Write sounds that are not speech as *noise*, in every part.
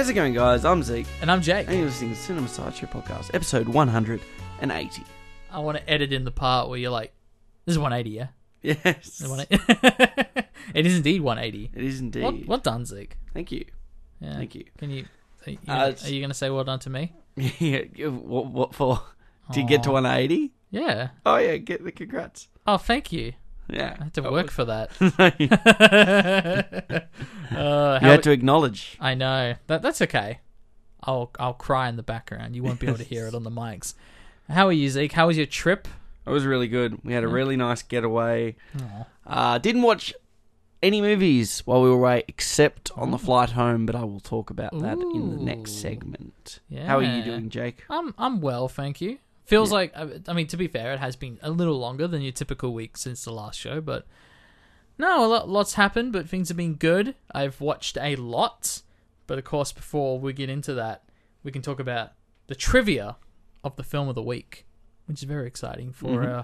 How's it going, guys? I'm Zeke, And I'm Jake. and you're listening to Cinema Sideshow Podcast, episode 180. I want to edit in the part where you're like, "This is 180, yeah." Yes, is 180. *laughs* it is indeed 180. it is indeed. What, what done, Zeke? Thank you. Yeah. Thank you. Can you? Are you, Uh, are you gonna say well done to me? *laughs* yeah, what, what for? Did you get to 180? Yeah. Oh, yeah, get the congrats. Oh, thank you. Yeah. I had to work was- for that. you *laughs* *laughs* uh, how, had to acknowledge. I know that. That's okay. I'll I'll cry in the background. You won't be able to hear it on the mics. How are you, Zeke? How was your trip? It was really good. We had a really nice getaway. Aw. Uh, didn't watch any movies while we were away except on the flight home, but I will talk about that in the next segment. Yeah. How are you doing, Jake? I'm I'm well, thank you. Feels Yeah. like I mean to be fair, it has been a little longer than your typical week since the last show, but no, a lot, lots happened, but things have been good. I've watched a lot, but of course, before we get into that, we can talk about the trivia of the film of the week, which is very exciting for. Mhm. Uh,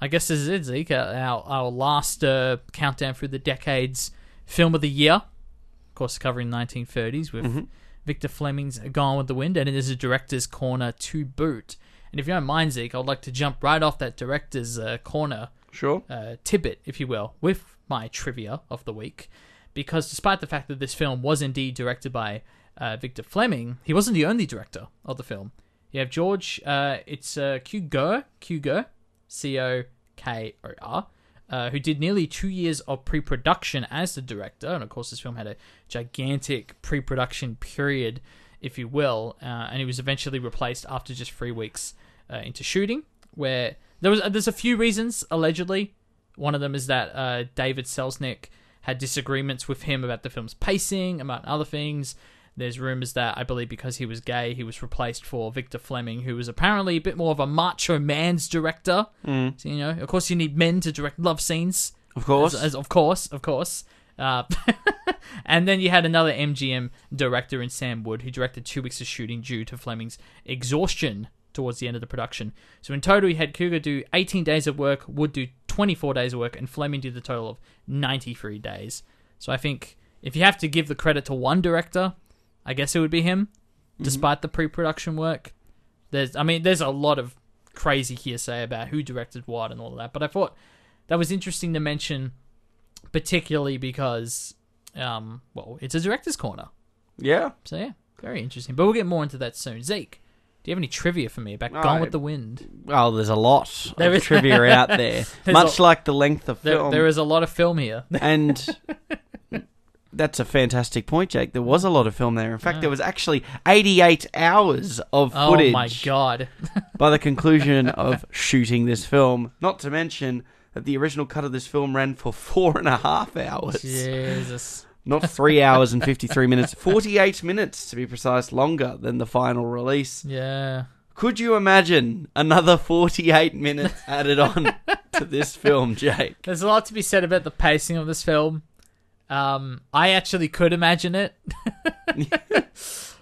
I guess this is it, Zeke. uh, Our our last uh, countdown through the decades film of the year. Of course, covering 1930s with Mhm. Victor Fleming's Gone with the Wind, and it is a director's corner to boot. And if you don't mind, Zeke, I'd like to jump right off that director's uh, corner Sure. uh, tidbit, if you will, with my trivia of the week. Because despite the fact that this film was indeed directed by uh, Victor Fleming, he wasn't the only director of the film. You have George, uh, it's uh, Cukor, Cukor, C O K O R, uh, who did nearly two years of pre production as the director. And of course, this film had a gigantic pre production period, if you will. Uh, and he was eventually replaced after just three weeks uh, into shooting, where there was there's a few reasons allegedly. One of them is that uh, David Selznick had disagreements with him about the film's pacing, among other things. There's rumors that I believe because he was gay, he was replaced for Victor Fleming, who was apparently a bit more of a macho man's director. Mm. So, you know, of course, you need men to direct love scenes. Of course. As, as- of course, of course. Uh, *laughs* and then you had another MGM director in Sam Wood who directed two weeks of shooting due to Fleming's exhaustion towards the end of the production. So in total, you had Cukor do 18 days of work, Wood do 24 days of work, and Fleming did the total of 93 days. So I think if you have to give the credit to one director, I guess it would be him, despite the pre-production work. There's, I mean, there's a lot of crazy hearsay about who directed what and all of that, but I thought that was interesting to mention, particularly because, um, well, it's a director's corner. yeah. So yeah, very interesting. But we'll get more into that soon. Zeke, do you have any trivia for me about Gone I- with the Wind? Well, there's a lot There of is- trivia out *laughs* there, There's much a- like the length of There, film. there is a lot of film here. and *laughs* that's a fantastic point, Jake. There was a lot of film there. In fact, Yeah. there was actually 88 hours of footage. oh footage my god! by the conclusion *laughs* of shooting this film. Not to mention that the original cut of this film ran for *laughs* four and a half hours. Jesus. Not three hours and 53 minutes. 48 minutes, to be precise, longer than the final release. Yeah. Could you imagine another 48 minutes *laughs* added on to this film, Jake? There's a lot to be said about the pacing of this film. Um, I actually could imagine it *laughs*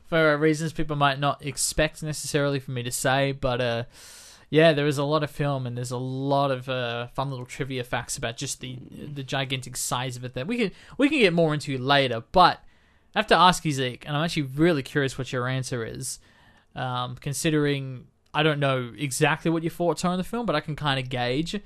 for reasons people might not expect necessarily for me to say, but uh, yeah, there is a lot of film and there's a lot of uh, fun little trivia facts about just the the gigantic size of it that we can we can get more into later. But I have to ask you, Zeke, and I'm actually really curious what your answer is, um, considering I don't know exactly what your thoughts are on the film, but I can kind of gauge.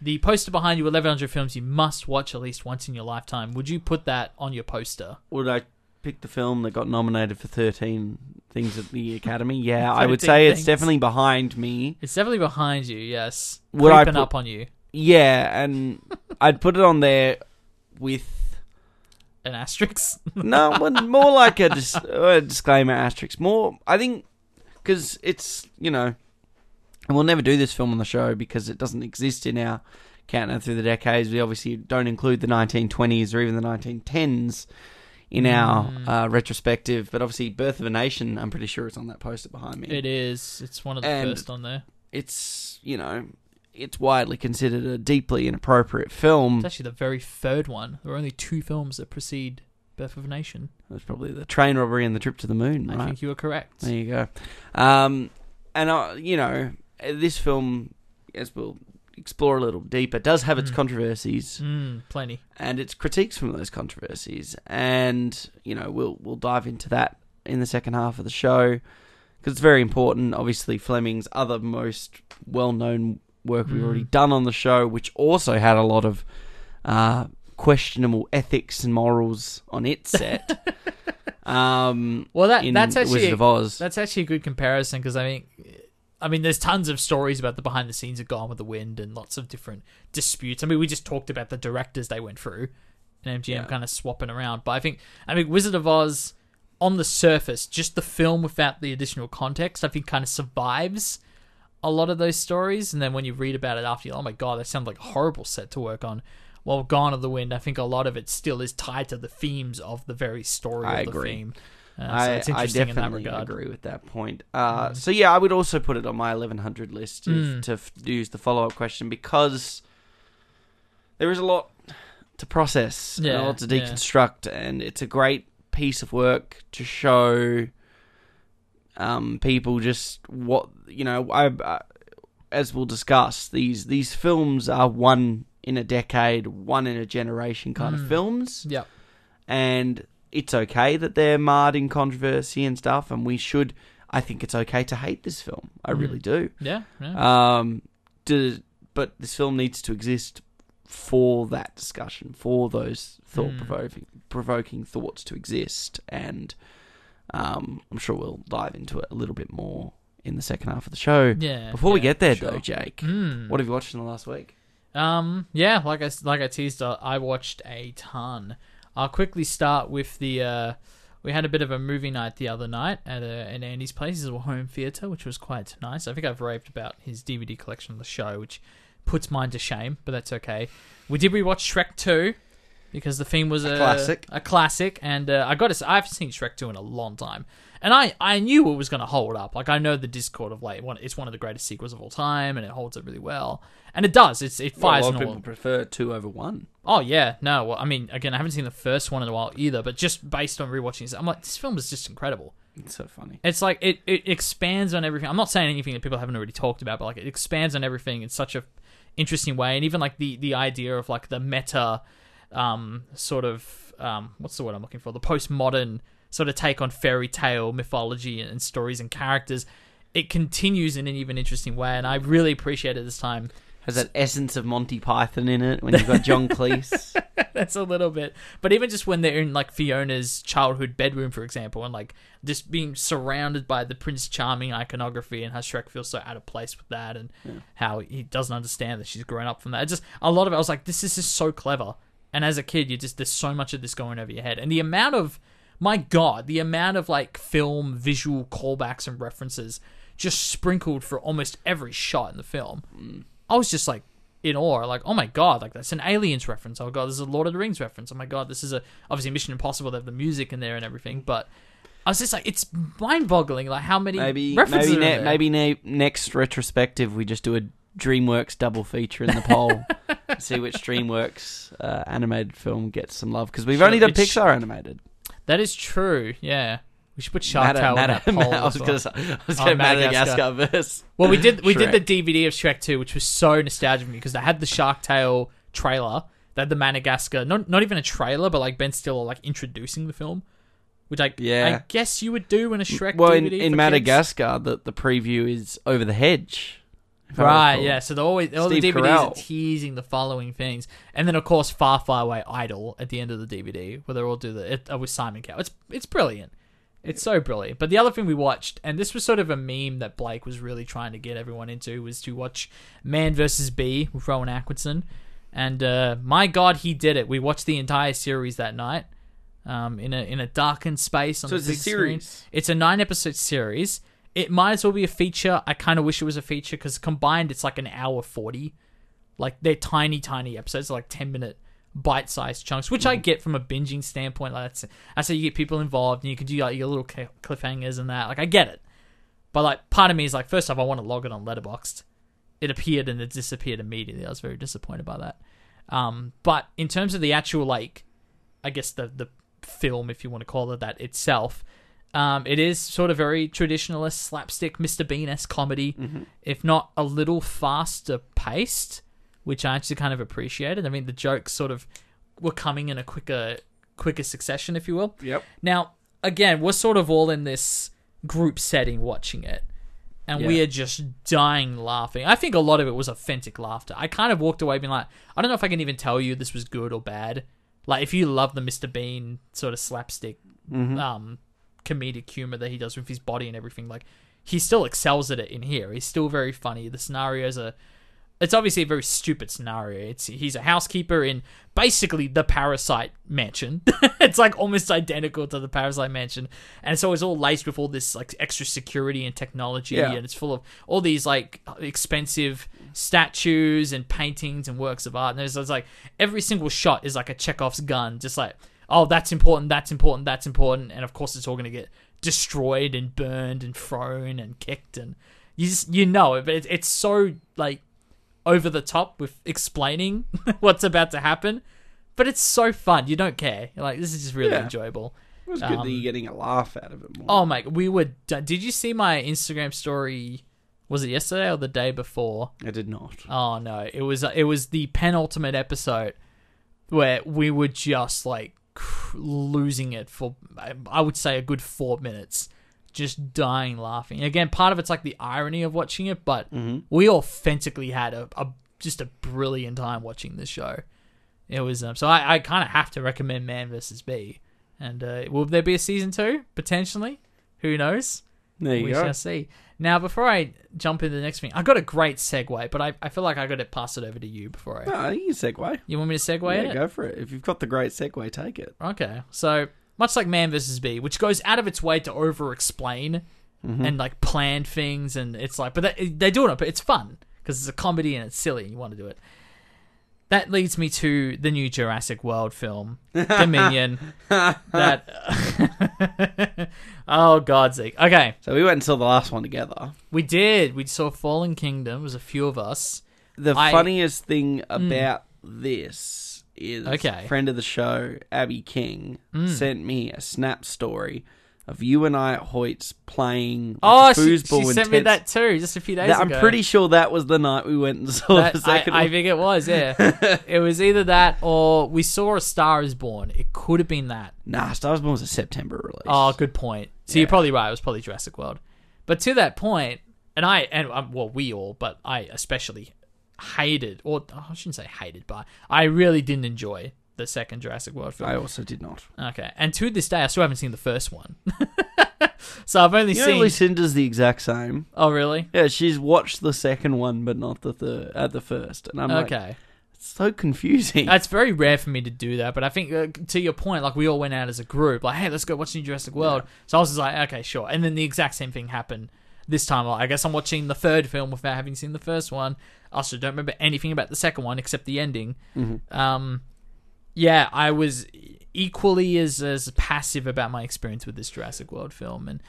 The poster behind you, 1100 films you must watch at least once in your lifetime. Would you put that on your poster? Would I pick the film that got nominated for 13 things at the *laughs* Academy? Yeah, I would say it's things. definitely behind me. It's definitely behind you, yes. Would I Creeping put- up on you. Yeah, and *laughs* I'd put it on there with An asterisk. *laughs* no, more like a, dis- a disclaimer asterisk. More, I think, because it's you know, and we'll never do this film on the show because it doesn't exist in our countdown through the decades. We obviously don't include the 1920s or even the 1910s in our Mm. uh, retrospective. But obviously, Birth of a Nation, I'm pretty sure it's on that poster behind me. It is. It's one of the And- first on there. It's you know, it's widely considered a deeply inappropriate film. It's actually the very third one. There are only two films that precede Birth of a Nation. It's probably the train robbery and the trip to the moon. I right? think you are correct. There you go. Um, and uh, you know, this film, as we'll explore a little deeper, does have its Mm. controversies Mm, plenty. and its critiques from those controversies, and you know, we'll we'll dive into that in the second half of the show because it's very important. Obviously, Fleming's other most well-known work we've Mm. already done on the show, which also had a lot of uh, questionable ethics and morals on its set. *laughs* um, Well, that that's actually Wizard of Oz. That's actually a good comparison because I mean, I mean, there's tons of stories about the behind the scenes of Gone with the Wind and lots of different disputes. I mean, we just talked about the directors they went through, and MGM Yeah. kind of swapping around. But I think, I mean, Wizard of Oz on the surface, just the film without the additional context, I think kind of survives a lot of those stories. And then when you read about it after, you're, oh my god, that sounds like a horrible set to work on. Well, Gone with the Wind, I think a lot of it still is tied to the themes of the very story I of the agree. theme. Uh, so I, it's I interesting in that definitely regard. agree with that point. Uh, So yeah, I would also put it on my 1100 list if, Mm. to f- use the follow-up question because there is a lot to process, and a lot to yeah. deconstruct, and it's a great piece of work to show um, people just what you know. I, uh, as we'll discuss, these these films are one in a decade, one in a generation kind Mm. of films Yep. and it's okay that they're marred in controversy and stuff, and we should. I think it's okay to hate this film. I Mm. really do. Yeah. yeah. Um, do, but this film needs to exist for that discussion, for those thought provoking provoking thoughts to exist, and um, I'm sure we'll dive into it a little bit more in the second half of the show. yeah. Before we get there, sure. though, Jake, Mm. what have you watched in the last week? Um. Yeah. Like I like I teased, uh, I watched a ton. I'll quickly start with the. Uh, we had a bit of a movie night the other night at, a, at Andy's place, his home theater, which was quite nice. I think I've raved about his DVD collection of the show, which puts mine to shame, but that's okay. We did rewatch Shrek Two because the theme was a, classic. a classic, and uh, I got to. say, I haven't seen Shrek Two in a long time, and I I knew it was going to hold up. Like I know the Discord of like one, it's one of the greatest sequels of all time, and it holds up really well, and it does. It's it Well, a lot of all. people prefer two over one. Oh yeah, no. Well, I mean, again, I haven't seen the first one in a while either, but just based on rewatching this, I'm like, this film is just incredible. It's so funny. It's like it, it expands on everything. I'm not saying anything that people haven't already talked about, but like it expands on everything in such a interesting way, and even like the the idea of like the meta, um, sort of um, what's the word I'm looking for? The postmodern sort of take on fairy tale mythology and stories and characters. It continues in an even interesting way, and I really appreciate it this time. Has that essence of Monty Python in it when you've got John Cleese. *laughs* That's a little bit. But even just when they're in like Fiona's childhood bedroom, for example, and like just being surrounded by the Prince Charming iconography and how Shrek feels so out of place with that and how he doesn't understand that she's grown up from that. It's just a lot of it. I was like, this is just so clever. And as a kid, you just there's so much of this going over your head, and the amount of my god, the amount of like film visual callbacks and references just sprinkled for almost every shot in the film. Mm. I was just like in awe, like, oh my god, like that's an aliens reference. Oh god, this is a Lord of the Rings reference. Oh my god, this is a obviously Mission Impossible. They have the music in there and everything, but I was just like, it's mind boggling, like how many Maybe references maybe ne- maybe ne- next retrospective we just do a DreamWorks double feature in the poll. *laughs* See which DreamWorks uh, animated film gets some love because we've Sure, only done Pixar animated. that is true. Yeah, we should put Shark in Mada- that *laughs* poll. I was going to say, I was going Madagascar. Verse. Well, we did we did the DVD of Shrek 2, which was so nostalgic for me because they had the Shark Tale trailer, they had the Madagascar, not not even a trailer, but like Ben Stiller like introducing the film, which I Yeah. I guess you would do in a Shrek Well, DVD in, in kids. Madagascar, the, the preview is over the hedge. Right, yeah. So the always all the DVDs Carell. are teasing the following things, and then of course Far Far Away Idol at the end of the DVD, where they all do the it, uh, with Simon Cowell. It's it's brilliant. It's so brilliant. But the other thing we watched, and this was sort of a meme that Blake was really trying to get everyone into, was to watch Man vs. Bee with Rowan Atkinson. And uh, my God, he did it. We watched the entire series that night, um, in a in a darkened space on So the it's a big screen. series. It's a nine episode series. It might as well be a feature. I kind of wish it was a feature because combined it's like an hour 40. Like they're tiny, tiny episodes, like 10 minute bite sized chunks, which I get from a binging standpoint. Like that's, that's how you get people involved and you can do like your little cliffhangers and that. Like I get it. But like part of me is like, first off, I want to log it on Letterboxd. It appeared and it disappeared immediately. I was very disappointed by that. Um, but in terms of the actual like, I guess the the film, if you want to call it that itself, um, it is sort of very traditionalist slapstick Mr. Bean esque comedy, if not a little faster paced, which I actually kind of appreciated. I mean, the jokes sort of were coming in a quicker quicker succession, if you will. Yep. Now, again, we're sort of all in this group setting watching it. And we are just dying laughing. I think a lot of it was authentic laughter. I kind of walked away being like, I don't know if I can even tell you this was good or bad. Like, if you love the Mr. Bean sort of slapstick, um, comedic humor that he does with his body and everything, like, he still excels at it in here. He's still very funny. The scenarios are it's obviously a very stupid scenario. It's he's a housekeeper in basically the Parasite mansion. *laughs* it's like almost identical to the Parasite mansion, and so it's all laced with all this like extra security and technology, Yeah. and it's full of all these like expensive statues and paintings and works of art. And it's, it's like every single shot is like a Chekhov's gun, just like oh that's important, that's important, that's important, and of course it's all gonna get destroyed and burned and thrown and kicked and you just you know it, but it, it's so like over the top with explaining *laughs* what's about to happen. But it's so fun. You don't care. You're like, this is just really Yeah. enjoyable. It was good Um, that you're getting a laugh out of it more. Oh my! We were. Did you see my Instagram story? Was it yesterday or the day before? I did not. Oh no! It was. It was the penultimate episode where we were just like cr- losing it for. I- I would say a good four minutes, just dying laughing. Again, part of it's like the irony of watching it, but we authentically had a, a just a brilliant time watching this show. It was um, so I, I kind of have to recommend Man vs. Bee. And uh, will there be a season two potentially? Who knows? There you we go. shall see. Now, before I jump into the next thing, I got a great segue, but I, I feel like I got to pass it over to you before I. No, you can segue. You want me to segue yeah, it? go for it. If you've got the great segue, take it. Okay, so much like Man vs. Bee, which goes out of its way to over-explain Mm-hmm. and like plan things, and it's like, but they, they do it, but it's fun because it's a comedy and it's silly, and you want to do it. That leads me to the new Jurassic World film, *laughs* Dominion. that *laughs* oh God's sake. Okay, So we went and saw the last one together. we did. We saw Fallen Kingdom. It was a few of us. The I- funniest thing about this is Okay. Mm. friend of the show, Abby King, sent me a snap story of you and I at Hoyt's playing Oh, she, she sent me that too, just a few days That- I'm pretty sure that was the night we went and saw That- the second I one. think it was, yeah. *laughs* it was either that or we saw A Star Is Born. It could have been that. Nah, Star is Born was a September release. Oh, good point. So you're probably right. It was probably Jurassic World. But to that point, and I and um, well, we all, but I especially hated, or oh, I shouldn't say hated, but I really didn't enjoy the second Jurassic World film. I also did not. Okay, and to this day, I still haven't seen the first one. *laughs* so I've only You know, seen. Lucinda's the exact same. oh, really? Yeah, she's watched the second one, but not the third at the first, and I'm like, Okay. it's so confusing. It's very rare for me to do that, but I think uh, to your point, like we all went out as a group, like, hey, let's go watch New Jurassic World. So I was just like, okay, sure. And then the exact same thing happened this time. Like, I guess I'm watching the third film without having seen the first one. I also don't remember anything about the second one except the ending. Mm-hmm. Um, yeah, I was equally as as passive about my experience with this Jurassic World film, and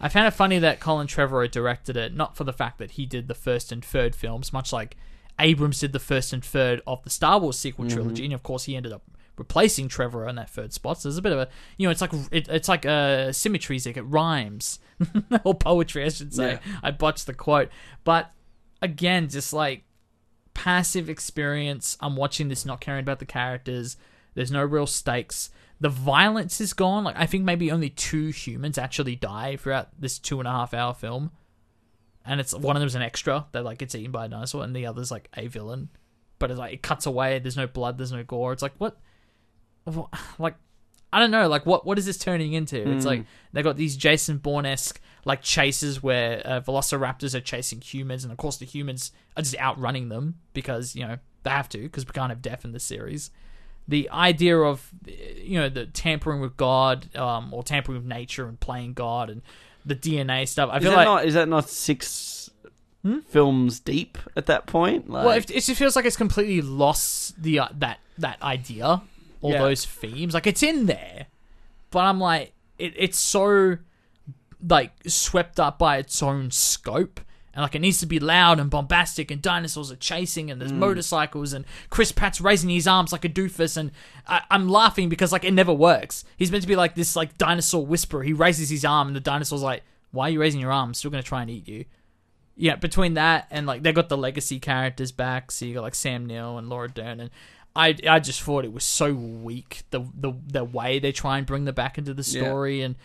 I found it funny that Colin Trevorrow directed it, not for the fact that he did the first and third films, much like Abrams did the first and third of the Star Wars sequel mm-hmm. trilogy, and of course he ended up replacing Trevorrow in that third spot. So there's a bit of a, you know, it's like it, it's like a symmetry, Zeke. It rhymes *laughs* or poetry, I should say. Yeah. I botched the quote, but again, just like passive experience. I'm watching this, not caring about the characters. There's no real stakes. The violence is gone. Like I think maybe only two humans actually die throughout this two and a half hour film, and it's one of them's an extra that like gets eaten by a dinosaur, and the other's like a villain. But it's like it cuts away. There's no blood. There's no gore. It's like what, what like I don't know. Like what what is this turning into? It's hmm. like they got these Jason Bourne esque like chases where uh, velociraptors are chasing humans, and of course the humans are just outrunning them because you know they have to because we can't have death in this series. The idea of you know the tampering with God um, or tampering with nature and playing God and the DNA stuff. I is feel that like not? Is that not six films deep at that point? Like, well, if, it just feels like it's completely lost the uh, that that idea, all Yeah. those themes. Like it's in there, but I'm like, it, it's so like swept up by its own scope, and like it needs to be loud and bombastic, and dinosaurs are chasing, and there's hmm. motorcycles, and Chris Pratt's raising his arms like a doofus, and I, I'm laughing because like it never works. He's meant to be like this like dinosaur whisperer. He raises his arm, and the dinosaur's like, "Why are you raising your arm? I'm still gonna try and eat you." yeah, between that and like they got the legacy characters back, so you got like Sam Neill and Laura Dern, and I I just thought it was so weak the the the way they try and bring them back into the Yeah. story, and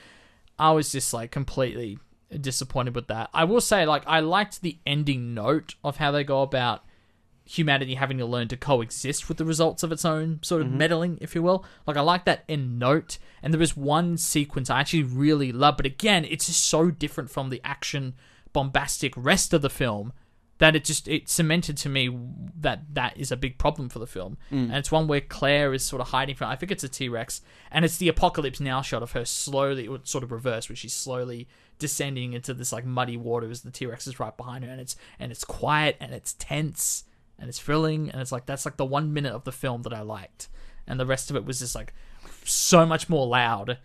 I was just like completely disappointed with that. I will say, like, I liked the ending note of how they go about humanity having to learn to coexist with the results of its own sort of mm-hmm. meddling, if you will. Like, I like that end note. And there was one sequence I actually really love, but again, it's just so different from the action, bombastic rest of the film that it just it cemented to me that that is a big problem for the film. Mm. And it's one where claire is sort of hiding from i think it's a t-rex and it's the apocalypse now shot of her slowly or sort of reverse where she's slowly descending into this like muddy water as the t-rex is right behind her and it's and it's quiet and it's tense and it's thrilling and it's like that's like the one minute of the film that i liked. And the rest of it was just like so much more loud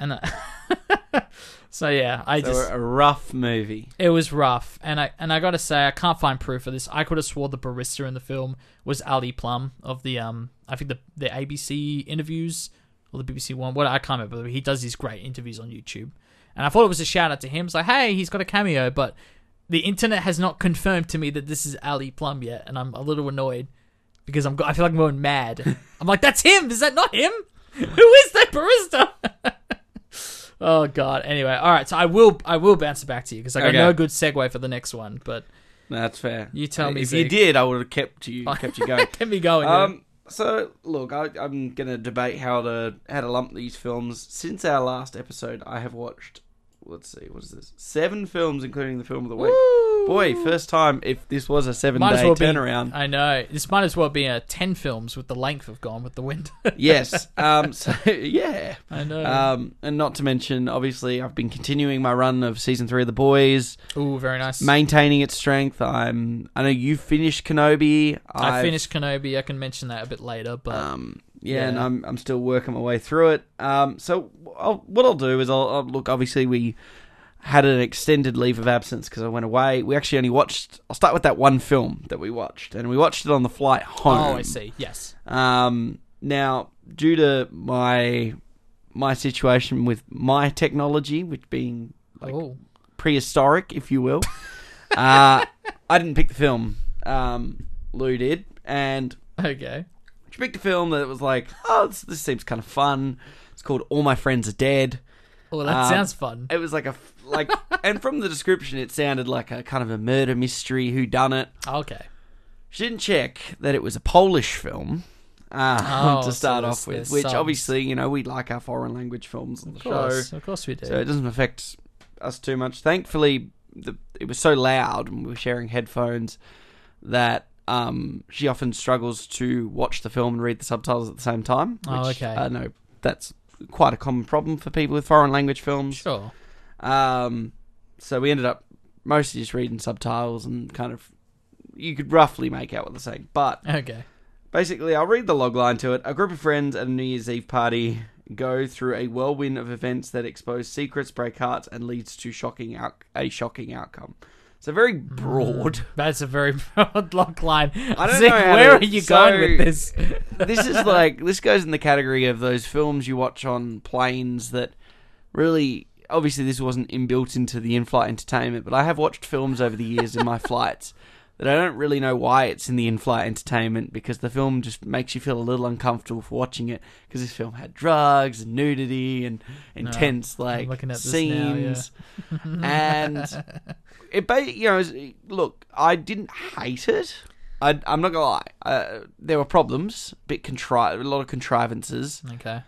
and I, *laughs* so yeah i So just a rough movie. it was rough, and I and I gotta say I can't find proof of this. I could have swore the barista in the film was Ali Plumb of the um I think the the ABC interviews or the BBC one. What I can't remember. He does these great interviews on YouTube, and I thought it was a shout out to him. It's like, hey, he's got a cameo, but the internet has not confirmed to me that this is Ali Plumb yet, and I'm a little annoyed because I'm I feel like I'm going mad. *laughs* I'm like, that's him. Is that not him? Who is that barista? *laughs* Oh god. Anyway, all right. So I will I will bounce it back to you because I got Okay. no good segue for the next one. But That's fair. You tell me, If you Zeke. did, I would have kept you *laughs* kept you going. get me going. Um, so look, I, I'm gonna debate how to how to lump these films. Since our last episode, I have watched. Let's see, what is this? Seven films, including the film of the week. Woo! Boy, first time if this was a seven might as day well be. turnaround. I know this might as well be a ten films with the length of Gone with the Wind. *laughs* yes. Um. So *laughs* yeah. I know. Um. And not to mention, obviously, I've been continuing my run of season three of The Boys, Ooh, very nice. maintaining its strength. I'm. I know you finished Kenobi. I I've- finished Kenobi. I can mention that a bit later, but Um, yeah, and I'm I'm still working my way through it. Um, so I'll, what I'll do is I'll, I'll look. Obviously, we had an extended leave of absence because I went away. We actually only watched. I'll start with that one film that we watched, and we watched it on the flight home. oh, I see. Yes. Um, now, due to my my situation with my technology, which being like oh, prehistoric, if you will, *laughs* uh, I didn't pick the film. Um, Lou did, and okay. She picked a film that was like, oh, this, this seems kind of fun. It's called All My Friends Are Dead. Well, that Um, sounds fun. It was like a f- like, *laughs* and from the description, it sounded like a kind of a murder mystery. Who done it? Okay. She didn't check that it was a Polish film. Uh, *laughs* Oh, to start there's- off with, there's which some- obviously you know we like our foreign language films on the Of course, show, of course we do. so it doesn't affect us too much. Thankfully, the, it was so loud and we were sharing headphones that um, she often struggles to watch the film and read the subtitles at the same time. Which Oh, okay. I know that's quite a common problem for people with foreign language films. sure. Um, so we ended up mostly just reading subtitles and kind of you could roughly make out what they're saying. But Okay. basically, I'll read the logline to it. A group of friends at a New Year's Eve party go through a whirlwind of events that expose secrets, break hearts, and leads to shocking out- a shocking outcome. So very hmm. broad. *laughs* That's a very *laughs* broad logline. I don't know how where to- are you so- going with this? *laughs* this is like this goes in the category of those films you watch on planes that really obviously this wasn't inbuilt into the in-flight entertainment but i have watched films over the years in my flights that i don't really know why it's in the in-flight entertainment because the film just makes you feel a little uncomfortable for watching it because this film had drugs and nudity and intense like looking at this now, yeah. scenes and it ba- you know look i didn't hate it. I, i'm not gonna lie. Uh, there were problems a bit contri- a lot of contrivances. Okay.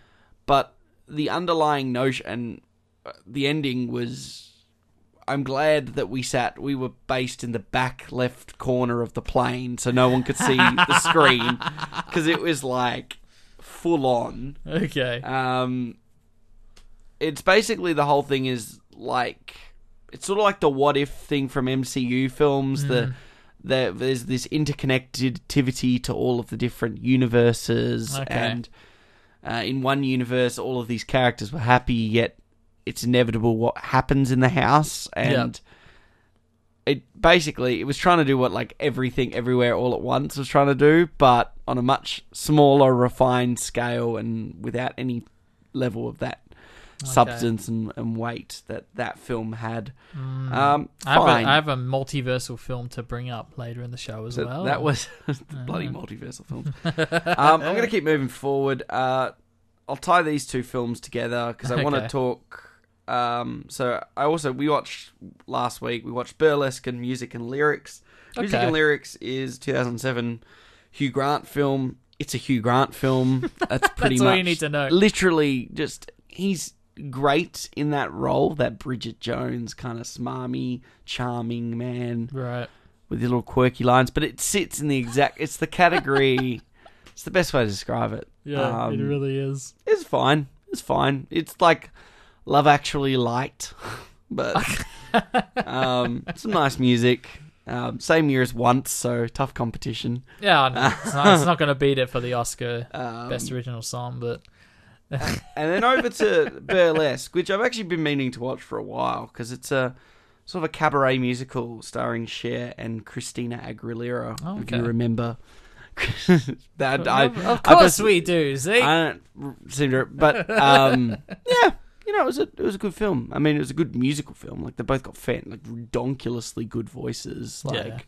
but the underlying notion and uh, the ending was i'm glad that we sat we were based in the back left corner of the plane so no one could see the *laughs* screen. Because it was like full on. Okay. um, it's basically the whole thing is like it's sort of like the what if thing from MCU films. The the there's this interconnectivity to all of the different universes, Okay. and uh, in one universe, all of these characters were happy, yet it's inevitable what happens in the house, and. It basically it was trying to do what like everything everywhere all at once was trying to do, but on a much smaller, refined scale and without any level of that substance and, and weight that that film had. Um, I have, a, fine. I have a multiversal film to bring up later in the show as So well. that was *laughs* the bloody multiversal films. *laughs* um, I'm going to keep moving forward. Uh, I'll tie these two films together because I want to Okay. talk Um, so I also we watched last week. We watched Burlesque and Music and Lyrics. Music and Lyrics is 2007 Hugh Grant film. It's a Hugh Grant film. *laughs* That's pretty That's much all you need to know. Literally, just he's great in that role. That Bridget Jones kind of smarmy, charming man Right. with his little quirky lines. But it sits in the exact. It's the category. *laughs* it's the best way to describe it. Yeah, it Um, really is. it's fine. It's fine. It's like Love Actually light, *laughs* but *laughs* um, some nice music. Um, same year as Once, so tough competition. Yeah, no, it's not, not going to beat it for the Oscar Um, Best Original Song, but *laughs* and then over to Burlesque, which I've actually been meaning to watch for a while because it's a sort of a cabaret musical starring Cher and Christina Aguilera. Oh, If you remember *laughs* that, I, of, of I course pers- we do. See, I don't seem to, but um, *laughs* yeah, you know, it was a it was a good film. I mean, it was a good musical film. Like they both got fan, like redonkulously good voices. Like,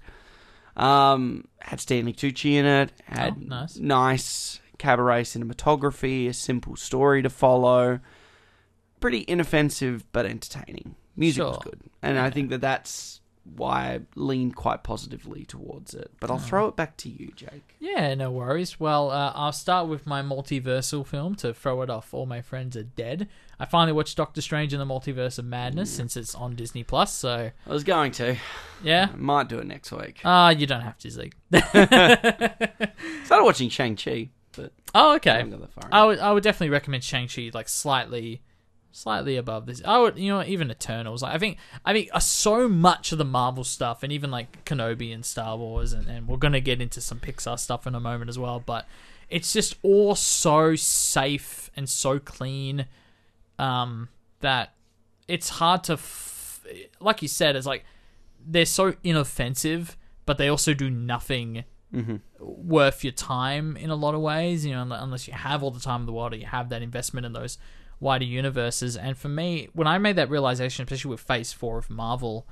um, had Stanley Tucci in it. Had Oh, nice. nice cabaret cinematography, a simple story to follow. Pretty inoffensive but entertaining. Music was good, and I think that that's why I leaned quite positively towards it. But Oh. I'll throw it back to you, Jake. Yeah, no worries. Well, uh, I'll start with my multiversal film to throw it off. All my friends are dead. I finally watched Doctor Strange in the Multiverse of Madness since it's on Disney Plus. So I was going to. yeah, I might do it next week. ah, you don't have to, Zeke. *laughs* *laughs* Started watching Shang Chi, but oh, okay. I would I would definitely recommend Shang Chi like slightly slightly above this. I would you know even Eternals. Like, I think I think uh, so much of the Marvel stuff and even like Kenobi and Star Wars and, and we're gonna get into some Pixar stuff in a moment as well. But it's just all so safe and so clean um, that it's hard to f- like you said. It's like they're so inoffensive, but they also do nothing Mm-hmm. worth your time in a lot of ways. You know, unless you have all the time in the world, or you have that investment in those wider universes. And for me, when I made that realization, especially with Phase Four of Marvel,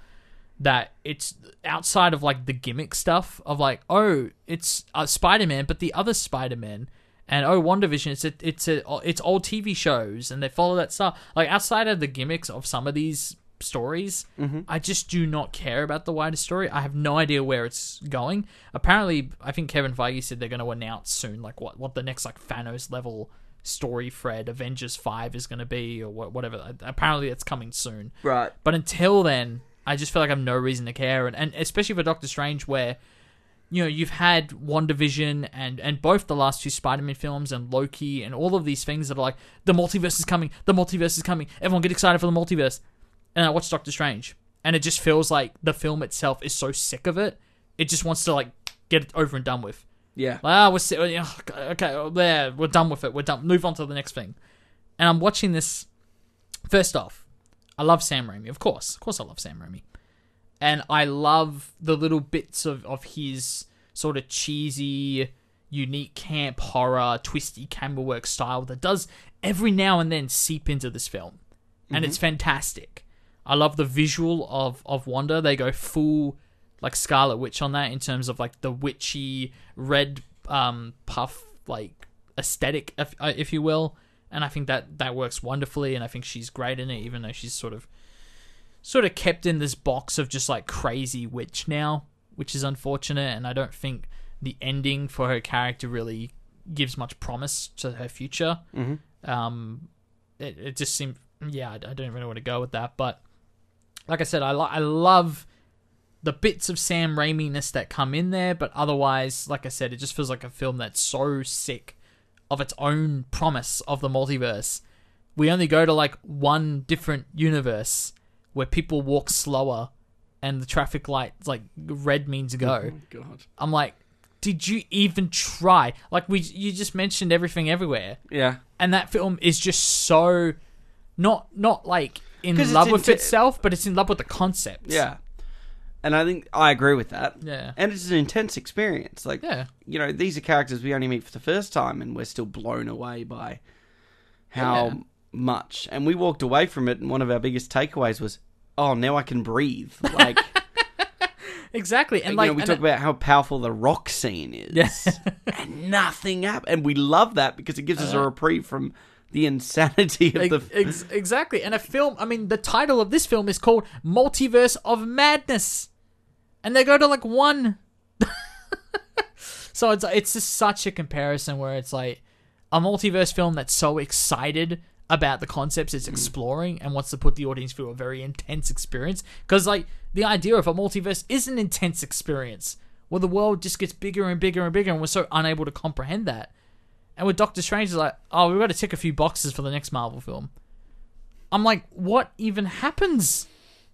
that it's outside of like the gimmick stuff of like, oh, it's uh, Spider Man, but the other Spider Man. And oh, WandaVision, it's a, it's a, it's old TV shows, and they follow that stuff. Like outside of the gimmicks of some of these stories, mm-hmm. I just do not care about the wider story. I have no idea where it's going. Apparently, I think Kevin Feige said they're going to announce soon, like what what the next like Thanos level story thread, Avengers Five, is going to be, or what, whatever. Uh, apparently, it's coming soon. Right. But until then, I just feel like I have no reason to care, and, and especially for Doctor Strange, where you know you've had WandaVision and and both the last two Spider-Man films and Loki and all of these things that are like the multiverse is coming, the multiverse is coming. Everyone get excited for the multiverse. And I watched Doctor Strange, and it just feels like the film itself is so sick of it. It just wants to like get it over and done with. Yeah. Like, ah, we're si- okay, okay, oh, there, we're done with it. We're done. Move on to the next thing. And I'm watching this. First off, I love Sam Raimi, of course. Of course, I love Sam Raimi, and I love the little bits of of his sort of cheesy, unique camp horror, twisty camera work style that does every now and then seep into this film, and it's fantastic. I love the visual of of Wanda. They go full like Scarlet Witch on that in terms of like the witchy red um puff like aesthetic if, uh, if you will and I think that that works wonderfully and I think she's great in it even though she's sort of sort of kept in this box of just like crazy witch now which is unfortunate and I don't think the ending for her character really gives much promise to her future Mm-hmm. um, it, it just seemed yeah I, I don't even know where to go with that but like I said I, lo- I love the bits of Sam Raimi-ness that come in there but otherwise like I said it just feels like a film that's so sick of its own promise of the multiverse we only go to like one different universe where people walk slower and the traffic lights like red means go Oh, God. I'm like did you even try like we you just mentioned everything everywhere Yeah. and that film is just so not not like in love with itself, but it's in love with the concept. Yeah. And I think I agree with that. yeah, And it's an intense experience. Like, yeah. you know, these are characters we only meet for the first time, and we're still blown away by how Yeah. much. And we walked away from it, and one of our biggest takeaways was, "Oh, now I can breathe." Like, *laughs* Exactly, and you like know, we and talk it- about how powerful the rock scene is, Yeah. *laughs* and nothing happened. And we love that because it gives us a Uh. reprieve from the insanity of the. Ex- ex- exactly. And a film, I mean, the title of this film is called Multiverse of Madness. And they go to like one. *laughs* so it's it's just such a comparison where it's like a multiverse film that's so excited about the concepts it's mm. exploring and wants to put the audience through a very intense experience because like the idea of a multiverse is an intense experience where the world just gets bigger and bigger and bigger and we're so unable to comprehend that and with doctor strange it's like oh we've got to tick a few boxes for the next marvel film i'm like what even happens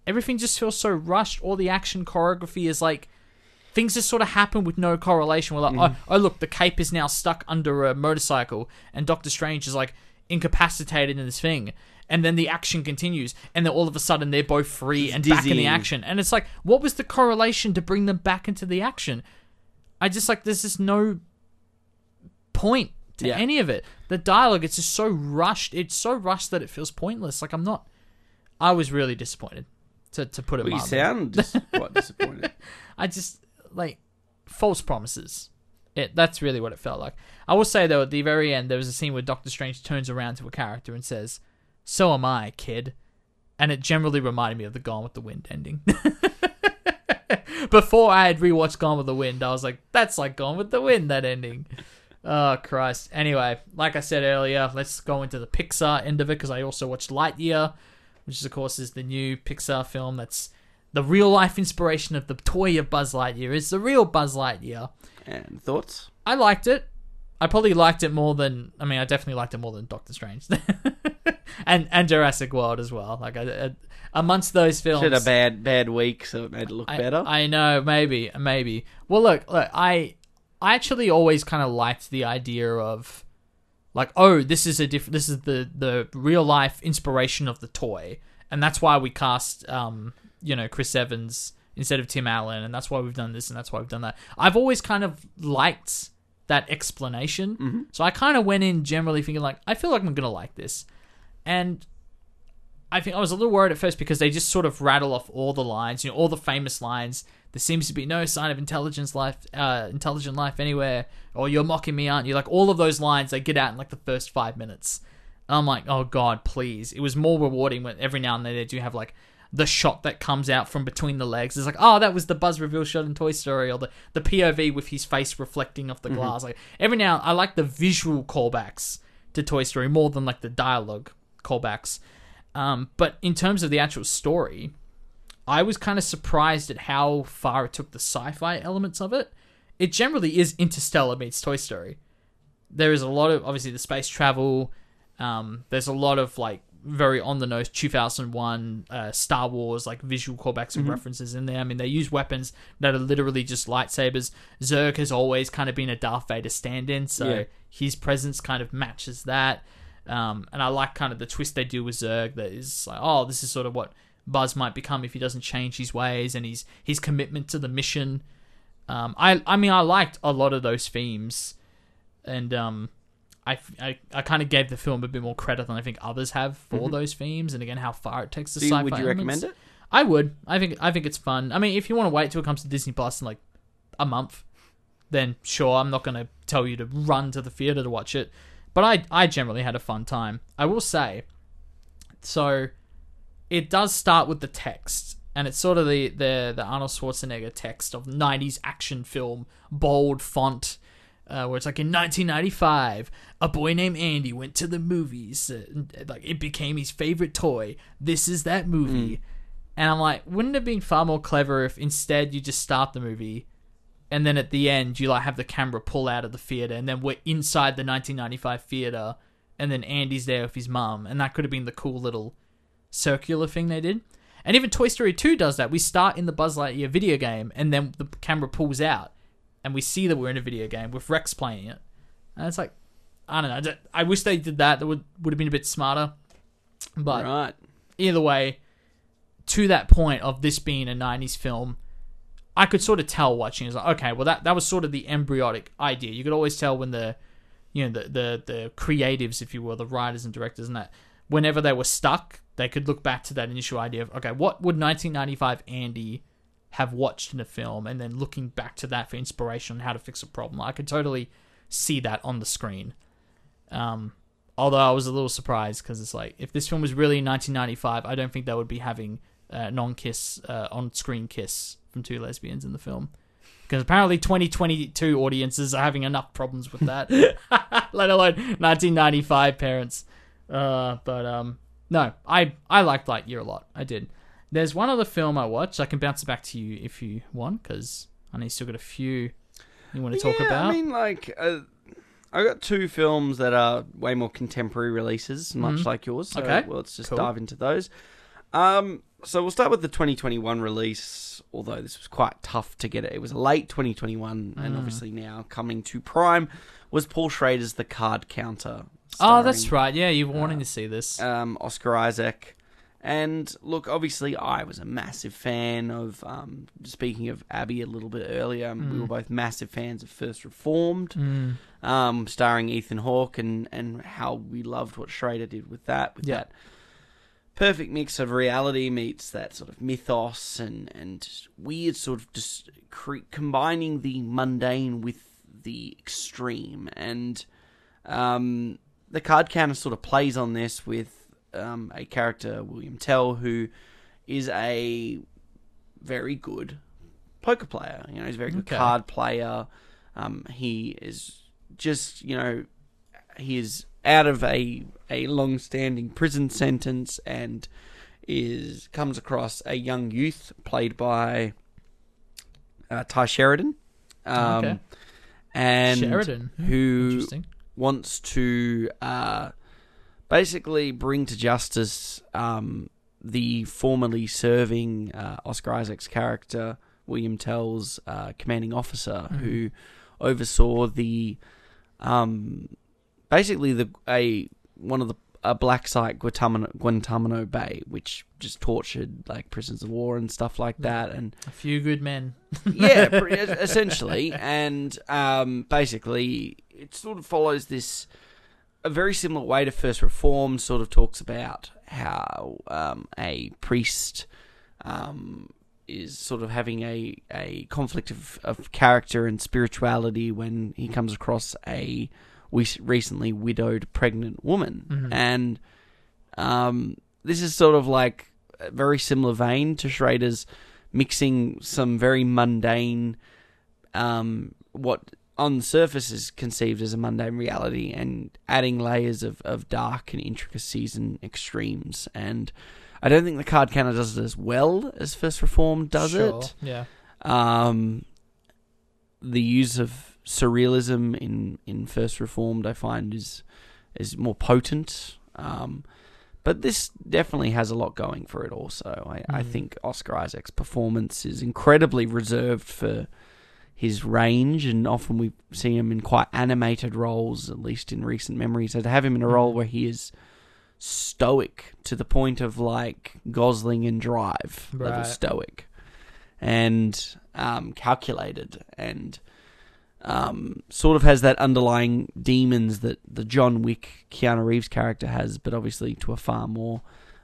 everything just feels so rushed all the action choreography is like things just sort of happen with no correlation. We're like, mm-hmm. oh, oh, look, the cape is now stuck under a motorcycle, and Doctor Strange is like incapacitated in this thing. And then the action continues, and then all of a sudden they're both free and back in the action. And it's like, what was the correlation to bring them back into the action? I just like, there's just no point to Yeah. any of it. The dialogue, it's just so rushed. It's so rushed that it feels pointless. Like, I'm not. I was really disappointed, to, to put it Well, you sound *laughs* dis- quite disappointed. I just like false promises. It that's really what it felt like. I will say though, at the very end, there was a scene where Doctor Strange turns around to a character and says, "So am I, kid," and it generally reminded me of the Gone with the Wind ending. *laughs* Before I had rewatched Gone with the Wind, I was like, "That's like Gone with the Wind." That ending. Oh Christ. Anyway, like I said earlier, let's go into the Pixar end of it because I also watched Lightyear, which is of course is the new Pixar film that's the real life inspiration of the toy of Buzz Lightyear is the real Buzz Lightyear. And thoughts? I liked it. I probably liked it more than I mean I definitely liked it more than Doctor Strange. *laughs* and and Jurassic World as well. Like I, I, amongst those films Had a bad bad week, so it made it look I, better. I know, maybe, maybe. Well, look, look, I, I actually always kind of liked the idea of, like, oh, this is a different, this is the the real life inspiration of the toy, and that's why we cast, um, you know, Chris Evans instead of Tim Allen, and that's why we've done this, and that's why we've done that. I've always kind of liked that explanation, so I kind of went in generally thinking like, I feel like I'm gonna like this, and I think I was a little worried at first because they just sort of rattle off all the lines, you know, all the famous lines. There seems to be no sign of intelligence life, uh, intelligent life anywhere, or you're mocking me, aren't you? Like all of those lines, they get out in like the first five minutes. And I'm like, oh god, please. It was more rewarding when every now and then they do have like the shot that comes out from between the legs. It's like, oh, that was the Buzz reveal shot in Toy Story, or the the POV with his face reflecting off the glass. Like every now, I like the visual callbacks to Toy Story more than like the dialogue callbacks. Um, but in terms of the actual story, I was kind of surprised at how far it took the sci-fi elements of it. It generally is Interstellar meets Toy Story. There is a lot of obviously the space travel. Um, there's a lot of like very on the nose 2001 uh, Star Wars like visual callbacks and references in there. I mean, they use weapons that are literally just lightsabers. Zurg has always kind of been a Darth Vader stand-in, so Yeah. his presence kind of matches that. Um, and I like kind of the twist they do with Zurg that is like, oh, this is sort of what Buzz might become if he doesn't change his ways and his his commitment to the mission. Um, I I mean I liked a lot of those themes, and um, I I, I kind of gave the film a bit more credit than I think others have for those themes, and again how far it takes the Do sci-fi. would you elements. recommend it? I would. I think I think it's fun. I mean, if you want to wait till it comes to Disney Plus in like a month, then sure, I'm not going to tell you to run to the theater to watch it. But I I generally had a fun time. I will say. So, it does start with the text, and it's sort of the the the Arnold Schwarzenegger text of '90s action film, bold font. Uh, where it's like in 1995, a boy named Andy went to the movies. Uh, like it became his favorite toy. This is that movie. And I'm like, wouldn't it have been far more clever if instead you just start the movie and then at the end you like have the camera pull out of the theater and then we're inside the 1995 theater and then Andy's there with his mum and that could have been the cool little circular thing they did. And even Toy Story 2 does that. We start in the Buzz Lightyear video game and then the camera pulls out and we see that we're in a video game with Rex playing it. And it's like I don't know. I wish they did that. That would would have been a bit smarter. But right. either way, to that point of this being a '90s film, I could sort of tell watching. It's like, okay, well that that was sort of the embryonic idea. You could always tell when the, you know, the the the creatives, if you will, the writers and directors, and that whenever they were stuck, they could look back to that initial idea of, okay, what would 1995 Andy have watched in a film, and then looking back to that for inspiration on how to fix a problem. I could totally see that on the screen. Um, Although I was a little surprised because it's like if this film was really 1995, I don't think they would be having uh, non-kiss uh, on-screen kiss from two lesbians in the film. Because apparently 2022 audiences are having enough problems with that, *laughs* let alone 1995 parents. Uh, but um, no, I I liked Lightyear a lot. I did. There's one other film I watched. I can bounce it back to you if you want, because I know you still got a few you want to talk yeah, about. I mean, like, uh, I got two films that are way more contemporary releases, much Mhm. like yours. So Okay, well, let's just cool. dive into those. Um, so we'll start with the 2021 release. Although this was quite tough to get it, it was late 2021, and Mm. obviously now coming to Prime was Paul Schrader's The Card Counter. Oh, that's right. Yeah, you were wanting uh, to see this. Um, Oscar Isaac. And look, obviously, I was a massive fan of. Um, speaking of Abby a little bit earlier, we Mm. were both massive fans of First Reformed Mm. um, starring Ethan Hawke, and, and how we loved what Schrader did with that, with Yeah. that perfect mix of reality meets that sort of mythos and and weird sort of just cre- combining the mundane with the extreme, and um, the card counter sort of plays on this with um, a character William Tell who is a very good poker player. You know, he's a very good Okay. card player. Um, he is just you know he is out of a a long standing prison sentence and is comes across a young youth played by uh, Tye Sheridan. Um, Okay. And Sheridan. Hmm, who Interesting. Wants to uh, basically bring to justice um, the formerly serving uh, Oscar Isaac's character, William Tell's uh, commanding officer, Mhm. who oversaw the um, basically the a one of the a black site Guantanamo, Guantanamo Bay, which just tortured like prisoners of war and stuff like that, and A few good men. *laughs* yeah, *laughs* essentially, and um, basically, it sort of follows this a very similar way to First Reform. Sort of talks about how um, a priest um, is sort of having a, a conflict of, of character and spirituality when he comes across a we recently widowed pregnant woman, Mhm. and um, this is sort of like a very similar vein to Schrader's mixing some very mundane, um, what on the surface is conceived as a mundane reality, and adding layers of, of dark and intricacies and extremes. And I don't think the card counter does it as well as First Reform does Sure, it. Yeah. Um, the use of surrealism in, in First Reformed, I find, is is more potent. Um, but this definitely has a lot going for it. Also, I, I Mhm. think Oscar Isaac's performance is incredibly reserved for his range, and often we see him in quite animated roles, at least in recent memory. So to have him in a role Mhm. where he is stoic to the point of like Gosling and Drive level stoic, and um, calculated, and um, sort of has that underlying demons that the John Wick Keanu Reeves character has, but obviously to a far more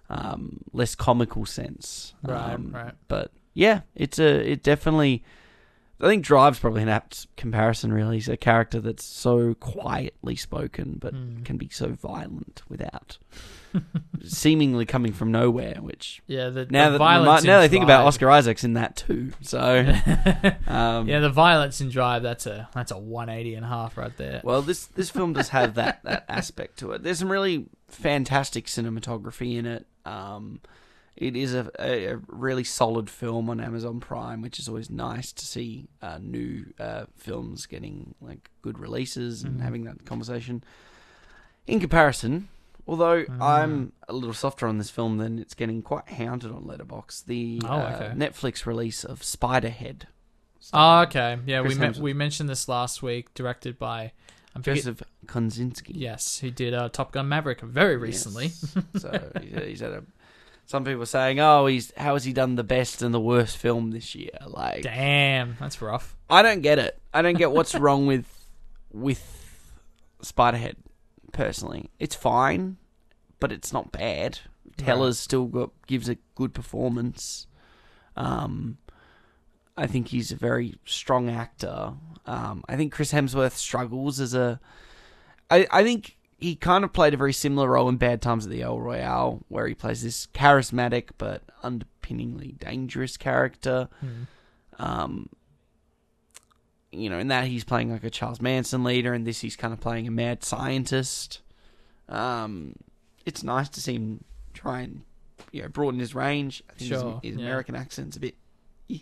um, less comical sense. Right, Um, right. But yeah, it's a it definitely. I think Drive's probably an apt comparison. Really, he's a character that's so quietly spoken, but Mm. can be so violent without *laughs* seemingly coming from nowhere. Which Yeah, the, now the that now they think about Oscar Isaac's in that too. So *laughs* um, yeah, the violence in Drive. That's a that's a 180 and a half right there. Well, this this film does have that that aspect to it. There's some really fantastic cinematography in it. Um, it is a, a, really solid film on Amazon Prime, which is always nice to see uh, new uh, films getting like good releases and Mhm. having that conversation. In comparison, although Mm. I'm a little softer on this film than it's getting quite hounded on Letterboxd, the Oh, uh. Netflix release of Spiderhead. Oh, okay. Yeah, we me- we mentioned this last week. Directed by I'm forget- Joseph Kosinski. Yes, he did uh, Top Gun Maverick very recently. Yes. *laughs* so he's, he's had a. Some people are saying, "Oh, he's how has he done the best and the worst film this year?" Like, Damn, that's rough. I don't get it. I don't get what's *laughs* wrong with with Spiderhead. Personally, it's fine, but it's not bad. Teller's still got gives a good performance. Um, I think he's a very strong actor. Um, I think Chris Hemsworth struggles as a. I I think he kind of played a very similar role in Bad Times at the El Royale, where he plays this charismatic but underpinningly dangerous character. Um, you know, in that he's playing like a Charles Manson leader, and this he's kind of playing a mad scientist. Um, it's nice to see him try and you know broaden his range. I think Sure, his, his yeah. American accent's a bit eh,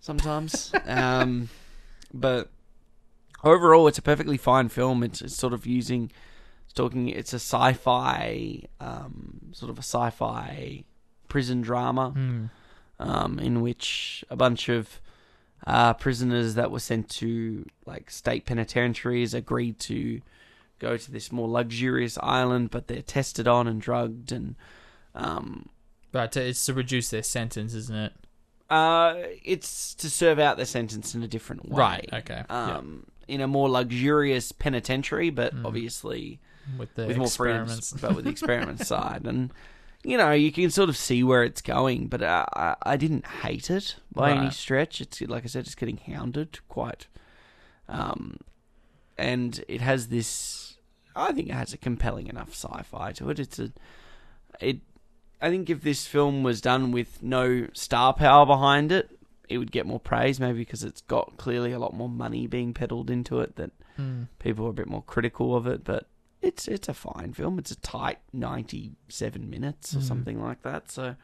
sometimes, *laughs* um, but overall, it's a perfectly fine film. It's, it's sort of using, it's talking, it's a sci-fi, um, sort of a sci-fi prison drama Hmm. um, in which a bunch of uh, prisoners that were sent to like state penitentiaries agreed to go to this more luxurious island, but they're tested on and drugged, and um, to, it's to reduce their sentence, isn't it? uh, it's to serve out their sentence in a different way. Right. Okay. yeah. Um, in a more luxurious penitentiary, but Mm. obviously With the with more experiments. freedoms, but with the experiment *laughs* side, and you know you can sort of see where it's going. But uh, I, I didn't hate it by any stretch. It's like I said, it's getting hounded quite, um, and it has this. I think it has a compelling enough sci-fi to it. It's a, it. I think if this film was done with no star power behind it, it would get more praise. Maybe because it's got clearly a lot more money being peddled into it that Hmm. people are a bit more critical of it, but it's it's a fine film. It's a tight ninety seven minutes or Mm. something like that. So,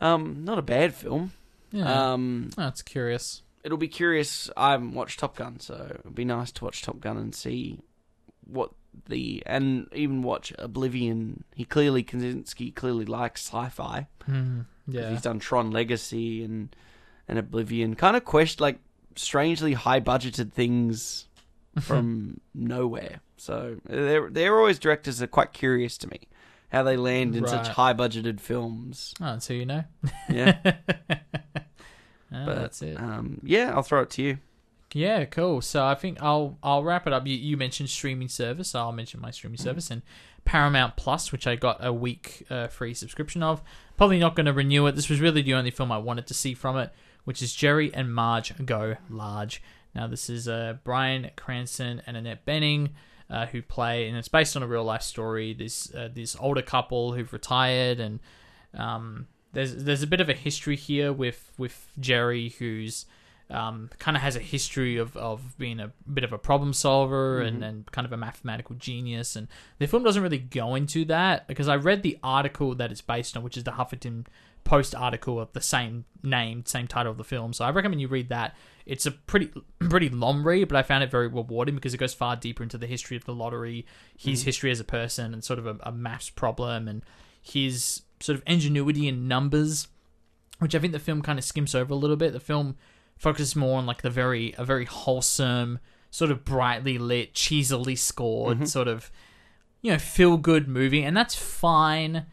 um, not a bad film. Yeah. Um, oh, that's curious. it'll be curious. I haven't watched Top Gun, so it'll be nice to watch Top Gun and see what the and even watch Oblivion. He clearly Kosinski clearly likes sci-fi. 'cause Yeah. he's done Tron Legacy and and Oblivion. Kind of question like strangely high budgeted things *laughs* from nowhere. So they're they're always directors that are quite curious to me how they land in such high budgeted films. *laughs* Oh, that's who you know. Yeah, *laughs* Ah, but that's it. Um, yeah, I'll throw it to you. Yeah, cool. So I think I'll I'll wrap it up. You, you mentioned streaming service. So I'll mention my streaming service and Paramount Plus, which I got a week uh, free subscription of. Probably not going to renew it. This was really the only film I wanted to see from it, which is Jerry and Marge Go Large. Now this is uh, Bryan Cranston and Annette Bening. Uh, who play and it's based on a real life story. This uh, this older couple who've retired and um, there's there's a bit of a history here with with Jerry who's um, kind of has a history of, of being a bit of a problem solver and, and kind of a mathematical genius. And the film doesn't really go into that because I read the article that it's based on, which is the Huffington Post article of the same name, same title of the film. So I recommend you read that. It's a pretty *clears throat* pretty long read, but I found it very rewarding because it goes far deeper into the history of the lottery, his mm. history as a person, and sort of a, a maths problem, and his sort of ingenuity in numbers which I think the film kind of skims over a little bit. The film focuses more on like the very a very wholesome, sort of brightly lit, cheesily scored, mm-hmm. sort of you know feel good movie, and that's fine.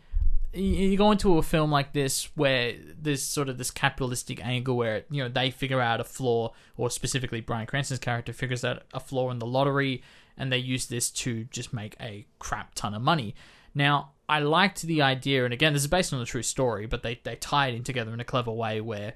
You you go into a film like this where there's sort of this capitalistic angle where you know they figure out a flaw, or specifically Bryan Cranston's character figures out a flaw in the lottery, and they use this to just make a crap ton of money. Now, I liked the idea, and again, this is based on a true story, but they, they tie it in together in a clever way where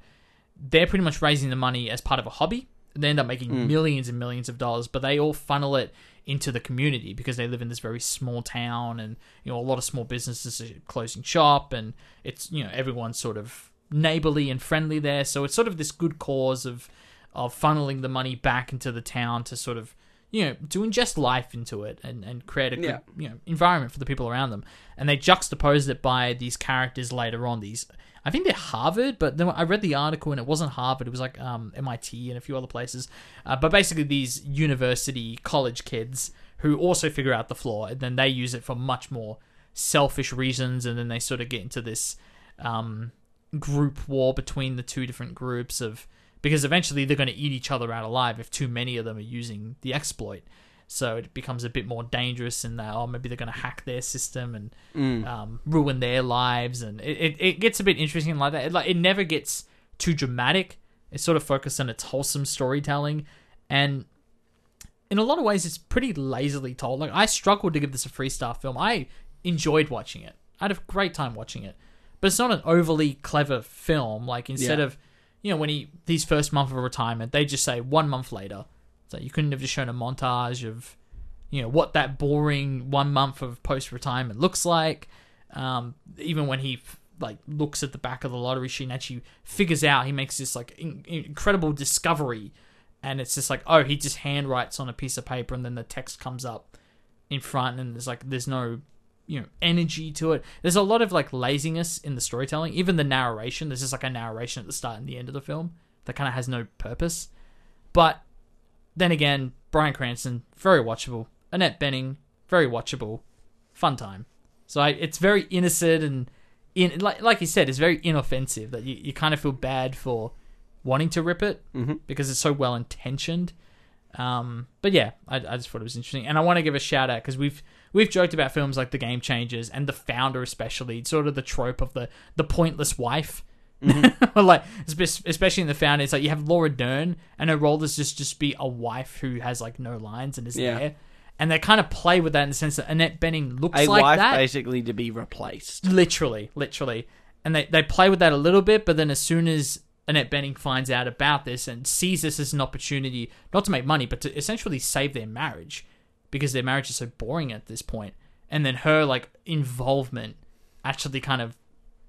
they're pretty much raising the money as part of a hobby. They end up making hmm. millions and millions of dollars, but they all funnel it into the community because they live in this very small town, and you know a lot of small businesses are closing shop, and it's you know everyone's sort of neighborly and friendly there. So it's sort of this good cause of of funneling the money back into the town to sort of you know to ingest life into it and, and create a good Yeah. you know environment for the people around them and they juxtapose it by these characters later on these i think they're harvard but then i read the article and it wasn't harvard it was like um, mit and a few other places uh, but basically these university college kids who also figure out the flaw and then they use it for much more selfish reasons and then they sort of get into this um, group war between the two different groups of because eventually they're going to eat each other out alive if too many of them are using the exploit. So it becomes a bit more dangerous in that, oh, maybe they're going to hack their system and Mm. um, ruin their lives, and it, it, it gets a bit interesting like that. It, like it never gets too dramatic. It's sort of focused on its wholesome storytelling, and in a lot of ways, it's pretty lazily told. Like I struggled to give this a three star film. I enjoyed watching it. I had a great time watching it, but it's not an overly clever film. Like instead Yeah. of, you know, when he these first month of retirement, they just say one month later. So you couldn't have just shown a montage of you know what that boring one month of post retirement looks like. Um, even when he like looks at the back of the lottery sheet and actually figures out, he makes this like in- incredible discovery, and it's just like oh he just handwrites on a piece of paper and then the text comes up in front and there's like there's no you know energy to it. There's a lot of like laziness in the storytelling, even the narration. There's just like a narration at the start and the end of the film that kind of has no purpose. But then again, Bryan Cranston very watchable. Annette Bening very watchable. Fun time. So I, it's very innocent and in like like you said, it's very inoffensive that you, you kind of feel bad for wanting to rip it Mhm. because it's so well intentioned. Um, but yeah, I, I just thought it was interesting, and I want to give a shout out because we've we've joked about films like The Game Changers and The Founder, especially sort of the trope of the the pointless wife. Mm-hmm. *laughs* like especially in the founder, it's like you have Laura Dern, and her role is just just be a wife who has like no lines and is Yeah. there, and they kind of play with that in the sense that Annette Bening looks A like wife that, basically to be replaced. literally, literally, and they they play with that a little bit, but then as soon as Annette Bening finds out about this and sees this as an opportunity not to make money, but to essentially save their marriage because their marriage is so boring at this point, and then her like involvement actually kind of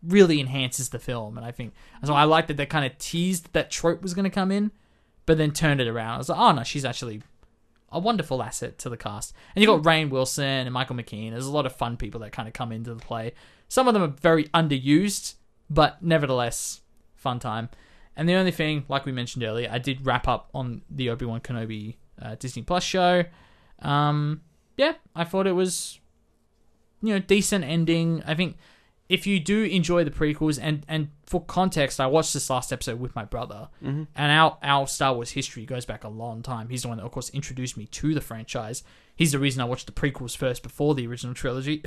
really enhances the film, and I think so. I like that they kind of teased that trope was going to come in, but then turned it around. I was like, oh no, she's actually a wonderful asset to the cast. And you got Rainn Wilson and Michael McKean. There's a lot of fun people that kind of come into the play. Some of them are very underused, but nevertheless, fun time. And the only thing, like we mentioned earlier, I did wrap up on the Obi Wan Kenobi uh, Disney Plus show. Um, yeah, I thought it was, you know, decent ending. I think if you do enjoy the prequels, and and for context, I watched this last episode with my brother, mm-hmm. and our our Star Wars history goes back a long time. He's the one that, of course, introduced me to the franchise. He's the reason I watched the prequels first before the original trilogy,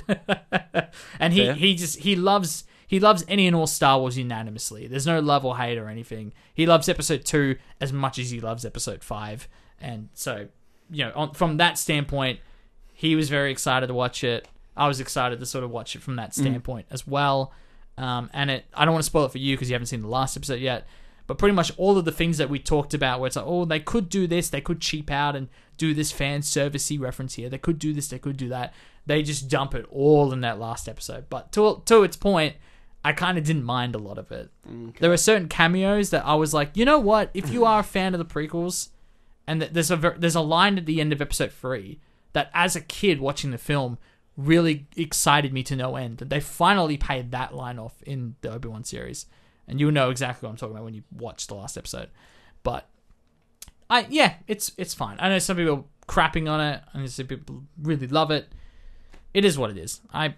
*laughs* and he Fair. he just he loves he loves any and all Star Wars unanimously. There's no love or hate or anything. He loves Episode two as much as he loves Episode five, and so you know, on, from that standpoint, he was very excited to watch it. I was excited to sort of watch it from that standpoint as well. Um, and it, I don't want to spoil it for you because you haven't seen the last episode yet. But pretty much all of the things that we talked about, where it's like, oh, they could do this, they could cheap out and do this fan servicey reference here. They could do this, they could do that. They just dump it all in that last episode. But to to its point, I kind of didn't mind a lot of it. There were certain cameos that I was like, you know what? If you are a *clears throat* fan of the prequels, and th- there's a ver- there's a line at the end of episode three that, as a kid watching the film, really excited me to no end. That they finally paid that line off in the Obi Wan series, and you'll know exactly what I'm talking about when you watch the last episode. But I yeah, it's it's fine. I know some people are crapping on it, and some people really love it. It is what it is. I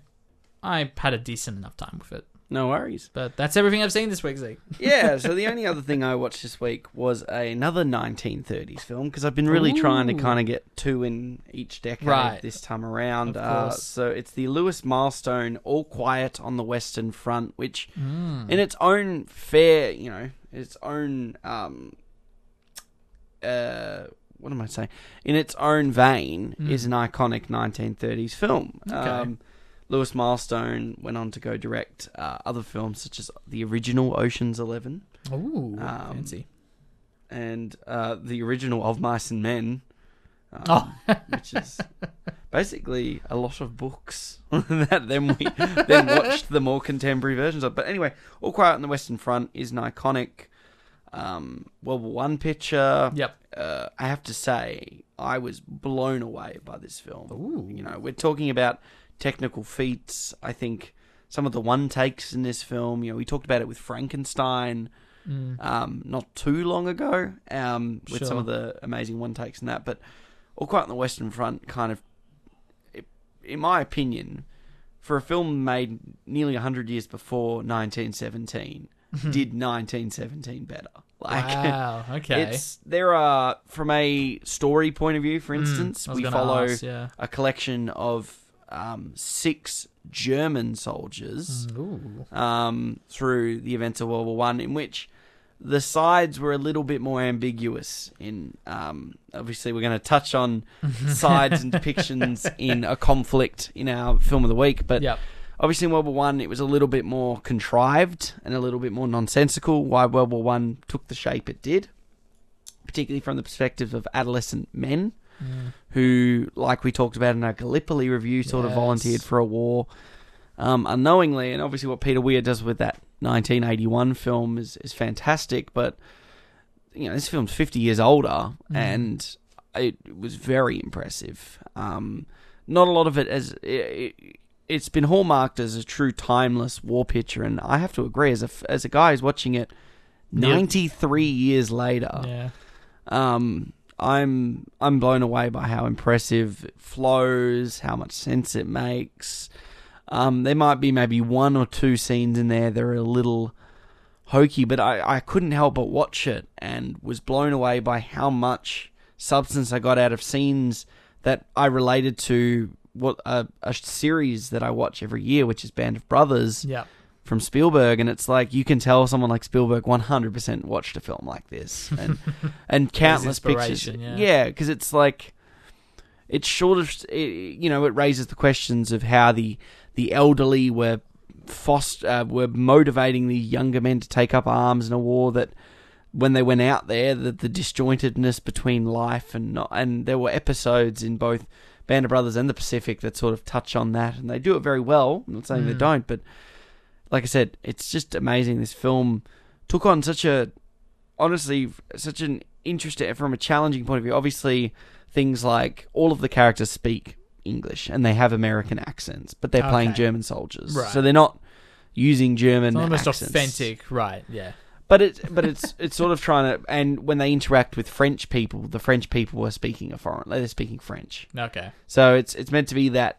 I had a decent enough time with it. No worries. But that's everything I've seen this week, Zeke. *laughs* Yeah, so the only other thing I watched this week was another 1930s film because I've been really trying to kind of get two in each decade Right. this time around. Of Uh, so it's the Lewis Milestone All Quiet on the Western Front, which Hmm. in its own fair, you know, its own um uh what am I saying? In its own vein, Mm. is an iconic 1930s film. Okay. Um, Lewis Milestone went on to go direct uh, other films such as the original Ocean's Eleven Ooh, Um, fancy. and uh, the original Of Mice and Men, um, Oh. which is basically a lot of books *laughs* that then we *laughs* then watched the more contemporary versions of. But anyway, All Quiet on the Western Front is an iconic um, World War One picture. Yep. Uh, I have to say, I was blown away by this film. Ooh. You know, we're talking about technical feats. I think some of the one takes in this film. You know, we talked about it with Frankenstein Mm. um, not too long ago um, with some of the amazing one takes and that. But All Quiet on the Western Front kind of, in my opinion, for a film made nearly 100 years before 1917, did 1917 better. Like, wow. *laughs* Okay. It's there are from a story point of view, for instance, Mm, we follow ask, yeah. a collection of um, six German soldiers um, through the events of World War One, in which the sides were a little bit more ambiguous. In um, obviously, we're going to touch on *laughs* sides and depictions in a conflict in our film of the week, but Yep. obviously in World War One, it was a little bit more contrived and a little bit more nonsensical. Why World War One took the shape it did, particularly from the perspective of adolescent men who, like we talked about in our Gallipoli review, sort of volunteered for a war um, unknowingly. And obviously, what Peter Weir does with that 1981 film is, is fantastic. But, you know, this film's 50 years older Mm. and it was very impressive. Um, not a lot of it as. It, it's been hallmarked as a true timeless war picture, and I have to agree. As a as a guy who's watching it, Yeah. ninety three years later, Yeah. um, I'm I'm blown away by how impressive it flows, how much sense it makes. Um, there might be maybe one or two scenes in there that are a little hokey, but I, I couldn't help but watch it and was blown away by how much substance I got out of scenes that I related to what a, a series that I watch every year, which is Band of Brothers Yeah. From Spielberg, and it's like you can tell someone like Spielberg 100% watched a film like this, and *laughs* and countless pictures. yeah. Yeah, because it's like it's sort of it, you know it raises the questions of how the the elderly were foster uh, were motivating the younger men to take up arms in a war that when they went out there the, the disjointedness between life and not and there were episodes in both Band of Brothers and the Pacific that sort of touch on that and they do it very well I'm not saying they Mm. don't but like I said it's just amazing this film took on such a honestly such an interesting from a challenging point of view obviously things like all of the characters speak English and they have American accents but they're playing German soldiers Right. so they're not using German It's almost accents. authentic, right? Yeah. But it, but it's *laughs* it's sort of trying to, and when they interact with French people, the French people are speaking a foreign, they're speaking French. Okay. So it's it's meant to be that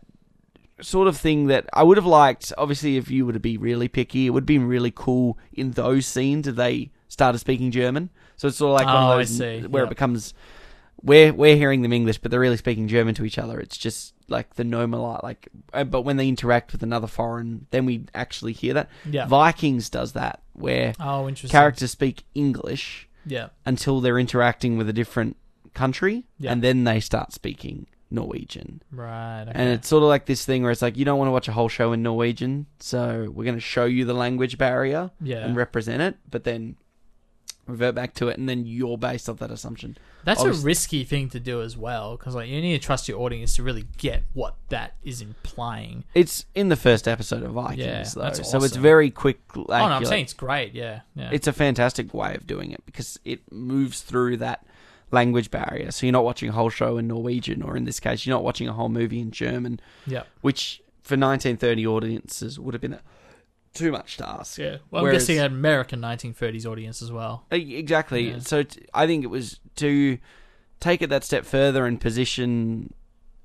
sort of thing that I would have liked. Obviously, if you were to be really picky, it would have been really cool in those scenes if they started speaking German. So it's sort of like one Oh, of those where Yep. it becomes we're we're hearing them English, but they're really speaking German to each other. It's just like the normal like, uh, but when they interact with another foreign, then we actually hear that. Yeah. Vikings does that where Oh, characters speak English Yeah. until they're interacting with a different country, Yeah. and then they start speaking Norwegian. Right. Okay. And it's sort of like this thing where it's like you don't want to watch a whole show in Norwegian, so we're going to show you the language barrier yeah. and represent it, but then revert back to it, and then you're based off that assumption. That's obviously- a risky thing to do as well, because like you need to trust your audience to really get what that is implying. It's in the first episode of Vikings, Yeah, though, that's so it's very quick. Like, oh no, I'm saying like- it's great. Yeah. Yeah. it's a fantastic way of doing it because it moves through that language barrier. So you're not watching a whole show in Norwegian, or in this case, you're not watching a whole movie in German, yeah. which for 1930 audiences would have been a, too much to ask. Yeah. Well, I'm Whereas- guessing an American 1930s audience as well. Uh, Exactly. Yeah. So t- I think it was to take it that step further and position,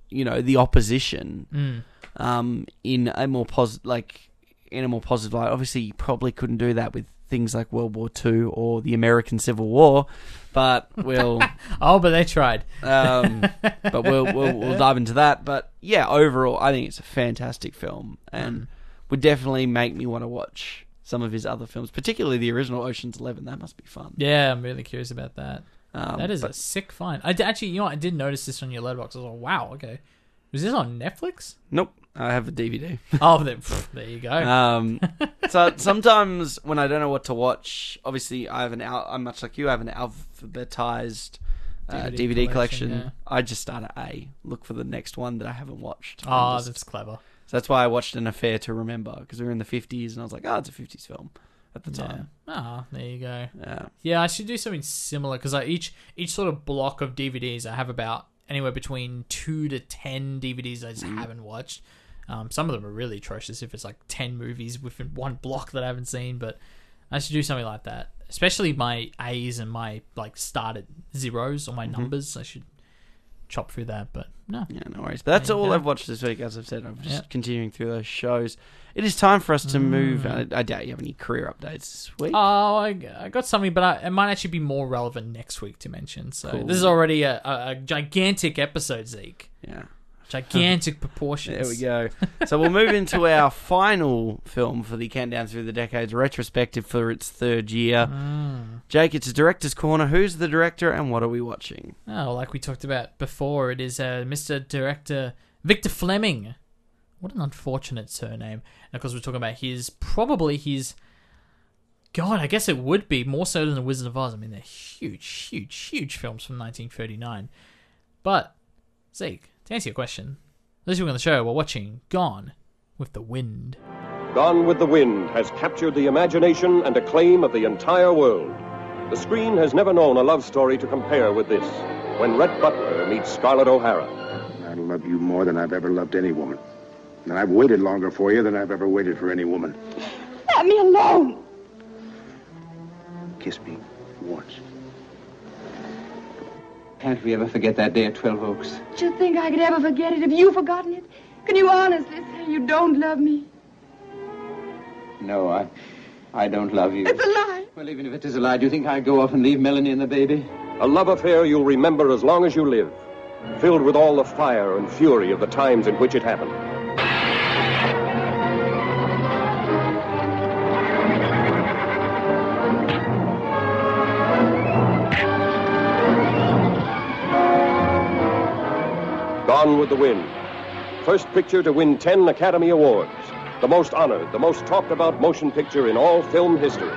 you know, the opposition Mm. um, in a more positive, like in a more positive light. Obviously, you probably couldn't do that with things like World War Two or the American Civil War, but *laughs* we'll. Oh, but they tried. um, *laughs* but we'll, we'll we'll dive into that. But yeah, overall, I think it's a fantastic film and Mm. would definitely make me want to watch some of his other films, particularly the original Ocean's Eleven. That must be fun. Yeah, I'm really curious about that. Um, that is but a sick find. I d- actually, you know, what, I did notice this on your Letterboxd. I was like, wow, okay. Was this on Netflix? nope. I have a DVD. *laughs* oh, there, there you go. Um, *laughs* so sometimes when I don't know what to watch, obviously I have an al- I'm much like you. I have an alphabetized uh, DVD DVD, collection. collection, yeah. I just start at A, look for the next one that I haven't watched. and oh, just- that's clever. So that's why I watched An Affair to Remember because we were in the 50s and I was like, oh, it's a 50s film at the time. Ah, there you go. Yeah. Yeah, I should do something similar because I each each sort of block of DVDs I have about anywhere between two to ten DVDs I just Mm. haven't watched. Um, some of them are really atrocious if it's like ten movies within *laughs* one block that I haven't seen, but I should do something like that. Especially my A's and my like started zeros or my Mhm. numbers. I should chop through that, but no. Yeah, no worries. But that's all go. I've watched this week. As I've said, I'm just Yeah. continuing through those shows. It is time for us to move. Mm. I, I doubt you have any career updates this week. Oh, I, I got something, but I, it might actually be more relevant next week to mention. So Cool. this is already a, a, a gigantic episode, Zeke. yeah. Gigantic proportions. *laughs* There we go. So we'll move into *laughs* our final film for the Countdown Through the Decades retrospective for its third year. Mm. Jake, it's a director's corner. Who's the director and what are we watching? Oh, like we talked about before, it is uh, Mr. Director Victor Fleming. What an unfortunate surname. And of course, we're talking about his, probably his. God, I guess it would be more so than The Wizard of Oz. I mean, they're huge, huge, huge films from 1939. But Zeke, to answer your question, this week on the show, we're watching Gone with the Wind. Gone with the Wind has captured the imagination and acclaim of the entire world. The screen has never known a love story to compare with this. When Rhett Butler meets Scarlett O'Hara. I love you more than I've ever loved any woman. And I've waited longer for you than I've ever waited for any woman. Let me alone. Kiss me once. Can't we ever forget that day at Twelve Oaks? Do you think I could ever forget it? Have you forgotten it? Can you honestly say you don't love me? No, I, I don't love you. It's a lie. Well, even if it is a lie, do you think I'd go off and leave Melanie and the baby? A love affair you'll remember as long as you live, filled with all the fire and fury of the times in which it happened. Gone with the Wind. First picture to win 10 Academy Awards. The most honored, the most talked about motion picture in all film history.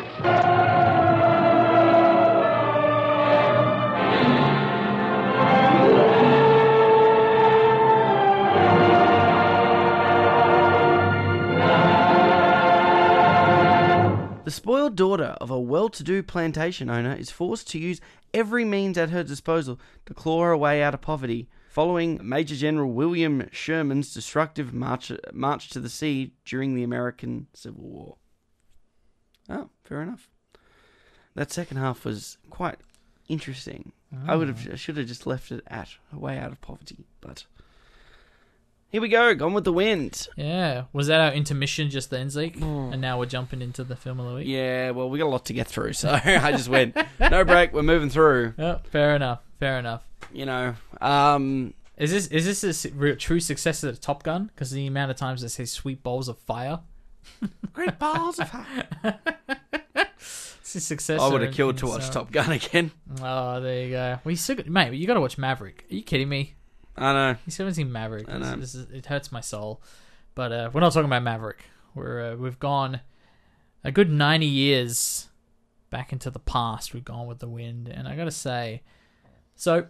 The spoiled daughter of a well to do plantation owner is forced to use every means at her disposal to claw her way out of poverty, following Major General William Sherman's destructive march, march to the sea during the American Civil War. Oh, fair enough. That second half was quite interesting. I would have, I should have just left it at a way out of poverty, but here we go. Gone with the wind. Yeah, was that our intermission just then, Zeke? Hmm. And now we're jumping into the film of the week. Yeah, well, we got a lot to get through, so *laughs* I just went no break. We're moving through. Yeah, fair enough. Fair enough. You know, um, Is this is this a s- real, true success of Top Gun? Because the amount of times it says "sweet balls of fire." *laughs* great balls of fire. *laughs* It's a success. I would have killed to watch Top Gun again. Oh, there you go. We still, got- mate. You got to watch Maverick. Are you kidding me? I know. You still haven't seen Maverick. I This, know. this is, it hurts my soul. But uh, we're not talking about Maverick. We're uh, we've gone a good ninety years back into the past. We've gone with the wind, and I gotta say, so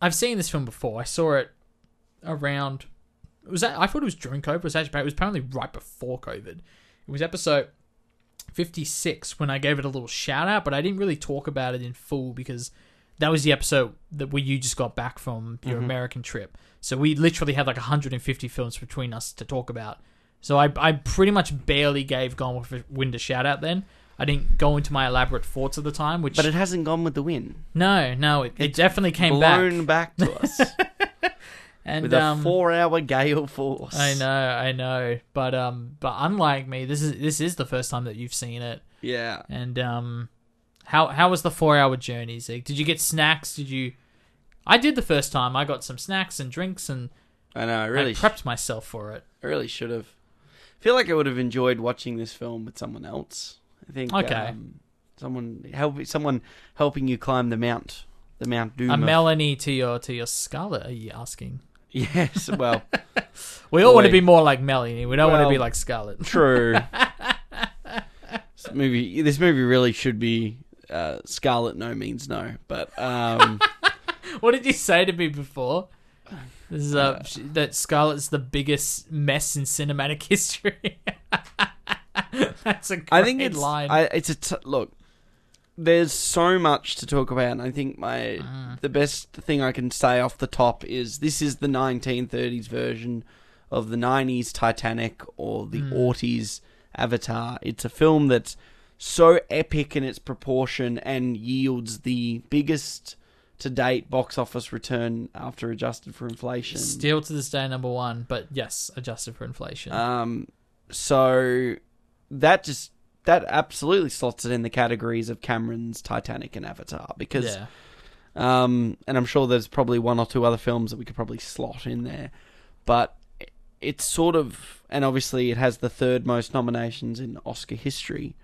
I've seen this film before. I saw it around. It was that I thought it was during COVID. It was actually it was apparently right before COVID. It was episode fifty six when I gave it a little shout out, but I didn't really talk about it in full because that was the episode that where you just got back from your mm-hmm. American trip. So we literally had like 150 films between us to talk about. So I, I pretty much barely gave Gone with the Wind a shout out then. I didn't go into my elaborate thoughts at the time, which But it hasn't gone with the wind. no, no, it, it definitely came back Blown back. to us *laughs* And with um, a four-hour gale force. I know, I know, but um, but unlike me, this is this is the first time that you've seen it. Yeah. And um, how how was the four hour journey, Zeke? Did you get snacks? Did you? I did the first time. I got some snacks and drinks, and I know. I really, I prepped myself for it. I really should have. I feel like I would have enjoyed watching this film with someone else. I think. Okay. Um, someone help someone helping you climb the mount, the Mount Doom. A of- Melanie to your to your Scarlett? Are you asking? *laughs* Yes. Well, *laughs* We all want to be more like Melanie. We don't want to be like Scarlett. *laughs* true. this movie. This movie really should be uh, Scarlett. No means no. But um, What did you say to me before? This is uh, sh- that Scarlett's the biggest mess in cinematic history. *laughs* That's a I think it's line. I, it's a t- look. There's so much to talk about, and I think my Mm. the best thing I can say off the top is this is the 1930s version of the 90s Titanic or the Mm. 80s Avatar. It's a film that's so epic in its proportion and yields the biggest to date box office return after adjusted for inflation. Still to this day number one, but yes, adjusted for inflation. Um, so that just that absolutely slots it in the categories of Cameron's Titanic and Avatar because, yeah. um, and I'm sure there's probably one or two other films that we could probably slot in there, but it's sort of, and obviously it has the third most nominations in Oscar history.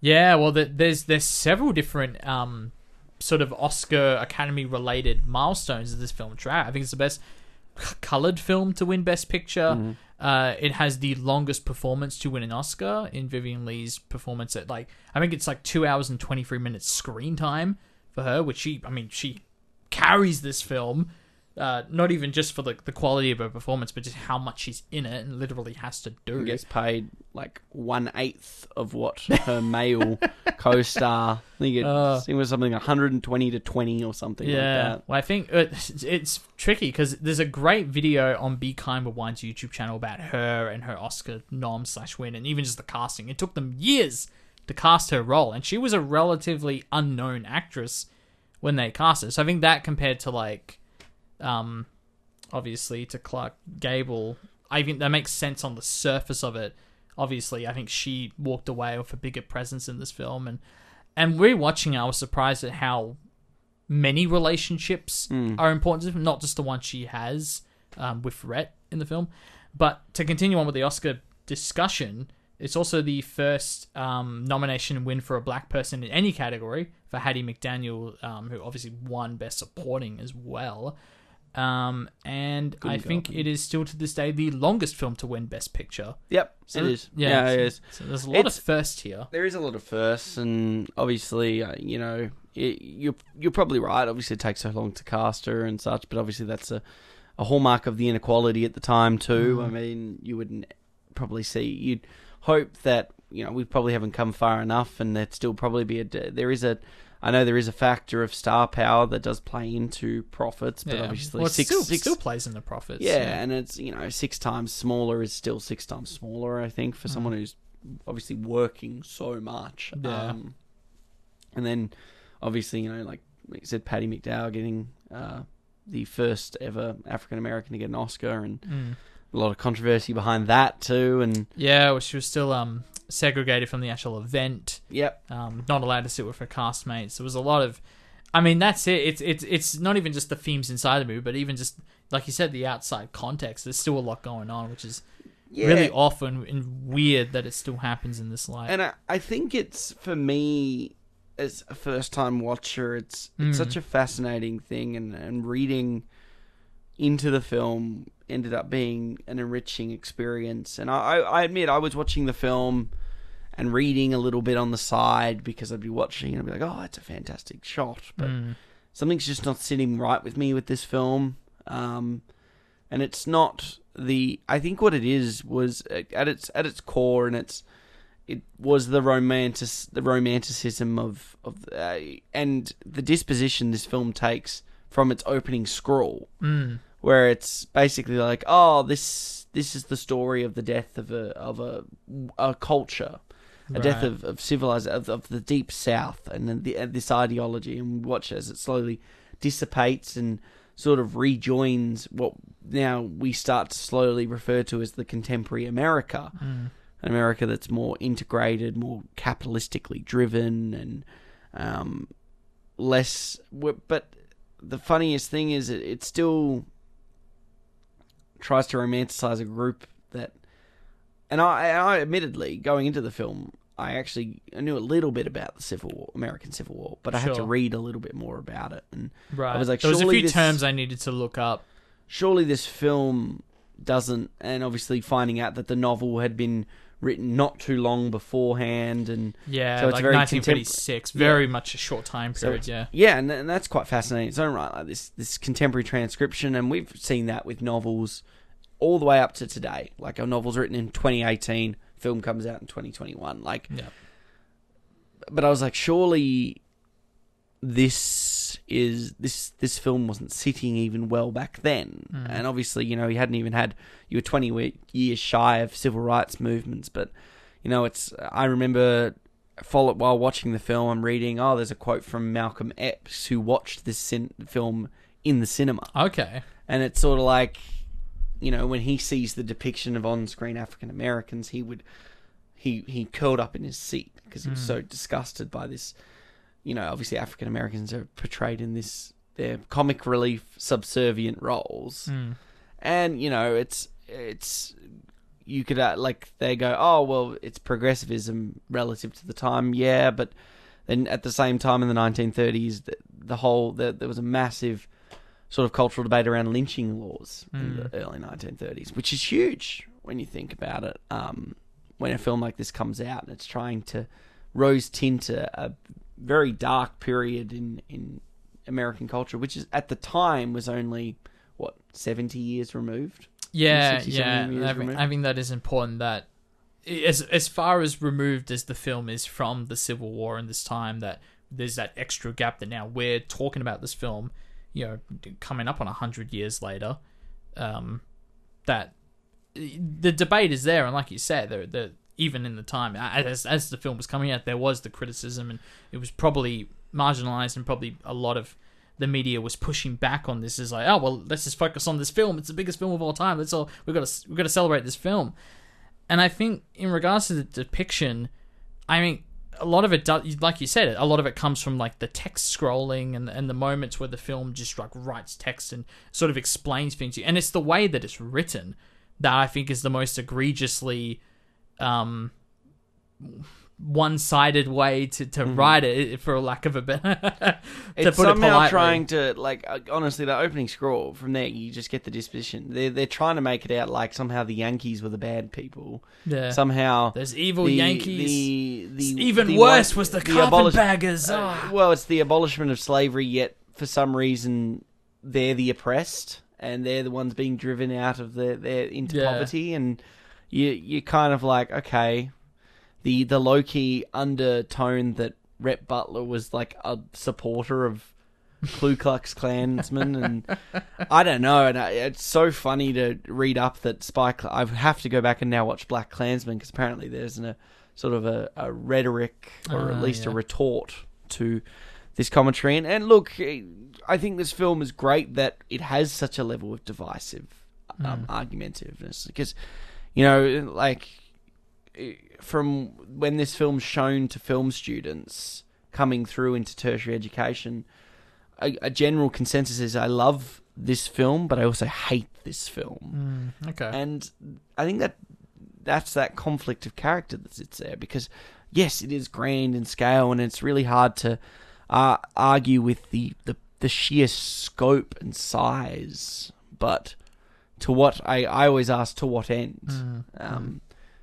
Yeah, well, there's there's several different um, sort of Oscar Academy related milestones that this film track. I think it's the best colored film to win Best Picture. Uh, it has the longest performance to win an Oscar in Vivien Leigh's performance at like I think it's like two hours and twenty three minutes screen time for her, which she I mean she carries this film. Uh, not even just for the, the quality of her performance, but just how much she's in it and literally has to do. gets paid like one eighth of what her *laughs* male co-star. I think it, Uh. it was something 120 to 20 or something like Yeah, that. well, I think it's, it's tricky because there's a great video on Be Kind Rewind's YouTube channel about her and her Oscar nom slash win, and even just the casting. It took them years to cast her role, and she was a relatively unknown actress when they cast her. So I think that compared to like, um, obviously to Clark Gable, I think that makes sense on the surface of it. Obviously, I think she walked away with a bigger presence in this film, and and rewatching, it, I was surprised at how many relationships are important to him, not just the one she has um, with Rhett in the film. But to continue on with the Oscar discussion, it's also the first um, nomination win for a black person in any category for Hattie McDaniel, um, who obviously won Best Supporting as well. Um, and I go think up. it is still to this day the longest film to win Best Picture. Yep, So it is. Yeah, Yeah, it is. so there's a lot It's- of firsts here. There is a lot of firsts, and obviously, uh, you know, it, you're you're probably right. Obviously, it takes so long to cast her and such, but obviously, that's a, a hallmark of the inequality at the time too. I mean, you wouldn't probably see. You'd hope that you know we probably haven't come far enough, and there'd still probably be a there is a. I know there is a factor of star power that does play into profits, but Yeah. obviously well, it six, still, six still plays in the profits. yeah, and it's you know six times smaller is still six times smaller. I think for someone who's obviously working so much. Yeah. Um, and then obviously you know like, like I said, Patty McDowell getting uh, the first ever African American to get an Oscar, and Mm. a lot of controversy behind that too. And Yeah, well, she was still um segregated from the actual event. yep, um, not allowed to sit with her castmates. There was a lot of, I mean, that's it. It's it's it's not even just the themes inside the movie, but even just like you said, the outside context. There's still a lot going on, which is yeah. really off and, and weird that it still happens in this light. And I, I think it's for me as a first time watcher, it's it's Mm. such a fascinating thing, and and reading into the film ended up being an enriching experience. And I, I, admit I was watching the film and reading a little bit on the side because I'd be watching and I'd be like, oh, it's a fantastic shot, but Mm. something's just not sitting right with me with this film. Um, and it's not the. I think what it is was uh, at its at its core, and it's it was the romantic the romanticism of of uh, and the disposition this film takes from its opening scroll, Mm. Where it's basically like, oh, this this is the story of the death of a of a a culture. A death of, of civilized of, of the deep south and then the, this ideology and watch as it slowly dissipates and sort of rejoins what now we start to slowly refer to as the contemporary America Mm. an America that's more integrated, more capitalistically driven, and um, less. But the funniest thing is, it, it still tries to romanticize a group that. And I, and I, admittedly, going into the film, I actually I knew a little bit about the Civil War, American Civil War, but I had to Sure. read a little bit more about it. And Right. I was like, there was a surely few this- terms I needed to look up. surely this film doesn't and obviously finding out that the novel had been written not too long beforehand and Yeah, So it's like very 1936. contem- Very much a short time period. it's- yeah. yeah and, and that's quite fascinating in its own right like this this contemporary transcription and we've seen that with novels all the way up to today like a novel's written in 2018 film comes out in 2021 like Yeah. but I was like, surely this is this this film wasn't sitting even well back then, Hmm. and obviously, you know, he hadn't even had you were twenty years shy of civil rights movements, but you know, it's I remember follow while watching the film, I'm reading, oh, there's a quote from Malcolm X who watched this cin- film in the cinema, Okay. and it's sort of like you know when he sees the depiction of on-screen African Americans, he would he he curled up in his seat because he was so disgusted by this. You know, obviously African Americans are portrayed in this their comic relief subservient roles, Mm. and you know it's it's you could uh, like they go oh well it's progressivism relative to the time. Yeah but then at the same time in the 1930s the, the whole the, there was a massive sort of cultural debate around lynching laws in the early 1930s which is huge when you think about it. Um, when a film like this comes out and it's trying to rose tint a, a very dark period in in American culture which is at the time was only what seventy years removed. Yeah, 60, yeah. years I think, removed. I think that is important. That as as far as removed as the film is from the Civil War and this time, that there's that extra gap that now we're talking about this film, you know, coming up on a hundred years later. Um, that the debate is there, and like you said, the, the even in the time as as the film was coming out, there was the criticism, and it was probably marginalized, and probably a lot of the media was pushing back on this. Is like, oh well, let's just focus on this film. It's the biggest film of all time. Let's all we've got to we've got to celebrate this film. And I think in regards to the depiction, I mean, a lot of it does, like you said, a lot of it comes from like the text scrolling and and the moments where the film just like writes text and sort of explains things to you. And it's the way that it's written that I think is the most egregiously um one-sided way to, to write it for lack of a better *laughs* Mm-hmm. It's it somehow politely. trying to like uh, honestly the opening scroll from there you just get the disposition. They're they're trying to make it out like somehow the Yankees were the bad people. yeah. Somehow There's evil the- Yankees. The, the Even the worse one- was the, abolish- carpetbaggers. uh, Ah. well, it's the abolishment of slavery. Yet for some reason they're the oppressed and they're the ones being driven out of the their into Yeah. poverty and you you kind of like okay the the low key undertone that Rhett Butler was like a supporter of Ku Klux Klansmen, and I don't know. And I, it's so funny to read up that Spike. I have to go back and now watch BlacKkKlansman because apparently there's an, a sort of a, a rhetoric or Ah, at least a retort to this commentary. And, and look, I think this film is great that it has such a level of divisive um, argumentativeness because you know, like from when this film's shown to film students coming through into tertiary education, a, a general consensus is I love this film, but I also hate this film. okay. And I think that that's that conflict of character that sits there because yes, it is grand in scale, and it's really hard to uh, argue with the, the the sheer scope and size. But to what I, I always ask, to what end? Mm, mm. Um,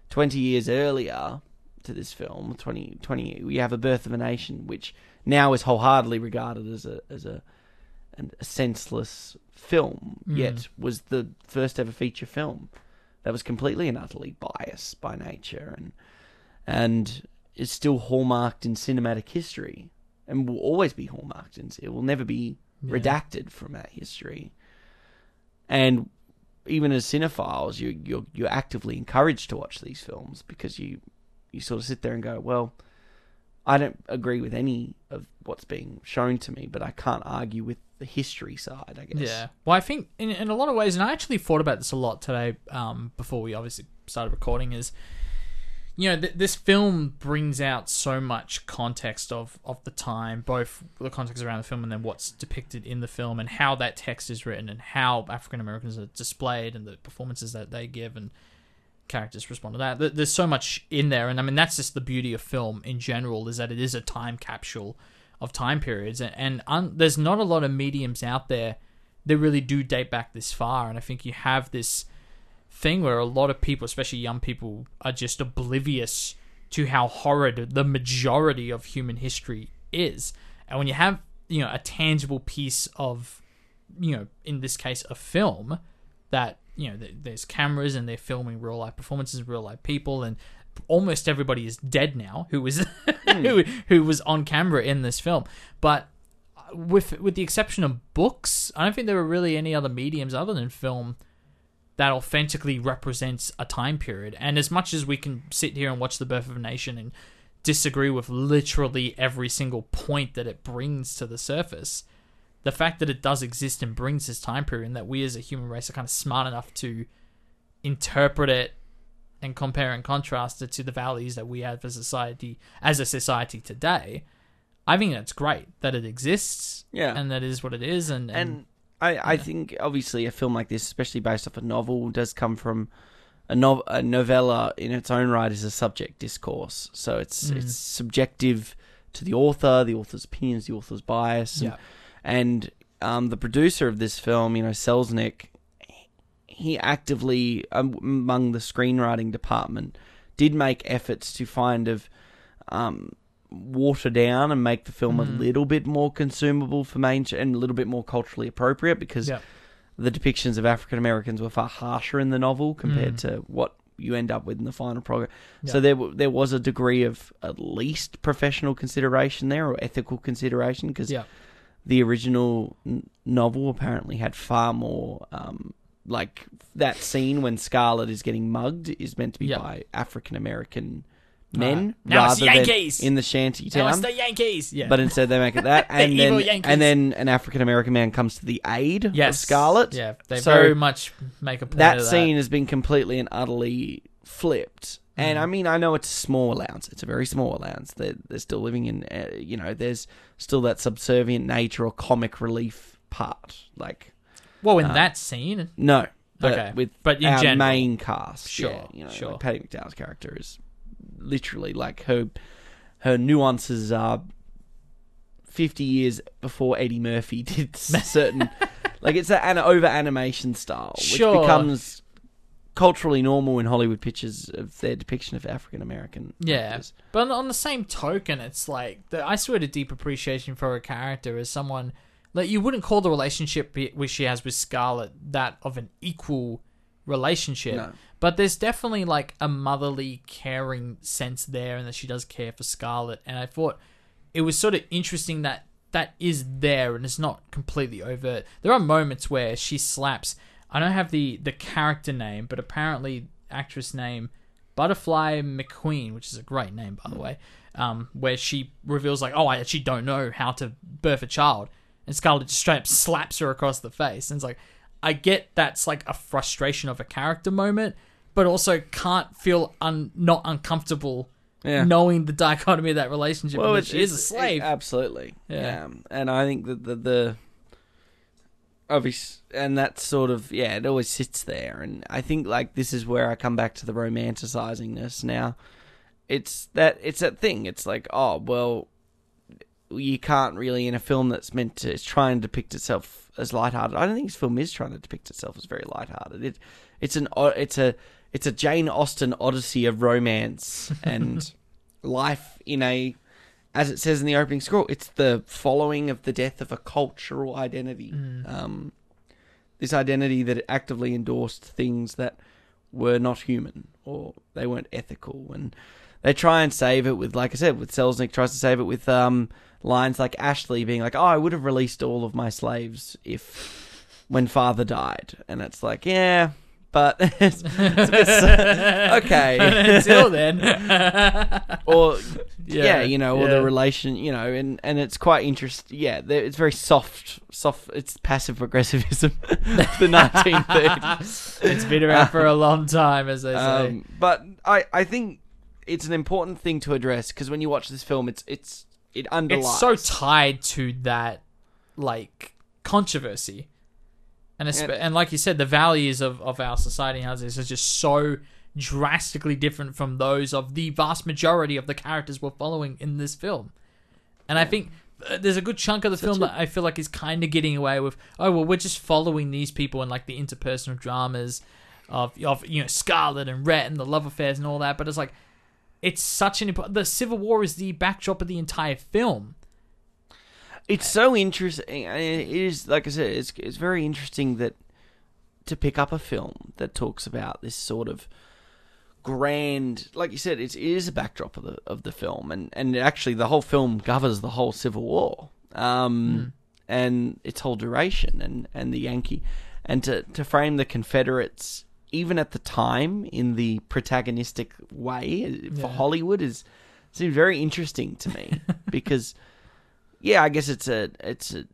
Twenty years earlier to this film, 20, 20 we have a Birth of a Nation, which now is wholeheartedly regarded as a as a an, a senseless film, mm. yet was the first ever feature film that was completely and utterly biased by nature and and is still hallmarked in cinematic history and will always be hallmarked in it will never be redacted from that history. And even as cinephiles you you're you're actively encouraged to watch these films because you you sort of sit there and go well I don't agree with any of what's being shown to me, but I can't argue with the history side, I guess. Yeah. Well, I think in, in a lot of ways, and I actually thought about this a lot today um, before we obviously started recording, is, you know, th- this film brings out so much context of, of the time, both the context around the film and then what's depicted in the film and how that text is written and how African Americans are displayed and the performances that they give and characters respond to that. There- There's so much in there, and I mean that's just the beauty of film in general is that it is a time capsule of time periods, and, and un- there's not a lot of mediums out there that really do date back this far. And I think you have this thing where a lot of people, especially young people, are just oblivious to how horrid the majority of human history is. And when you have you know a tangible piece of you know in this case a film that you know th- there's cameras and they're filming real life performances real life people and almost everybody is dead now who was *laughs* who, hmm. who was on camera in this film but with with the exception of books i don't think there were really any other mediums other than film that authentically represents a time period and as much as we can sit here and watch the birth of a nation and disagree with literally every single point that it brings to the surface the fact that it does exist and brings this time period and that we as a human race are kind of smart enough to interpret it and compare and contrast it to the values that we have as a society as a society today i think that's great that it exists Yeah. and that is what it is and, and, And I, I think obviously a film like this, especially based off a novel, does come from a, nov- a novella in its own right is a subject discourse. So it's Mm. it's subjective to the author, the author's opinions, the author's bias. And, Yeah. and um, the producer of this film, you know, Selznick, he actively, um, among the screenwriting department, did make efforts to find of um, water down and make the film a Mm. little bit more consumable for main and a little bit more culturally appropriate because Yeah. the depictions of African Americans were far harsher in the novel compared Mm. to what you end up with in the final product. Yeah. So there there was a degree of at least professional consideration there or ethical consideration because Yeah. the original n- novel apparently had far more um, like that scene when Scarlett is getting mugged is meant to be by African American men it's rather the than Yankees! in the shanty town. Now it's the Yankees. Yeah. But instead they make it that, *laughs* The and evil then and then an African American man comes to the aid of Scarlett. Yeah, they So very much make a point that of that. scene has been completely and utterly flipped. And Mm. I mean, I know it's a small allowance. It's a very small allowance. They're, they're still living in, uh, you know, there's still that subservient nature or comic relief part. Like, Well, in uh, that scene, no. But Okay. with But in our general. main cast, Sure, yeah, you know, sure. like Hattie McDaniel's character is literally like her her nuances are fifty years before Eddie Murphy *laughs* did certain like it's an over animation style, which Sure. becomes culturally normal in Hollywood pictures of their depiction of African American. Yeah, but on- the same token, it's like the, I swear to deep appreciation for her character as someone like you wouldn't call the relationship which she has with Scarlett that of an equal relationship. No. But there's definitely like a motherly, caring sense there, and that she does care for Scarlett. And I thought it was sort of interesting that that is there, and it's not completely overt. There are moments where she slaps. I don't have the the character name, but apparently actress name Butterfly McQueen, which is a great name by the way. Um, where she reveals like, oh, I actually don't know how to birth a child, and Scarlett just straight up slaps her across the face, and it's like, I get that's like a frustration of a character moment, but also can't feel un- not uncomfortable Yeah. knowing the dichotomy of that relationship. and that she is a slave. it- absolutely. Yeah. Um, and I think that the, the obvious and that sort of yeah, it always sits there. And I think like this is where I come back to the romanticizingness. Now, it's that it's that thing. It's like oh well, you can't really in a film that's meant to it's trying to depict itself as lighthearted. I don't think this film is trying to depict itself as very lighthearted. It it's an it's a it's a Jane Austen odyssey of romance *laughs* and life in a as it says in the opening scroll, it's the following of the death of a cultural identity. Um, this identity that actively endorsed things that were not human or they weren't ethical, and they try and save it with, like I said, with Selznick tries to save it with um, lines like Ashley being like, "Oh, I would have released all of my slaves if when father died," and it's like, yeah. But *laughs* it's, it's a bit *laughs* okay. Until then, *laughs* or Yeah, yeah, you know, or yeah. the relation, you know, and and it's quite interesting. Yeah, it's very soft, soft. It's passive progressivism, the 1930s. it's been around for a long time, as they say. Um, but I I think it's an important thing to address because when you watch this film, it's it's it underlies. it's so tied to that like controversy. And And- and like you said the values of, of our society nowadays is just so drastically different from those of the vast majority of the characters we're following in this film. And i think uh, there's a good chunk of the film that i feel like is kind of getting away with oh well we're just following these people and like the interpersonal dramas of of you know Scarlett and Rhett and the love affairs and all that. But it's like it's such an important the civil war is the backdrop of the entire film it's so interesting. It is like I said, it's it's very interesting that to pick up a film that talks about this sort of grand, like you said, it's, it is a backdrop of the of the film, and and actually the whole film covers the whole Civil War, um, and its whole duration, and and the Yankee, and to to frame the Confederates even at the time in the protagonistic way for Yeah. Hollywood is seems very interesting to me *laughs* because yeah, I guess it's a it's a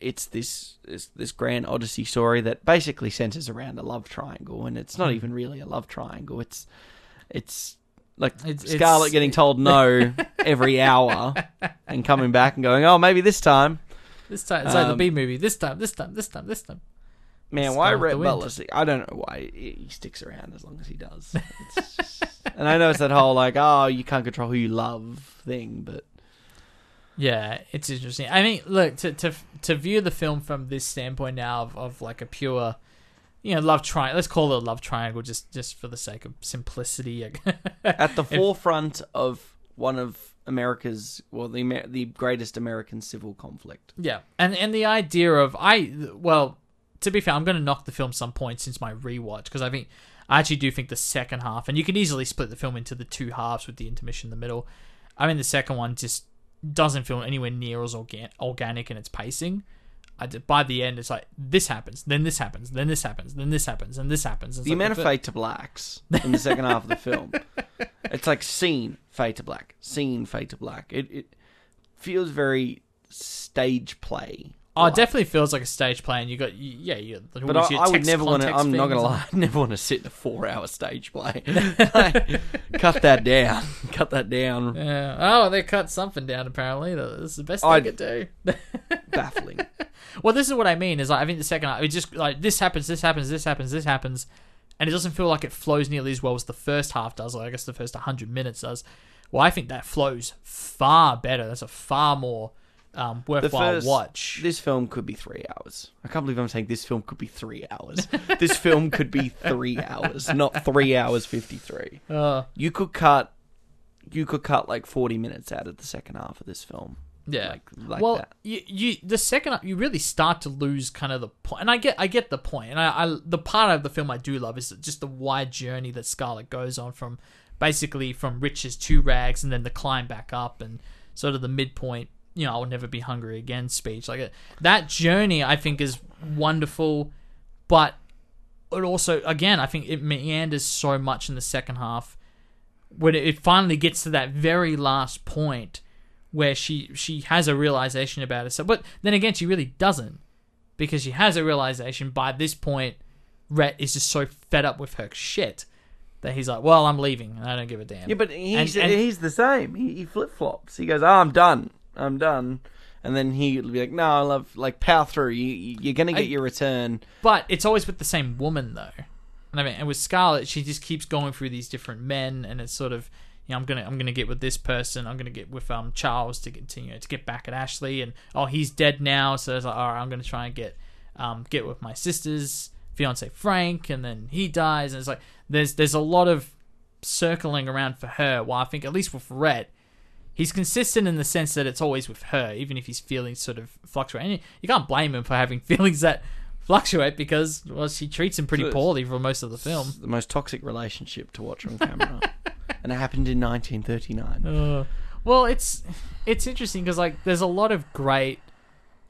it's this this, this grand odyssey story that basically centers around a love triangle, and it's Hmm. not even really a love triangle. It's it's like It's- Scarlett it's- getting told no *laughs* every hour and coming back and going, oh, maybe this time. This time it's like the Um, B movie. This time, this time, this time, this time. Man, why the Butler? I don't know why he sticks around as long as he does. *laughs* It's just- and I know it's that whole like, oh, you can't control who you love thing, but Yeah, it's interesting. I mean, look to to to view the film from this standpoint now of, of like a pure, you know, love triangle. Let's call it a love triangle, just just for the sake of simplicity. *laughs* at the forefront of one of America's, well, the the greatest American civil conflict. Yeah, and and the idea of I well, to be fair, I'm going to knock the film some points since my rewatch because I think I actually do think the second half, and you can easily split the film into the two halves with the intermission in the middle. I mean, the second one just doesn't feel anywhere near as organ- organic in its pacing. I by the end, it's like this happens, then this happens, then this happens, then this happens, and this happens. It's The like amount of fade to blacks in the second half of the film, *laughs* it's like scene fade to black, scene fade to black. It it feels very stage play. Oh, it definitely feels like a stage play, and you got you, yeah, you. the- But I, I would never want to. I'm not gonna lie. *laughs* I never want to sit in a four-hour stage play. Like, *laughs* *laughs* cut that down. Cut that down. Yeah. Oh, they cut something down. Apparently, that's the best they I'd- could do. Baffling. well, this is what I mean. Is like I think the second half, it just like this happens, this happens, this happens, this happens, and it doesn't feel like it flows nearly as well as the first half does. Or I guess the first 100 minutes does. Well, I think that flows far better. That's a far more um, worthwhile first, watch. This film could be three hours. I can't believe I'm saying this film could be three hours. this film could be three *laughs* hours, not three hours fifty-three. Uh, You could cut. You could cut like forty minutes out of the second half of this film. Yeah. Like, like well, that. you, you the second you really start to lose kind of the point, and I get I get the point, and I, I the part of the film I do love is just the wide journey that Scarlett goes on from basically from riches to rags, and then the climb back up, and sort of the midpoint. You know, I'll never be hungry again speech like uh, that journey. I think is wonderful, but it also again I think it meanders so much in the second half when it- it finally gets to that very last point where she she has a realization about herself. But then again, she really doesn't because she has a realization. By this point, Rhett is just so fed up with her shit that he's like, "Well, I'm leaving, and I don't give a damn." Yeah, but he's And- and- he's the same. He, he flip flops. He goes, "Oh, I'm done. I'm done," and then he'll be like, "No, I love like power through. You you- you're gonna get I- your return." But it's always with the same woman, though. And I mean, and with Scarlett, she just keeps going through these different men, and it's sort of, you know, I'm gonna, I'm gonna get with this person. I'm gonna get with um Charles to get, to, you know, to get back at Ashley, and oh, he's dead now, so it's like, all right, I'm gonna try and get, um, get with my sister's fiance Frank, and then he dies, and it's like, there's, there's a lot of circling around for her. While I think at least with Rhett, he's consistent in the sense that it's always with her, even if his feelings sort of fluctuate. And you- can't blame him for having *laughs* feelings that fluctuate because well, she treats him pretty So poorly for most of the film. The most toxic relationship to watch on camera, *laughs* and it happened in 1939. Uh, well, it's it's interesting because like there's a lot of great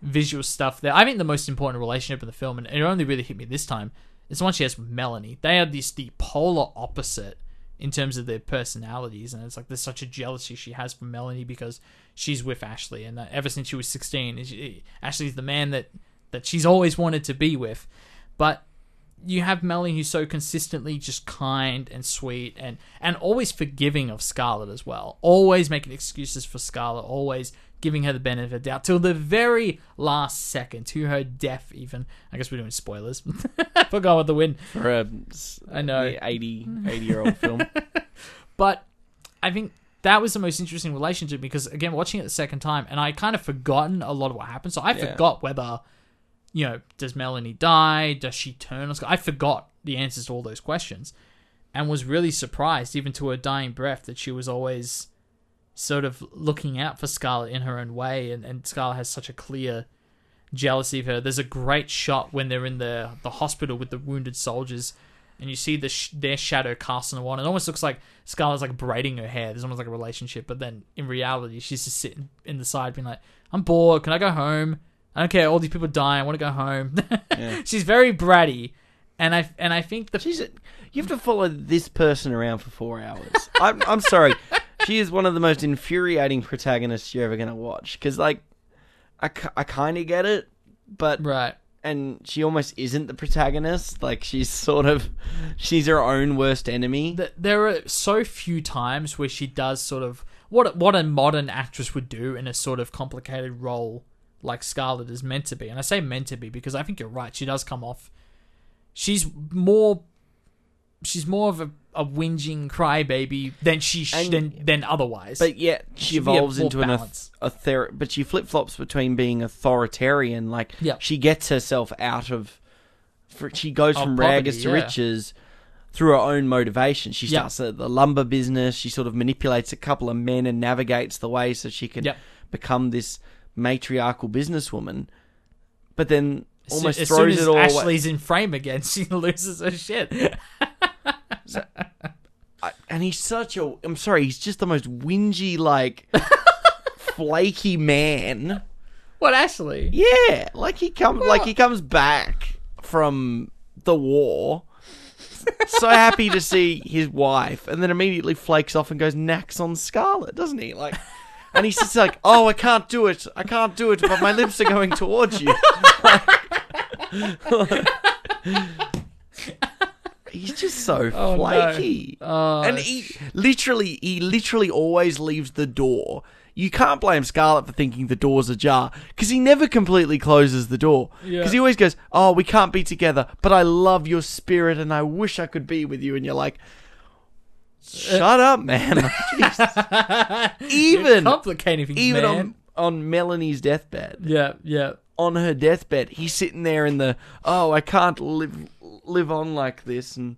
visual stuff there. I think the most important relationship in the film, and it only really hit me this time, is the one she has with Melanie. They are this the polar opposite in terms of their personalities, and it's like there's such a jealousy she has for Melanie because she's with Ashley, and that ever since she was 16, she, eh, Ashley's the man that that she's always wanted to be with, but you have Melanie who's so consistently just kind and sweet and and always forgiving of Scarlett as well. Always making excuses for Scarlett, always giving her the benefit of the doubt till the very last second, to her death even. I guess we're doing spoilers. *laughs* Forgot what the win. For a, I know. 80 80 year old *laughs* film. But I think that was the most interesting relationship because again, watching it the second time, and I kind of forgotten a lot of what happened. So I Yeah. forgot whether, you know, does Melanie die? Does she turn I forgot the answers to all those questions, and was really surprised, even to her dying breath, that she was always sort of looking out for Scarlett in her own way, and, and Scarlett has such a clear jealousy of her. There's a great shot when they're in the the hospital with the wounded soldiers, and you see the sh- their shadow cast on the wall. It almost looks like Scarlett's like braiding her hair. There's almost like a relationship, but then in reality, she's just sitting in the side, being like, "I'm bored. Can I go home? I don't care. All these people dying. I want to go home." *laughs* she's very bratty, and I and I think the She's a, you have to follow this person around for four hours. I'm, I'm sorry. She is one of the most infuriating protagonists you're ever going to watch. Because, like, I, I kind of get it, but. right. And she almost isn't the protagonist. Like, she's sort of. She's her own worst enemy. th- there are so few times where she does sort of what what a modern actress would do in a sort of complicated role like Scarlett is meant to be. And I say meant to be because I think you're right. She does come off. She's more. She's more of a, a whinging crybaby than she sh- And- than than otherwise. But yet she a evolves into an balance. author. But she flip flops between being authoritarian, like Yeah. she gets herself out of. For, she goes Of from poverty, rags to yeah. riches through her own motivation. She starts the, the lumber business. She sort of manipulates a couple of men and navigates the way so she can Yep. become this matriarchal businesswoman. But then almost throws it all away. Ashley's in frame again, *laughs* she loses her shit. I- and he's such a I'm sorry, he's just the most whingy like *laughs* flaky man. what Ashley? Yeah, like he comes like he comes back from the war. so happy to see his wife and then immediately flakes off and goes knacks on Scarlett, doesn't he? Like and he's just like, "Oh, I can't do it. I can't do it, but my lips are going towards you." *laughs* he's just so *laughs* Oh, no. flaky. Oh, and he literally he literally always leaves the door. You can't blame Scarlett for thinking the door's ajar because he never completely closes the door. Yeah. Because he always goes, "Oh, we can't be together, but I love your spirit and I wish I could be with you." And you're like, "Shut up, man!" *laughs* *laughs* Even complicating things, even man. on on Melanie's deathbed, yeah, yeah. on her deathbed, he's sitting there in the, "Oh, I can't live live on like this," and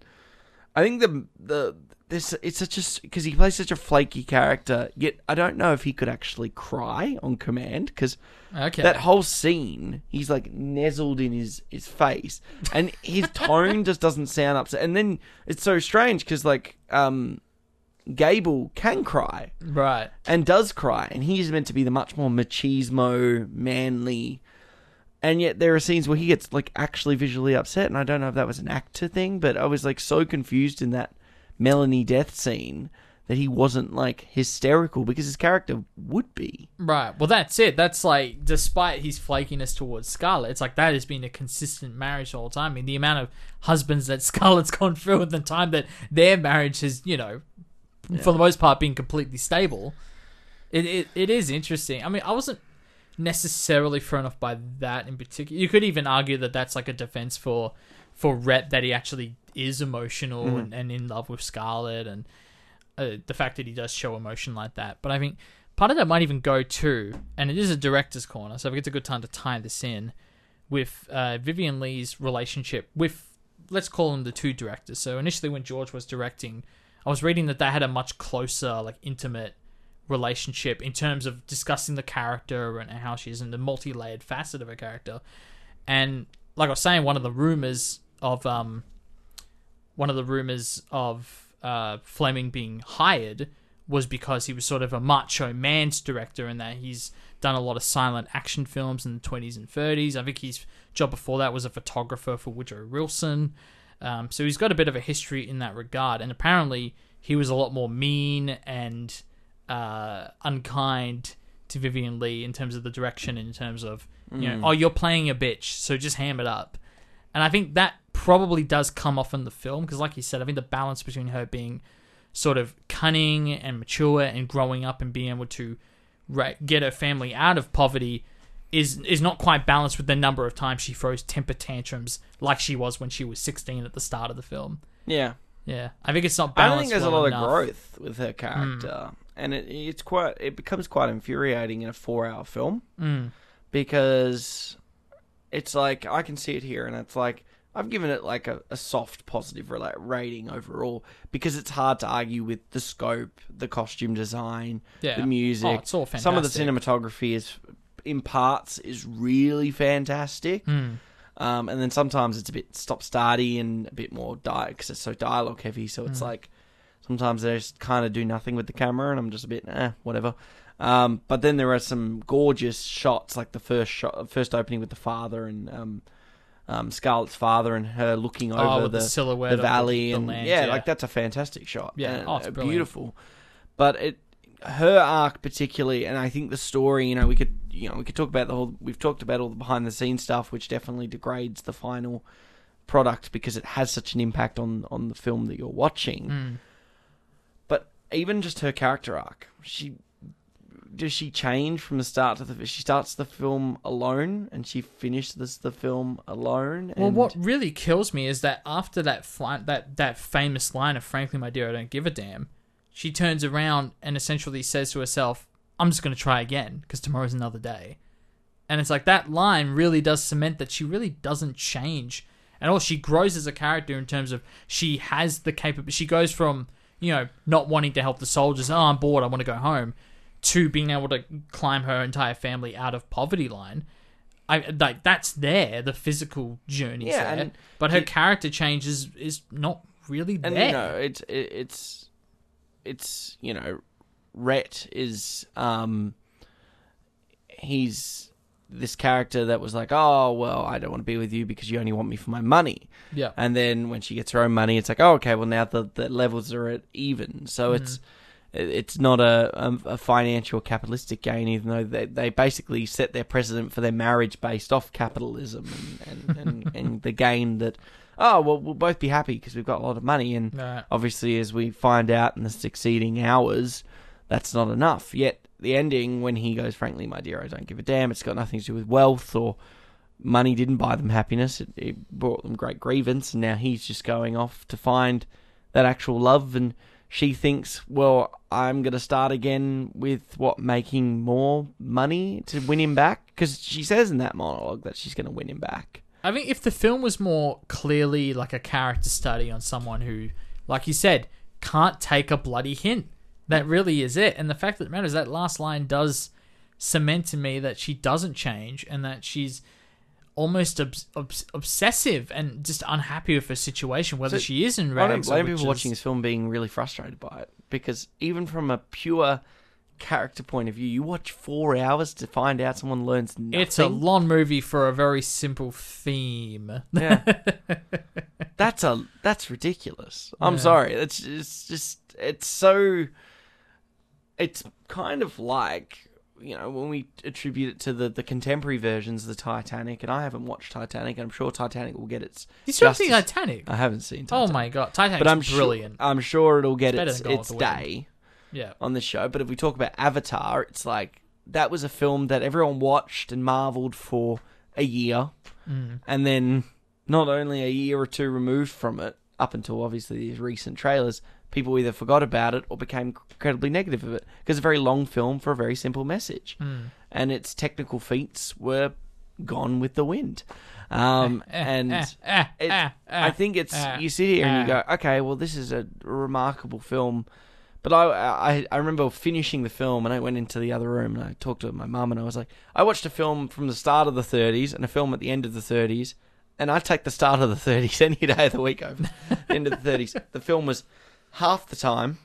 I think the the this it's such a because he plays such a flaky character. Yet I don't know if he could actually cry on command because Okay. that whole scene he's like nuzzled in his his face and his *laughs* tone just doesn't sound upset. And then it's so strange because like um Gable can cry right. and does cry, and he's meant to be the much more machismo, manly. And yet there are scenes where he gets like actually visually upset, and I don't know if that was an actor thing, but I was like so confused in that Melanie death scene that he wasn't like hysterical because his character would be. Right. Well, that's it. That's like, despite his flakiness towards Scarlett, it's like that has been a consistent marriage all the whole time. I mean, the amount of husbands that *laughs* Scarlett's gone through and the time that their marriage has, you know, for the most part, been completely stable. It, it it is interesting. I mean, I wasn't necessarily thrown off by that in particular. You could even argue that that's like a defense for for Rhett that he actually is emotional and, and in love with Scarlett and uh, the fact that he does show emotion like that. But I think part of that might even go to, and it is a director's corner, so I think it's a good time to tie this in with uh, Vivien Leigh's relationship with, let's call them the two directors. So initially, when George was directing, I was reading that they had a much closer, like intimate relationship in terms of discussing the character and how she is in the multi-layered facet of her character. And like I was saying, one of the rumors of um, one of the rumors of uh, Fleming being hired was because he was sort of a macho man's director and that he's done a lot of silent action films in the 20s and 30s. I think his job before that was a photographer for Woodrow Wilson. Um, so he's got a bit of a history in that regard. And apparently he was a lot more mean and uh, unkind to Vivien Leigh in terms of the direction, in terms of, you know, oh, you're playing a bitch, so just ham it up. And I think that probably does come off in the film because, like you said, I think the balance between her being sort of cunning and mature and growing up and being able to get her family out of poverty is is not quite balanced with the number of times she throws temper tantrums like she was when she was 16 at the start of the film. Yeah. Yeah, I think it's not balanced. I don't think there's a lot enough. of growth with her character, and it it's quite it becomes quite infuriating in a four-hour film Mm. because it's like I can see it here, and it's like I've given it like a, a soft positive rating overall because it's hard to argue with the scope, the costume design, Yeah. the music. Oh, it's all Some of the cinematography is in parts is really fantastic. Mm. Um, and then sometimes it's a bit stop starty and a bit more di because it's so dialogue heavy. So Mm. it's like sometimes they just kind of do nothing with the camera, and I'm just a bit eh, whatever. Um, but then there are some gorgeous shots, like the first shot, first opening with the father and um, um, Scarlett's father and her looking Oh, over the the, silhouette the of the- valley the and land, yeah, yeah. like that's a fantastic shot. Yeah, oh, it's uh, beautiful. But it, her arc particularly, and I think the story. You know, we could, you know, we could talk about the whole. We've talked about all the behind the scenes stuff, which definitely degrades the final product because it has such an impact on on the film that you're watching. Mm. Even just her character arc, she does she change from the start to the she starts the film alone and she finishes the film alone. Well, what really kills me is that after that fly, that that famous line of "Frankly, my dear, I don't give a damn," she turns around and essentially says to herself, "I'm just going to try again because tomorrow's another day." And it's like that line really does cement that she really doesn't change at all. She grows as a character in terms of she has the capability. She goes from you know not wanting to help the soldiers, oh, I'm bored, I want to go home, to being able to climb her entire family out of poverty line I like that's there. The physical journey, Yeah, there, but her you- character change is is not really there. and you know it's it, it's it's you know Rhett is um he's this character that was like oh well I don't want to be with you because you only want me for my money. Yeah, and then when she gets her own money it's like oh okay well now the, the levels are at even. So mm-hmm. it's it- it's not a, a a financial capitalistic gain even though they they basically set their precedent for their marriage based off capitalism and and, and, *laughs* and the gain that oh well we'll both be happy because we've got a lot of money. And Right. obviously as we find out in the succeeding hours that's not enough. Yet the ending when he goes frankly my dear i don't give a damn. It's got nothing to do with wealth or money. Didn't buy them happiness. It, it brought them great grievance. And now he's just going off to find that actual love. And she thinks well i'm going to start again with what making more money to win him back? Because she says in that monologue that she's going to win him back. I think if the film was more clearly like a character study on someone who, like you said, can't take a bloody hint, that really is it. And the fact that matters, that last line does cement in me that she doesn't change and that she's almost obs- obs- obsessive and just unhappy with her situation, whether So, she is in I don't blame people watching this film being really frustrated by it because even from a pure character point of view, you watch four hours to find out someone learns nothing. It's a long movie for a very simple theme. Yeah. *laughs* that's a that's ridiculous. I'm Yeah. sorry. It's it's just it's so. It's kind of like you know when we attribute it to the the contemporary versions of the Titanic, and I haven't watched Titanic, and I'm sure Titanic will get its. You still see. Titanic? I haven't seen. Titanic. Oh my god, Titanic! But I'm brilliant. Sure, I'm sure it'll get It's its than Gone with its day yeah. on this show. But if we talk about Avatar, it's like that was a film that everyone watched and marveled for a year, Mm. and then not only a year or two removed from it, up until obviously these recent trailers, people either forgot about it or became incredibly negative of it because it's a very long film for a very simple message, Mm. and its technical feats were gone with the wind. Um, *laughs* and eh, eh, it, eh, I eh, think it's eh, you sit here and you eh. go, okay, well, this is a remarkable film. But I, I, I remember finishing the film and I went into the other room and I talked to my mum and I was like, I watched a film from the start of the 30s and a film at the end of the 30s, and I take the start of the 30s *laughs* any day of the week over the end of the 30s. *laughs* The film was half the time,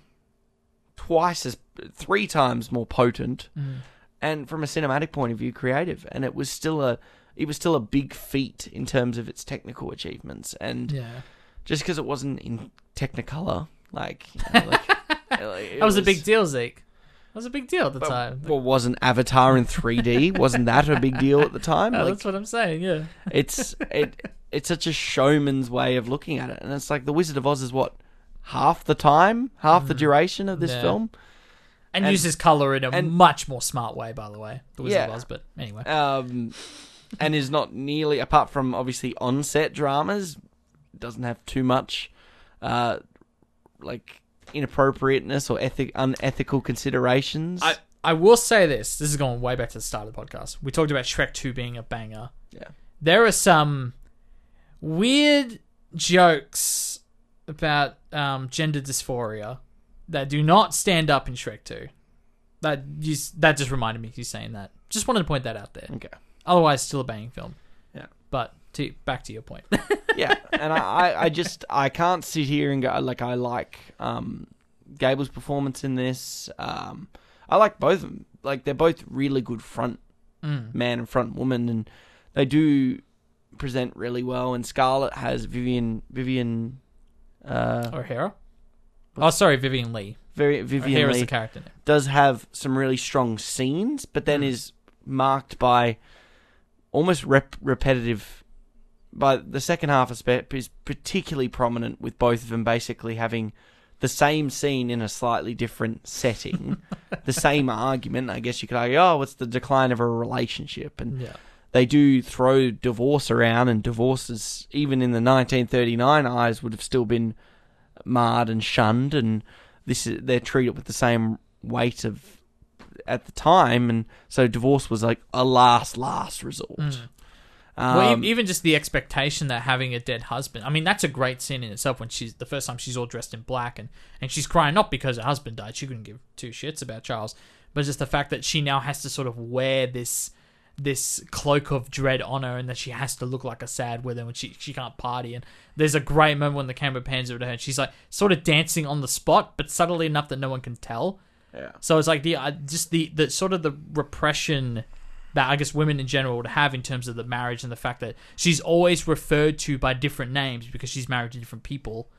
twice as, three times more potent, Mm. and from a cinematic point of view, creative. And it was still a, it was still a big feat in terms of its technical achievements. And Yeah. just because it wasn't in Technicolor, like, you know, like, *laughs* That was, a big deal, Zeke. That was a big deal at the But, time. well, wasn't Avatar in 3D? wasn't that a big deal at the time? *laughs* Yeah, like, that's what I'm saying. Yeah. it's it it's such a showman's way of looking at it, and it's like the Wizard of Oz is what half the time, half the duration of this Mm. Yeah. film. And, And- uses color in a and- much more smart way, by the way. The Wizard of Yeah. Oz, but anyway. um, and is not nearly apart from obviously on-set dramas, doesn't have too much, uh, like inappropriateness or ethic unethical considerations. I, I will say this. This is going way back to the start of the podcast. We talked about Shrek 2 being a banger. Yeah. There are some weird jokes about um, gender dysphoria that do not stand up in Shrek 2. That you, that just reminded me of you saying that. Just wanted to point that out there. okay, Otherwise, still a banging film. Yeah. But to, back to your point. *laughs* yeah, and I, I, I just I can't sit here and go like I like um, Gable's performance in this. Um, I like both of them. Like they're both really good front Mm. man and front woman, and they do present really well. And Scarlett has Vivian Vivian uh, O'Hara? Oh, sorry, Vivien Leigh. very Vivian O'Hara's Lee the character name. does have some really strong scenes, but then is marked by almost rep- repetitive. By the second half aspect is particularly prominent with both of them basically having the same scene in a slightly different setting, *laughs* the same argument. I guess you could argue, oh, it's the decline of a relationship, and Yeah. They do throw divorce around, and divorces, even in the 1939 eyes, would have still been marred and shunned, and this is they're treated with the same weight of at the time, and so divorce was like a last last resort. Mm. well, Um, e- even just the expectation that having a dead husband. I mean, that's a great scene in itself when she's the first time she's all dressed in black and, and she's crying not because her husband died. She couldn't give two shits about Charles, but just the fact that she now has to sort of wear this this cloak of dread on her, and that she has to look like a sad widow, and she she can't party. And there's a great moment when the camera pans over to her, and she's like sort of dancing on the spot, but subtly enough that no one can tell. Yeah. So it's like the uh, just the the sort of the repression that I guess women in general would have in terms of the marriage and the fact that she's always referred to by different names because she's married to different people.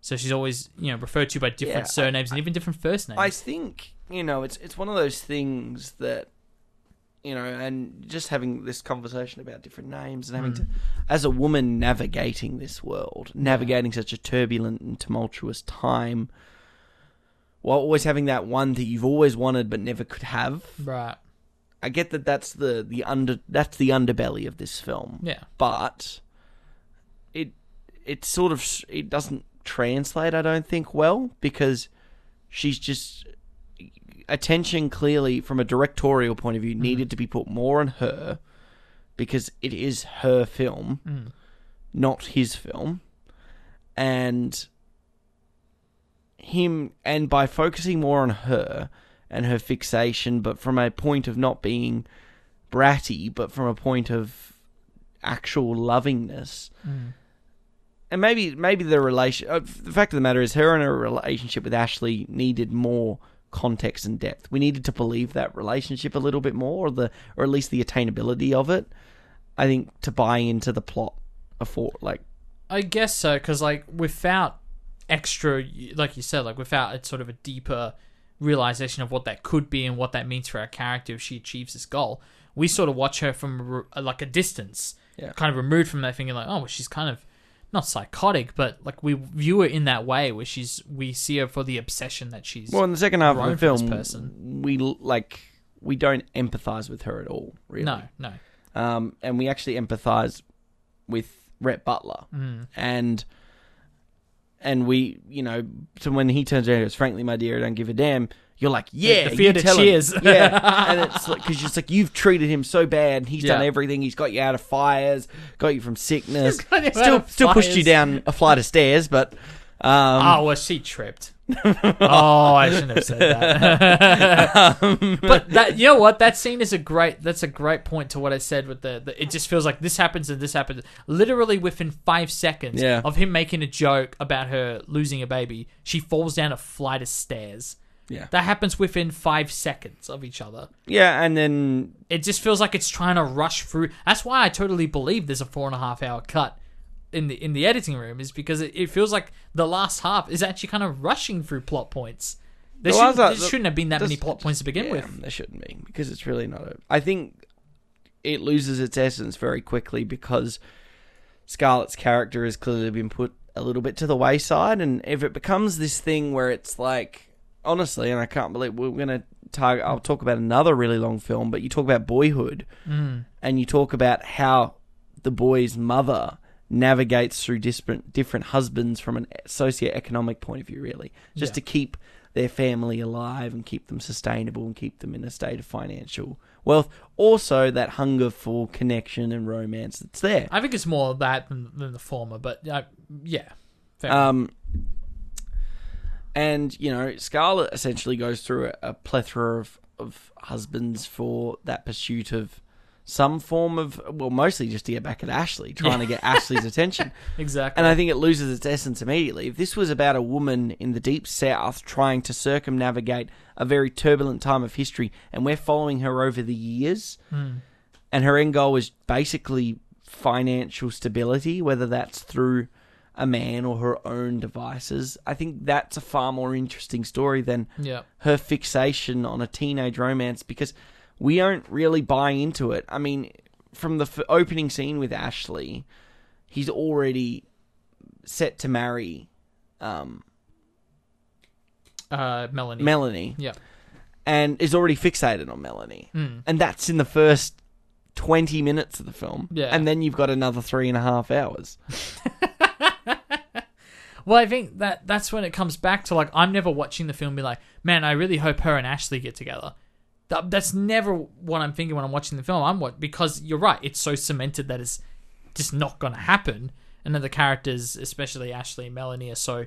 So she's always you know referred to by different Yeah, surnames and even different first names. I think you know it's it's one of those things that you know, and just having this conversation about different names and having mm. to, as a woman navigating this world, navigating such a turbulent and tumultuous time, while always having that one that you've always wanted but never could have. right. I get that that's the the under that's the underbelly of this film. Yeah. but it it sort of it doesn't translate. I don't think well because she's just attention clearly from a directorial point of view mm-hmm. needed to be put more on her because it is her film, mm. not his film, and him and by focusing more on her and her fixation, but from a point of not being bratty, but from a point of actual lovingness. Mm. And maybe maybe the relation. Uh, the fact of the matter is, her and her relationship with Ashley needed more context and depth. We needed to believe that relationship a little bit more, or the or at least the attainability of it. I think to buy into the plot, for like I guess so, because like without extra, like you said, like without a sort of a deeper realization of what that could be and what that means for our character if she achieves this goal, we sort of watch her from like a distance, Yeah. kind of removed from that, thinking like, oh, well, she's kind of not psychotic, but like we view her in that way where she's we see her for the obsession that she's. Well, in the second half of the film, person. we like we don't empathize with her at all. Really, no, no, um, and we actually empathize with Rhett Butler, Mm. and and we, you know, so when he turns around and goes, "Frankly, my dear, I don't give a damn." You're like, yeah, the theatre tell him. cheers. yeah, *laughs* and it's like because it's like you've treated him so bad, and he's done everything. He's got you out of fires, got you from sickness, still still pushed you down a flight of stairs, but um, oh, well, she tripped. oh, I shouldn't have said that. *laughs* but that you know what? That scene is a great. That's a great point to what I said with the. the it just feels like this happens and this happens. Literally within five seconds Yeah. of him making a joke about her losing a baby, she falls down a flight of stairs. Yeah. That happens within five seconds of each other. yeah, and then It just feels like it's trying to rush through. That's why I totally believe there's a four and a half hour cut in the in the editing room is because it, it feels like the last half is actually kind of rushing through plot points. There, The shouldn't, last- there the- shouldn't have been that many plot points to begin yeah, with. There shouldn't be because it's really not. A, I think it loses its essence very quickly because Scarlett's character has clearly been put a little bit to the wayside, and if it becomes this thing where it's like, honestly, and I can't believe we're gonna target. I'll talk about another really long film, but you talk about Boyhood, and you talk about how the boy's mother navigates through different different husbands from an socioeconomic point of view, really, just Yeah. to keep their family alive and keep them sustainable and keep them in a state of financial wealth. Also, that hunger for connection and romance that's there. I think it's more of that than, than the former, but uh, yeah. Fair. Um, and you know, Scarlett essentially goes through a, a plethora of, of husbands for that pursuit of some form of well, mostly just to get back at Ashley, *laughs* trying to get Ashley's attention. exactly. And I think it loses its essence immediately. If this was about a woman in the deep south trying to circumnavigate a very turbulent time of history, and we're following her over the years, hmm. and her end goal is basically financial stability, whether that's through a man or her own devices, I think that's a far more interesting story than yeah. her fixation on a teenage romance because we aren't really buying into it. I mean, from the f- opening scene with Ashley, he's already set to marry um, Uh, Melanie. Melanie yeah. and is already fixated on Melanie. Hmm. And that's in the first 20 minutes of the film. Yeah. And then you've got another three and a half hours. *laughs* Well, I think that that's when it comes back to like I'm never watching the film be like, man, I really hope her and Ashley get together. That, that's never what I'm thinking when I'm watching the film. I'm what because you're right. It's so cemented that it's just not going to happen. And then the characters, especially Ashley and Melanie, are so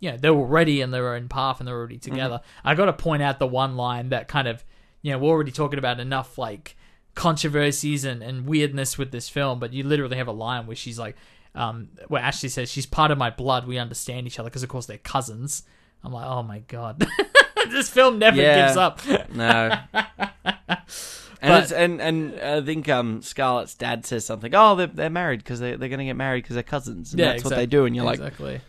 you know they're already in their own path and they're already mm-hmm. together. I got to point out the one line that kind of you know we're already talking about enough like controversies and, and weirdness with this film, but you literally have a line where she's like, um, where Ashley says she's part of my blood. We understand each other because, of course, they're cousins. I'm like, oh my god, *laughs* this film never Yeah. gives up. No. *laughs* And, But- it's, and and I think um, Scarlett's dad says something. Oh, they're, they're married because they they're going to get married because they're cousins. And that's what they do. And you're like, exactly.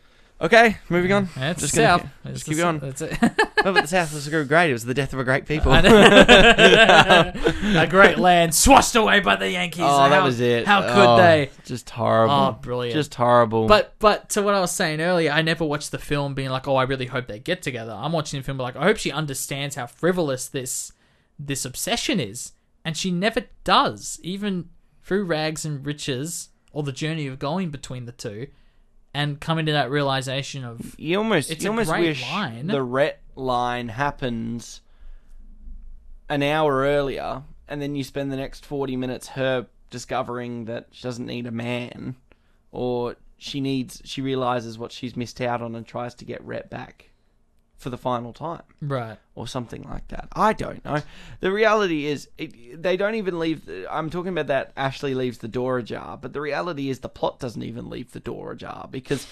Okay, moving on. That's Just the gonna- South. just keep going. That's it. No, but the South was great. It was the death of a great people. *laughs* A great land swashed away by the Yankees. Oh, how, that was it. How could Oh, they? Just horrible. Oh, brilliant. Just horrible. But but to what I was saying earlier, I never watched the film being like, oh, I really hope they get together. I'm watching the film like, I hope she understands how frivolous this this obsession is, and she never does, even through rags and riches or the journey of going between the two, and coming to that realization of you almost It's you almost wish line. the Rhett line happens an hour earlier, and then you spend the next forty minutes her discovering that she doesn't need a man, or she needs she realizes what she's missed out on and tries to get Rhett back for the final time. right. or something like that. I don't know. The reality is, it, they don't even leave. I'm talking about that Ashley leaves the door ajar, but the reality is the plot doesn't even leave the door ajar because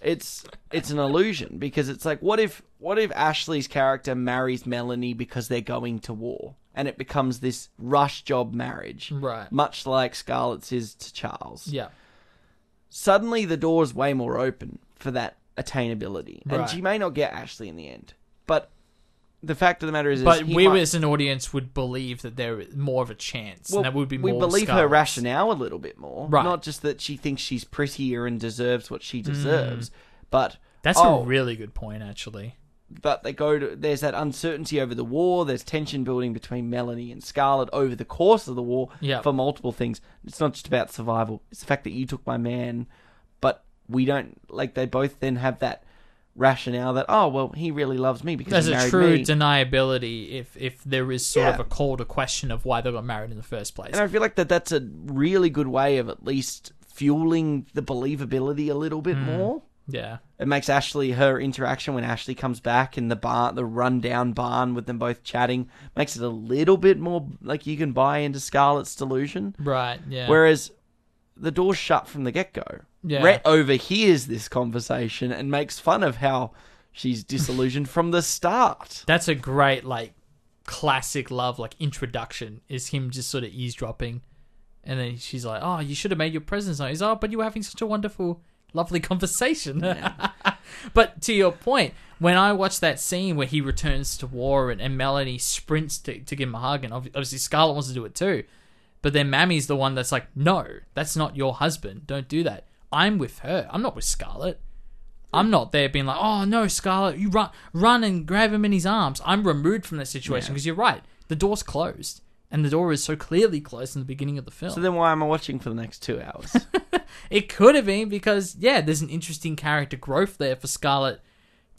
it's it's an illusion. Because it's like, what if what if Ashley's character marries Melanie because they're going to war, and it becomes this rush job marriage, Right. Much like Scarlett's is to Charles Yeah. suddenly the door's way more open for that attainability. And Right. she may not get Ashley in the end. But the fact of the matter is, is But he we might- as an audience would believe that there is more of a chance, well, and that would be we more. believe her rationale a little bit more. Right. Not just that she thinks she's prettier and deserves what she hmm. deserves, but. That's oh, a really good point, actually. but they go to there's that uncertainty over the war there's tension building between melanie and scarlett over the course of the war Yeah. for multiple things it's not just about survival it's the fact that you took my man we don't like they both then have that rationale that oh well he really loves me because There's he a true me deniability if if there is sort of a call to question of why they got married in the first place. and i feel like that that's a really good way of at least fueling the believability a little bit hmm. more yeah. It makes Ashley her interaction when Ashley comes back in the barn, the rundown barn with them both chatting, makes it a little bit more like you can buy into Scarlett's delusion. Right. Yeah. Whereas the door's shut from the get go. Yeah. Rhett overhears this conversation and makes fun of how she's disillusioned from the start. That's a great like classic love like introduction is him just sort of eavesdropping, and then she's like, "Oh, you should have made your presence known." He's, "Oh, but you were having such a wonderful, lovely conversation." *laughs* but to your point, when I watch that scene where he returns to war and, and Melanie sprints to, to give him a hug, and obviously Scarlett wants to do it too, but then Mammy's the one that's like, "No, that's not your husband. Don't do that. I'm with her. I'm not with Scarlett." I'm not there being like, oh no, Scarlett, you run, run and grab him in his arms. I'm removed from that situation because you're right. The door's closed, and the door is so clearly closed in the beginning of the film. So then why am I watching for the next two hours? *laughs* it could have been because yeah, there's an interesting character growth there for Scarlett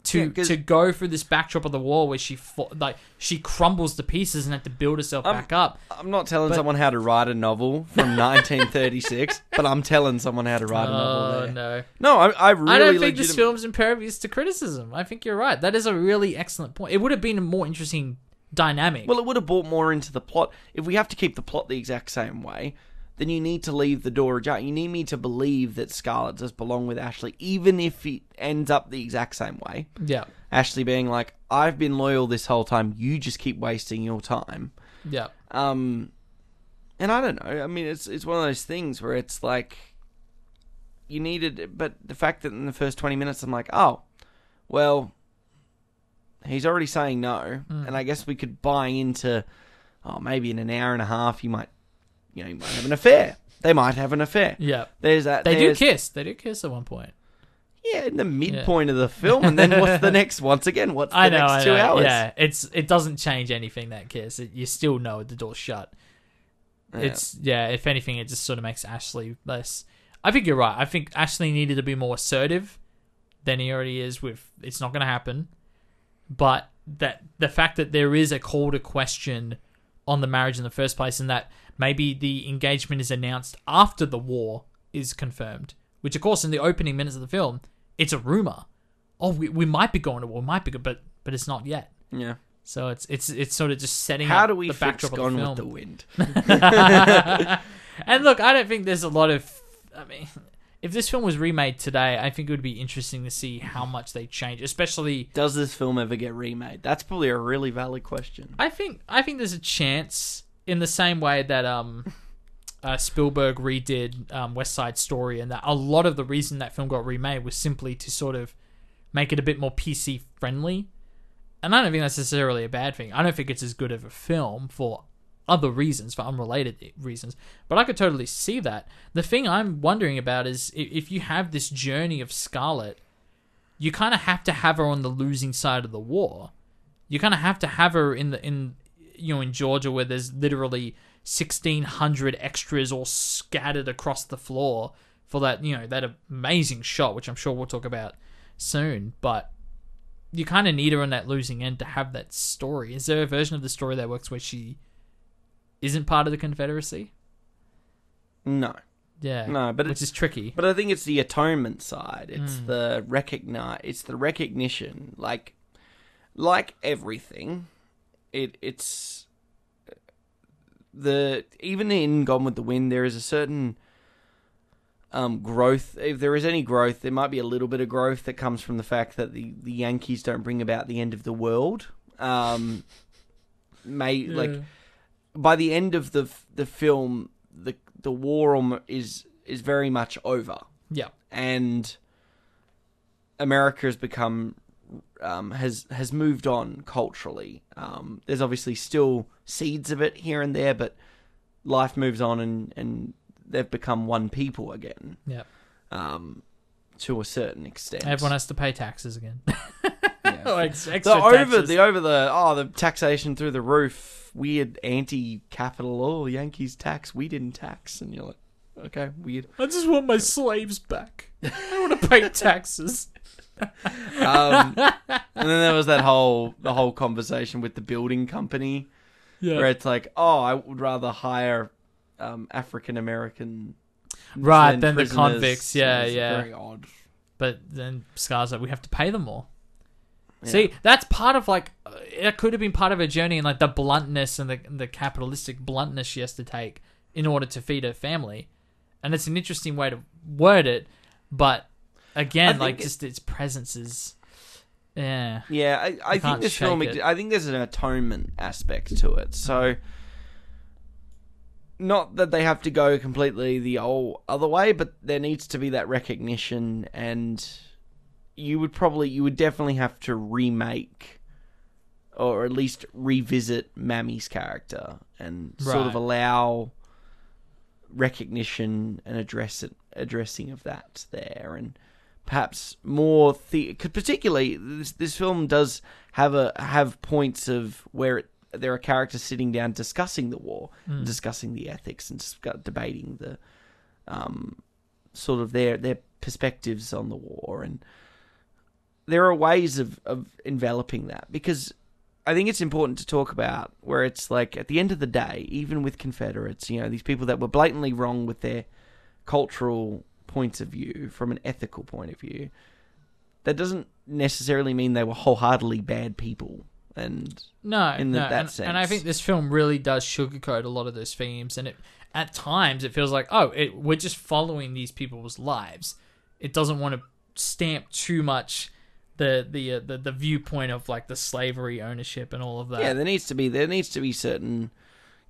to Yeah, to go through this backdrop of the war where she fo- like she crumbles to pieces and had to build herself Um, back up. I'm not telling But- someone how to write a novel from *laughs* 1936, but I'm telling someone how to write a novel Oh there. no. No, I, I really I don't think this legit- film's impervious to criticism. I think you're right. That is a really excellent point. It would have been a more interesting dynamic. Well, it would have brought more into the plot. If we have to keep the plot the exact same way, then you need to leave the door ajar. You need me to believe that Scarlett does belong with Ashley, even if it ends up the exact same way. yeah, Ashley being like, "I've been loyal this whole time. You just keep wasting your time." yeah, Um, and I don't know. I mean, it's it's one of those things where it's like you needed, but the fact that in the first twenty minutes, I'm like, oh, well, he's already saying no, and I guess we could buy into, oh, maybe in an hour and a half, you might, you know, you might have an affair. They might have an affair. yeah. There's that. They do there's- kiss. They do kiss at one point. Yeah, in the midpoint of the film, and then what's the *laughs* next? Once again, what's the I know. next I two know. hours? Yeah, it's it doesn't change anything that kiss. It, you still know the door's shut. It's yeah. If anything, it just sort of makes Ashley less. I think you're right. I think Ashley needed to be more assertive than he already is. With it's not going to happen, but that the fact that there is a call to question on the marriage in the first place, and that maybe the engagement is announced after the war is confirmed, which of course in the opening minutes of the film, it's a rumor. Oh, we, we might be going to war, might be, but but it's not yet. yeah. So it's it's it's sort of just setting How up do we the fix backdrop Gone of with the the. Wind? *laughs* *laughs* and look, I don't think there's a lot of. I mean, if this film was remade today, I think it would be interesting to see how much they change, especially Does this film ever get remade? That's probably a really valid question. I think I think there's a chance in the same way that um uh, Spielberg redid um, West Side Story, and that a lot of the reason that film got remade was simply to sort of make it a bit more PC friendly. And I don't think that's necessarily a bad thing. I don't think it's as good of a film for other reasons, for unrelated reasons. But I could totally see that. The thing I'm wondering about is if you have this journey of Scarlett, you kind of have to have her on the losing side of the war you kind of have to have her in the in you know in Georgia where there's literally 1600 extras all scattered across the floor for that you know that amazing shot which I'm sure we'll talk about soon but you kind of need her on that losing end to have that story is there a version of the story that works where she isn't part of the confederacy No. yeah No, but which it's- is tricky But I think it's the atonement side. It's Hmm. the recognize. It's the recognition. Like, like everything, it it's the even in Gone with the Wind, there is a certain um, growth. If there is any growth, there might be a little bit of growth that comes from the fact that the the Yankees don't bring about the end of the world. Um, may like by the end of the the film, the the war is is very much over, yeah and America has become um, has has moved on culturally. Um, there's obviously still seeds of it here and there, but life moves on, and and they've become one people again yeah um, to a certain extent. everyone has to pay taxes again *laughs* Yeah. Oh, ex- the over taxes. the over the oh the taxation through the roof weird anti-capital oh Yankees tax we didn't tax and you're like okay weird I just want my slaves back. I want to pay *laughs* taxes. Um, and then there was that whole the whole conversation with the building company Yeah. where it's like oh I would rather hire um, African American Right, than the convicts. Yeah, It's yeah. very odd But then Scar's like, we have to pay them more. Yeah. See, that's part of like uh, it could have been part of her journey and like the bluntness and the the capitalistic bluntness she has to take in order to feed her family, and it's an interesting way to word it. But again, like just its presence is, yeah, Yeah, I, I think this film. it. I think there's an atonement aspect to it. So, mm-hmm. not that they have to go completely the old other way, but there needs to be that recognition, and you would probably, you would definitely have to remake, or at least revisit Mammy's character, and sort of allow recognition and address it, addressing of that there, and perhaps more the particularly this this film does have a have points of where it, there are characters sitting down discussing the war, discussing the ethics, and discuss, debating the um sort of their their perspectives on the war, and there are ways of of enveloping that because. I think it's important to talk about where it's like at the end of the day, even with Confederates, you know, these people that were blatantly wrong with their cultural points of view, from an ethical point of view, that doesn't necessarily mean they were wholeheartedly bad people. And no, in the- no, that and, and I think this film really does sugarcoat a lot of those themes, and it at times it feels like oh, it, we're just following these people's lives. It doesn't want to stamp too much the the uh, the, the viewpoint of like the slavery ownership and all of that. yeah, there needs to be there needs to be certain,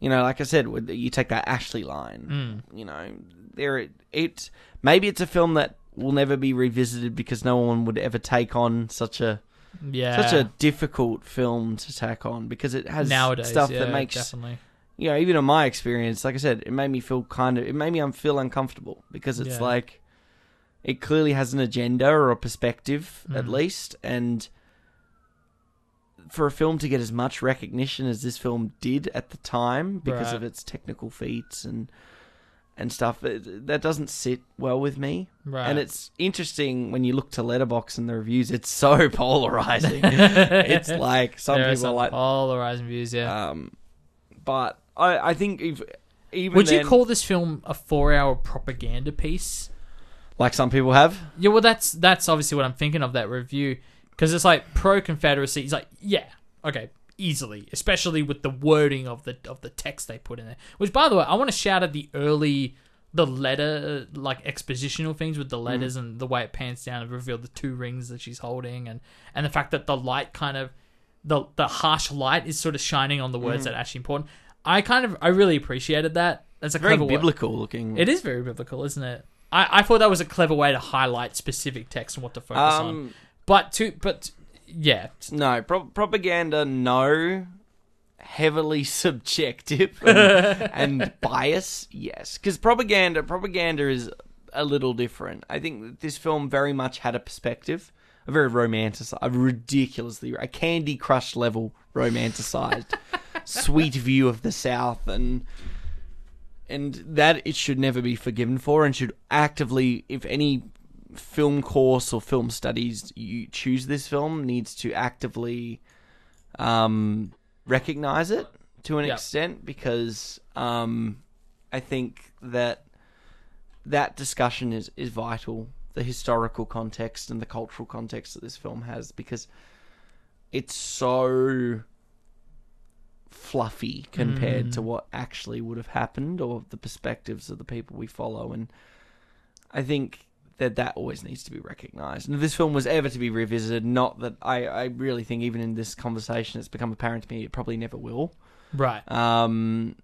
you know, like I said, with you take that Ashley line, Hmm. you know, there it maybe it's a film that will never be revisited because no one would ever take on such a yeah, such a difficult film to tack on because it has nowadays stuff yeah, that makes definitely. you know, even in my experience, like I said, it made me feel kind of, it made me um, feel uncomfortable because it's Yeah. like, it clearly has an agenda or a perspective at Mm. least, and for a film to get as much recognition as this film did at the time because Right. of its technical feats and and stuff, it, that doesn't sit well with me. Right. And it's interesting when you look to Letterboxd and the reviews; it's so *laughs* polarizing. *laughs* it's like some there are people are some like, polarizing views. Yeah. um, but I, I think if, even Would you call this film a four-hour propaganda piece? like some people have? Yeah, well, that's that's obviously what I'm thinking of that review because it's like pro Confederacy. He's like, yeah, okay, easily, especially with the wording of the of the text they put in there. Which, by the way, I want to shout at the early the letter like expositional things with the mm. letters and the way it pans down and reveal the two rings that she's holding and and the fact that the light kind of the the harsh light is sort of shining on the words mm. that are actually important. I kind of I really appreciated that. That's a Very way- biblical looking. It is very biblical, isn't it? I, I thought that was a clever way to highlight specific text and what to focus um, on. But to but yeah, no pro- propaganda. No, heavily *laughs* subjective and, *laughs* and bias. Yes, because propaganda propaganda is a little different. I think that this film very much had a perspective, a very romanticized, a ridiculously a Candy Crush level romanticized, *laughs* sweet view of the South and. And that it should never be forgiven for, and should actively, if any film course or film studies you choose this film needs to actively um, recognize it to an Yeah. extent because um, I think that that discussion is, is vital. The historical context and the cultural context that this film has because it's so fluffy compared to what actually would have happened or the perspectives of the people we follow and I think that that always needs to be recognized. And if this film was ever to be revisited, not that I, I really think even in this conversation it's become apparent to me it probably never will. right. Um,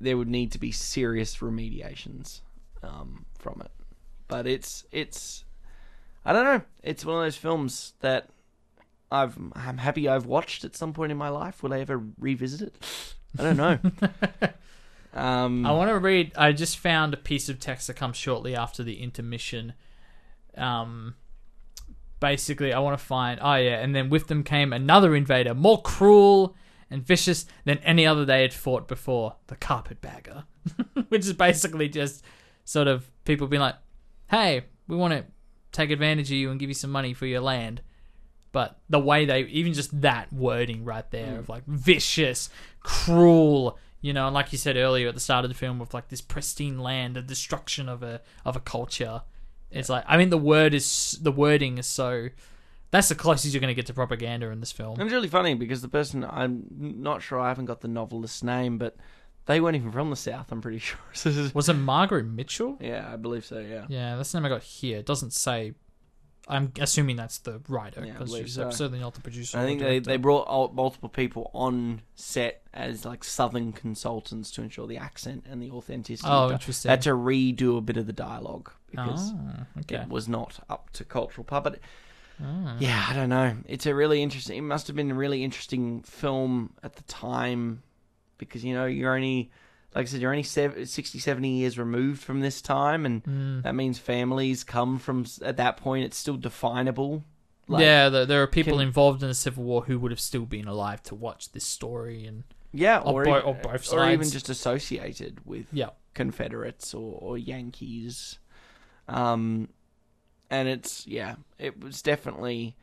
there would need to be serious remediations um, from it. But it's it's I don't know. It's one of those films that I've I'm happy I've watched at some point in my life. Will I ever revisit it? I don't know. *laughs* um, I want to read. I just found a piece of text that comes shortly after the intermission. Um, basically, I want to find. Oh yeah, and then with them came another invader, more cruel and vicious than any other they had fought before. The carpetbagger, *laughs* which is basically just sort of people being like, "Hey, we want to take advantage of you and give you some money for your land." But the way they, even just that wording right there of like vicious, cruel, you know, and like you said earlier at the start of the film, with like this pristine land, the destruction of a of a culture. It's like I mean the word is the wording is so. That's the closest you're going to get to propaganda in this film. And it's really funny because the person I'm not sure I haven't got the novelist's name, but they weren't even from the south. I'm pretty *laughs* sure. So this is- Was it Margaret Mitchell? yeah, I believe so. Yeah. Yeah, that's the name I got here. It doesn't say. I'm assuming that's the writer Yeah, I because believe she's so. certainly not the producer. I or think they, director. they brought all, multiple people on set as like southern consultants to ensure the accent and the authenticity. Oh, of the- interesting. They had to redo a bit of the dialogue because Oh, okay. it was not up to cultural par. But Ah. yeah, I don't know. It's a really interesting. It must have been a really interesting film at the time because you know you're only. Like I said, you're only sev 60, 70 years removed from this time, and Hmm. that means families come from. At that point, it's still definable. Like, yeah, there, there are people can- involved in the Civil War who would have still been alive to watch this story, and Yeah, Or or, bo- or both sides. or even just associated with yeah, Confederates or, or Yankees. Um, and it's yeah, it was definitely.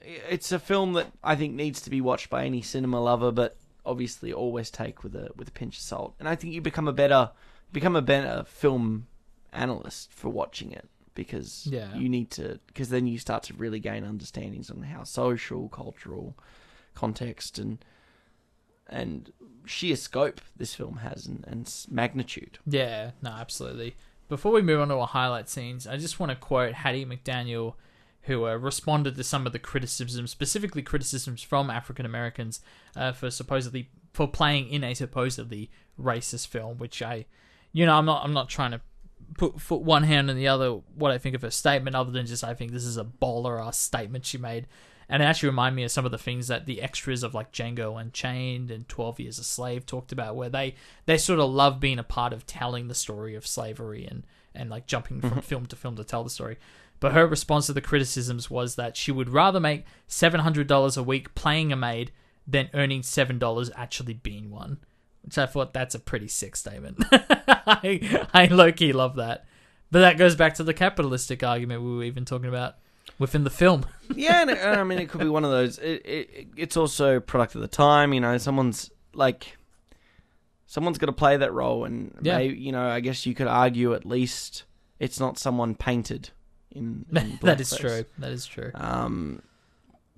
It's a film that I think needs to be watched by any cinema lover, but obviously always take with a with a pinch of salt. And I think you become a better become a better film analyst for watching it because Yeah. you need to because then you start to really gain understandings on how social, cultural context and and sheer scope this film has and, and magnitude. yeah, no, absolutely. Before we move on to our highlight scenes, I just want to quote Hattie McDaniel, who uh, responded to some of the criticisms, specifically criticisms from African Americans uh, for supposedly for playing in a supposedly racist film. Which I, you know, I'm not I'm not trying to put one hand in the other what I think of her statement, other than just I think this is a baller ass statement she made. And it actually reminded me of some of the things that the extras of like Django Unchained and Twelve Years a Slave talked about, where they they sort of love being a part of telling the story of slavery and and like jumping from film to film to tell the story. But her response to the criticisms was that she would rather make seven hundred dollars a week playing a maid than earning seven dollars actually being one. Which I thought that's a pretty sick statement. *laughs* I I low key love that. But that goes back to the capitalistic argument we were even talking about within the film. *laughs* yeah, and, and I mean, it could be one of those. It, it, it's also product of the time. You know, someone's like, someone's got to play that role, and Yeah. they, you know, I guess you could argue at least it's not someone painted in. *laughs* in that is true. That is true. Um,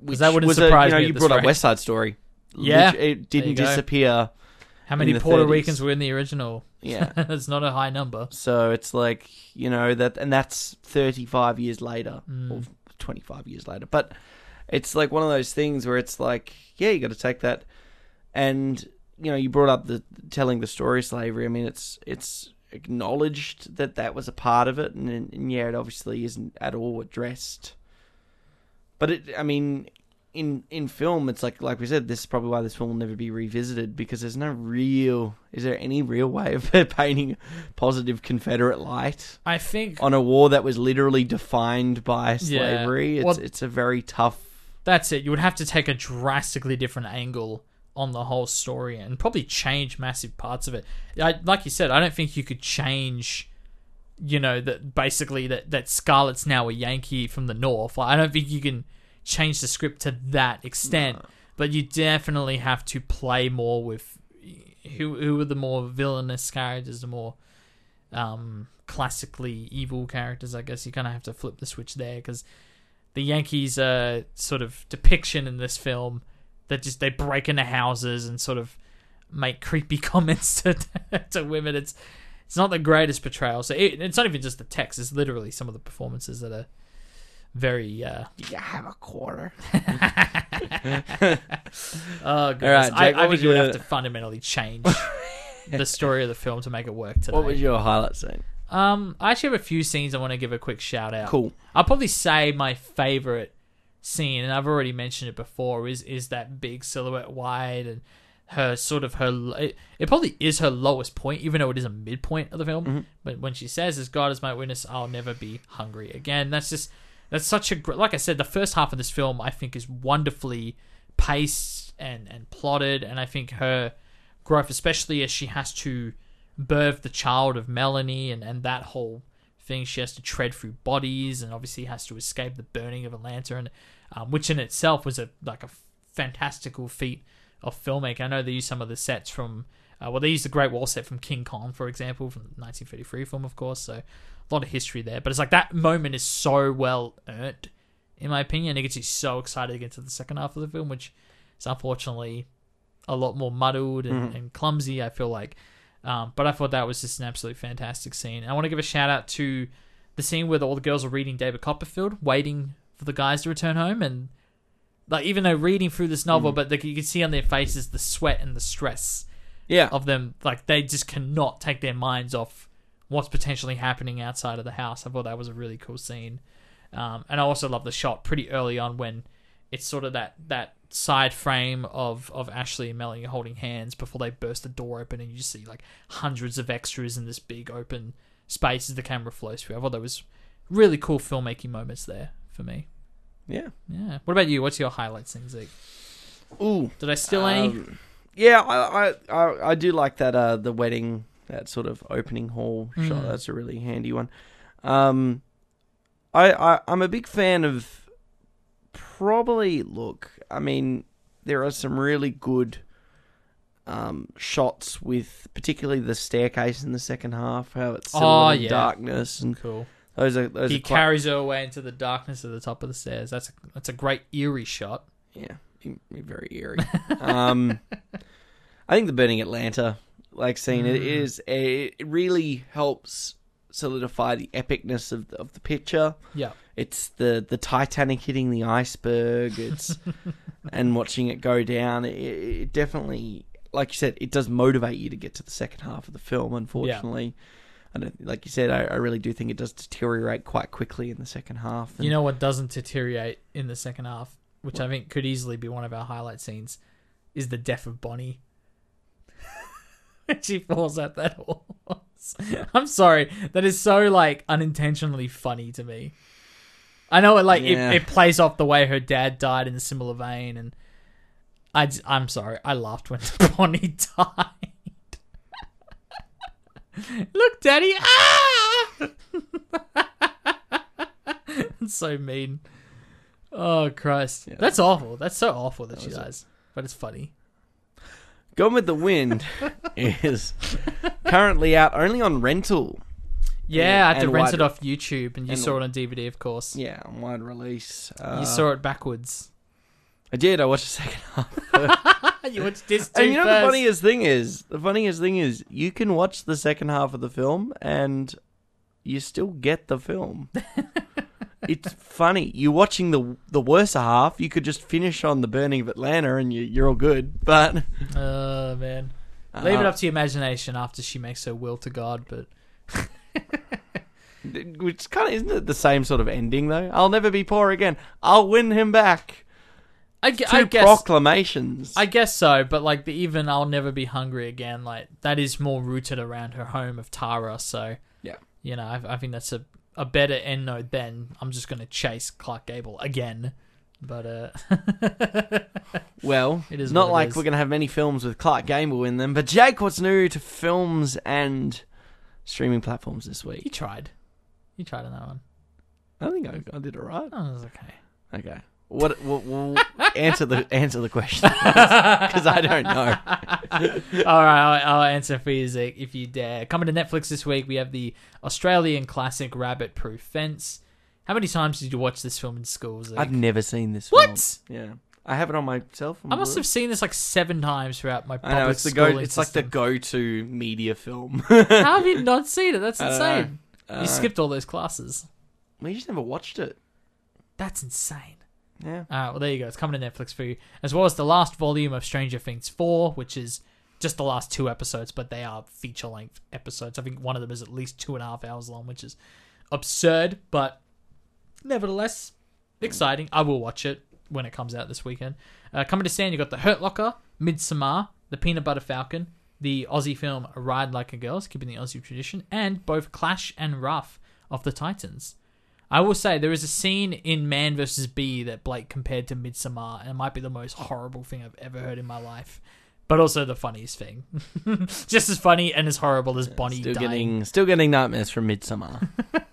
which that wouldn't was surprise a, you know, me you brought up. West Side Story. Yeah, Lit- it there you didn't go. disappear. How many the Puerto 30s. Ricans were in the original? Yeah. *laughs* it's not a high number. So it's like you know that, and that's thirty five years later Mm. or twenty five years later. But it's like one of those things where it's like, yeah, you got to take that, and you know, you brought up the telling the story of slavery. I mean, it's it's acknowledged that that was a part of it, and, and yeah, it obviously isn't at all addressed. But it, I mean, in in film, it's like like we said, this is probably why this film will never be revisited because there's no real. Is there any real way of *laughs* painting positive Confederate light I think on a war that was literally defined by Yeah. slavery? It's it's a very tough. that's it. You would have to take a drastically different angle on the whole story and probably change massive parts of it. I, like you said, I don't think you could change. You know that basically that that Scarlett's now a Yankee from the North. Like, I don't think you can change the script to that extent, but you definitely have to play more with who who are the more villainous characters, the more um, classically evil characters. I guess you kind of have to flip the switch there because the Yankees' uh, sort of depiction in this film that just they break into houses and sort of make creepy *laughs* comments to to women. It's it's not the greatest portrayal. So it, it's not even just the text; it's literally some of the performances that are very. Uh, *laughs* You have a quarter. *laughs* oh, goodness. right, I, Jake, I what think you would your- have to fundamentally change the story of the film to make it work today. What was your highlight scene? Um, I actually have a few scenes I want to give a quick shout out. Cool. I'll probably say my favorite scene, and I've already mentioned it before, is is that big silhouette wide and her sort of her. It, it probably is her lowest point, even though it is a midpoint of the film. Mm-hmm. But when she says, "As God is my witness, I'll never be hungry again," that's just that's such a like I said, the first half of this film I think is wonderfully paced and and plotted, and I think her growth, especially as she has to birth the child of Melanie and, and that whole thing. She has to tread through bodies and obviously has to escape the burning of Atlanta, um, which in itself was a like a fantastical feat of filmmaking. I know they used some of the sets from, uh, well, they used the Great Wall set from King Kong, for example, from the 1933 film, of course. So a lot of history there. But it's like that moment is so well earned, in my opinion. It gets you so excited to get to the second half of the film, which is unfortunately a lot more muddled and, and clumsy. I feel like, um, but I thought that was just an absolutely fantastic scene. I want to give a shout out to the scene where all the girls are reading David Copperfield, waiting for the guys to return home, and like even though reading through this novel, but like, you can see on their faces the sweat and the stress Yeah. of them. Like they just cannot take their minds off what's potentially happening outside of the house. I thought that was a really cool scene, um, and I also love the shot pretty early on when it's sort of that that side frame of of Ashley and Melanie holding hands before they burst the door open, and you just see like hundreds of extras in this big open space as the camera flows through. I thought there was really cool filmmaking moments there for me. Yeah. Yeah. What about you? What's your highlight scene, Zeke? Ooh. Did I steal any? Um, yeah, I, I I I do like that uh the wedding that sort of opening hall shot. Mm. That's a really handy one. Um, I, I I'm a big fan of probably look. I mean, there are some really good um shots with particularly the staircase in the second half. How it's Oh, in yeah. darkness and Cool. Those are those he are quite, carries her away into the darkness at the top of the stairs. That's a that's a great eerie shot. yeah very eerie. um, I think the burning Atlanta like scene it is it really helps solidify the epicness of the, of the picture. Yeah. It's the the Titanic hitting the iceberg. It's *laughs* and watching it go down. It, it definitely, like you said, it does motivate you to get to the second half of the film. Unfortunately, I don't, like you said, I, I really do think it does deteriorate quite quickly in the second half. You know what doesn't deteriorate in the second half, which I think could easily be one of our highlight scenes, is the death of Bonnie. *laughs* when she falls out that horse. I'm sorry, that is so like unintentionally funny to me. I know it like Yeah. it, it plays off the way her dad died in a similar vein, and I j- I'm sorry, I laughed when *laughs* Bonnie died. Look, Daddy! Ah! *laughs* It's so mean. Oh Christ, that's awful. That's so awful that, she dies, but it's funny. Gone with the Wind *laughs* is currently out only on rental. Yeah, I had to rent it off YouTube, and you and- saw it on DVD, of course. Yeah, on wide release. Uh, you saw it backwards. I did. I watched the second half. *laughs* *laughs* you watched this and you know the funniest thing is, the funniest thing is, you can watch the second half of the film and you still get the film. *laughs* it's funny. You're watching the the worse half. You could just finish on the burning of Atlanta and you, you're all good. But *laughs* Oh man. Leave it Uh, up to your imagination after she makes her will to God, but which kind of isn't it the same sort of ending though? I'll never be poor again. I'll win him back. I, gu- I guess proclamations. I guess so, but like the even I'll never be hungry again, like that is more rooted around her home of Tara. So Yeah. you know, I, I think that's a a better end note than I'm just gonna chase Clark Gable again. But uh, *laughs* Well, It is not like is. we're going to have many films with Clark Gable in them. But Jake, what's new to films and streaming platforms this week? he tried, he tried on that one. I think I, I did it right. Oh, it was okay. Okay. What? what, what answer the answer the question *laughs* because I don't know. *laughs* All right, I'll, I'll answer for you, Zeke, if you dare. Coming to Netflix this week, we have the Australian classic Rabbit Proof Fence. How many times did you watch this film in school, Zeke? I've never seen this. What? Film. Yeah, I have it on my cell. I must have seen this like seven times throughout my public I know it's the go. It's like the go-to media film. *laughs* How have you not seen it? That's uh, insane. know. You uh, skipped all those classes. we just never watched it. That's insane. Yeah. Right, well, there you go. It's coming to Netflix for you, as well as the last volume of Stranger Things 4, which is just the last two episodes, but they are feature length episodes. I think one of them is at least two and a half hours long, which is absurd, but nevertheless exciting. I will watch it when it comes out this weekend. Uh, coming to stand, you got The Hurt Locker, Midsommar, The Peanut Butter Falcon, the Aussie film Ride Like a Girl, keeping the Aussie tradition, and both Clash and Wrath of the Titans. I will say there is a scene in Man vs. Bee that Blake compared to Midsommar, and it might be the most horrible thing I've ever heard in my life, but also the funniest thing. *laughs* Just as funny and as horrible as Bonnie Still dying. getting still getting nightmares from Midsommar. *laughs*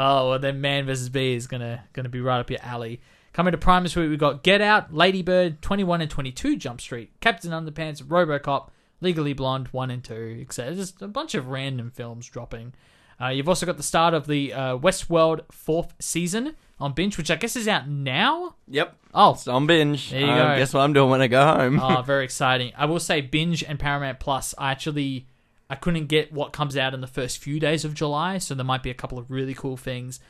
Oh, well, then Man vs. Bee is gonna gonna be right up your alley. Coming to Prime this week, we've got Get Out, Ladybird, 21 and 22 Jump Street, Captain Underpants, Robocop, Legally Blonde 1 and 2, etc. Just a bunch of random films dropping. Uh, you've also got the start of the uh, Westworld fourth season on binge, which I guess is out now. yep. Oh, It's on binge. There you Uh, go. Guess what I'm doing when I go home. oh, *laughs* very exciting. I will say Binge and Paramount Plus. I actually I couldn't get what comes out in the first few days of July, so there might be a couple of really cool things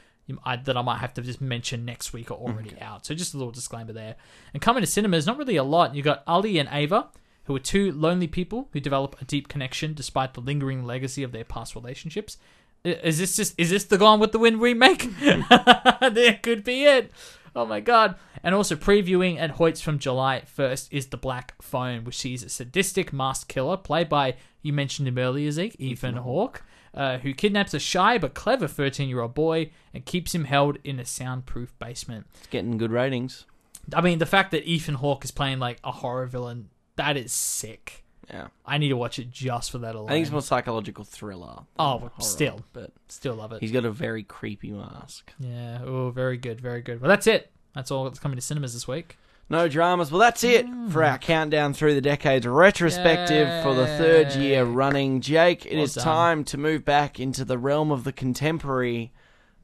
that I might have to just mention next week are already out. So just a little disclaimer there. And coming to cinemas, not really a lot. You got Ali and Ava, who are two lonely people who develop a deep connection despite the lingering legacy of their past relationships. Is this just is this the Gone with the Wind remake? *laughs* that could be it. Oh my god. And also previewing at Hoyts from July 1st is The Black Phone, which sees a sadistic masked killer played by, you mentioned him earlier, Zeke, Ethan Hawke, uh, who kidnaps a shy but clever 13 year old boy and keeps him held in a soundproof basement. It's getting good ratings. I mean, the fact that Ethan Hawke is playing like a horror villain, that is sick. Yeah. I need to watch it just for that alone. I think it's more psychological thriller. Oh, horror, still. but Still love it. he's got a very creepy mask. Yeah. Oh, very good. Very good. Well, that's it. That's all that's coming to cinemas this week. No dramas. Well, that's it mm. for our countdown through the decades retrospective for the third year running. Jake, it Well is done. time to move back into the realm of the contemporary.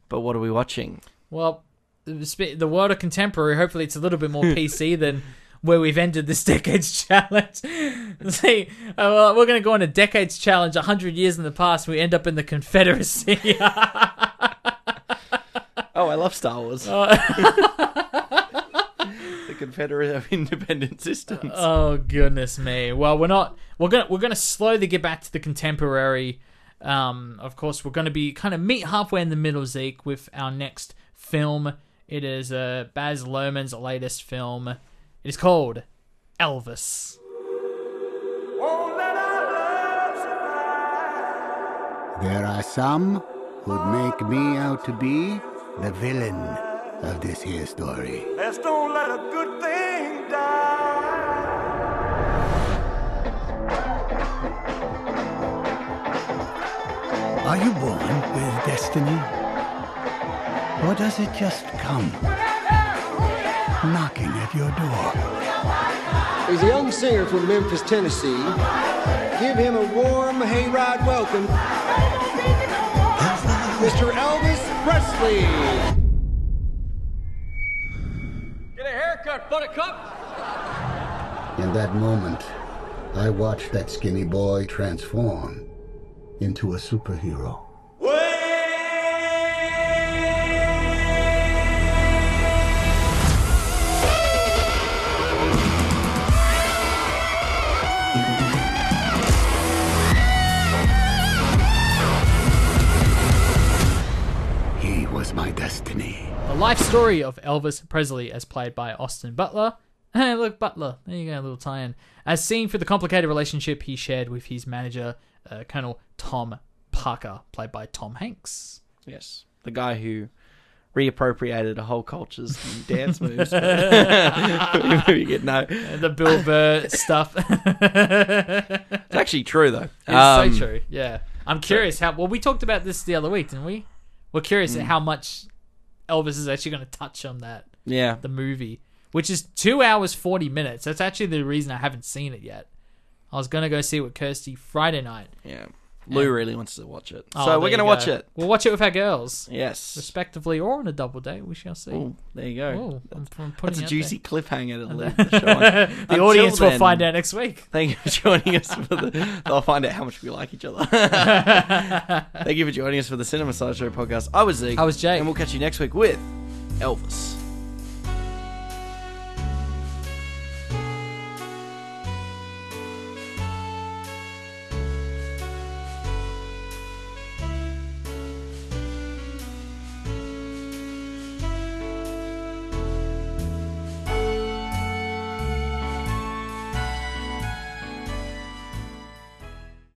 But what are we watching? Well, the sp- the world of contemporary. Hopefully, it's a little bit more *laughs* PC than where we've ended this *laughs* decades challenge. *laughs* See, uh, well, we're going to go on a decades challenge. hundred years in the past, we end up in the Confederacy. *laughs* Oh, I love Star Wars. Uh, the Confederate of Independent Systems. oh goodness me. Well, we're not. We're gonna we're gonna slowly get back to the contemporary. Um, of course, we're going to be kind of meet halfway in the middle, Zeke, with our next film. It is uh, Baz Luhrmann's latest film. It is called Elvis. There are some who'd make me out to be the villain of this here story. Let's don't let a good thing die. Are you born with destiny? Or does it just come knocking at your door? He's a young singer from Memphis, Tennessee. Give him a warm hayride welcome. Mr. Elvis Presley. Get a haircut, Buttercup! In that moment, I watched that skinny boy transform into a superhero. My destiny. The life story of Elvis Presley, as played by Austin Butler. *laughs* Hey, look, Butler. There you go, a little tie-in. As seen through the complicated relationship he shared with his manager, uh, Colonel Tom Parker, played by Tom Hanks. Yes, the guy who reappropriated a whole culture's *laughs* dance moves. *laughs* you get no. The Bill Burr stuff. It's actually true though. It's Um, so true. Yeah, I'm curious how. Well, we talked about this the other week, didn't we? We're curious Mm. at how much Elvis is actually going to touch on that Yeah, the movie, which is two hours forty minutes. That's actually the reason I haven't seen it yet. I was going to go see it with Kirsty Friday night. yeah. Lou really wants to watch it, Oh, so we're you gonna watch go. it. We'll watch it with our girls, Yes. respectively, or on a double date. We shall see. Ooh, there you go. Ooh, I'm, I'm putting That's a it out juicy there. cliffhanger to leave the show on. the Until audience will then, find out next week. Thank you for joining us for the. They'll find out how much we like each other. *laughs* thank you for joining us for the Cinema Sideshow podcast. I was Zeke. I was Jake. and we'll catch you next week with Elvis.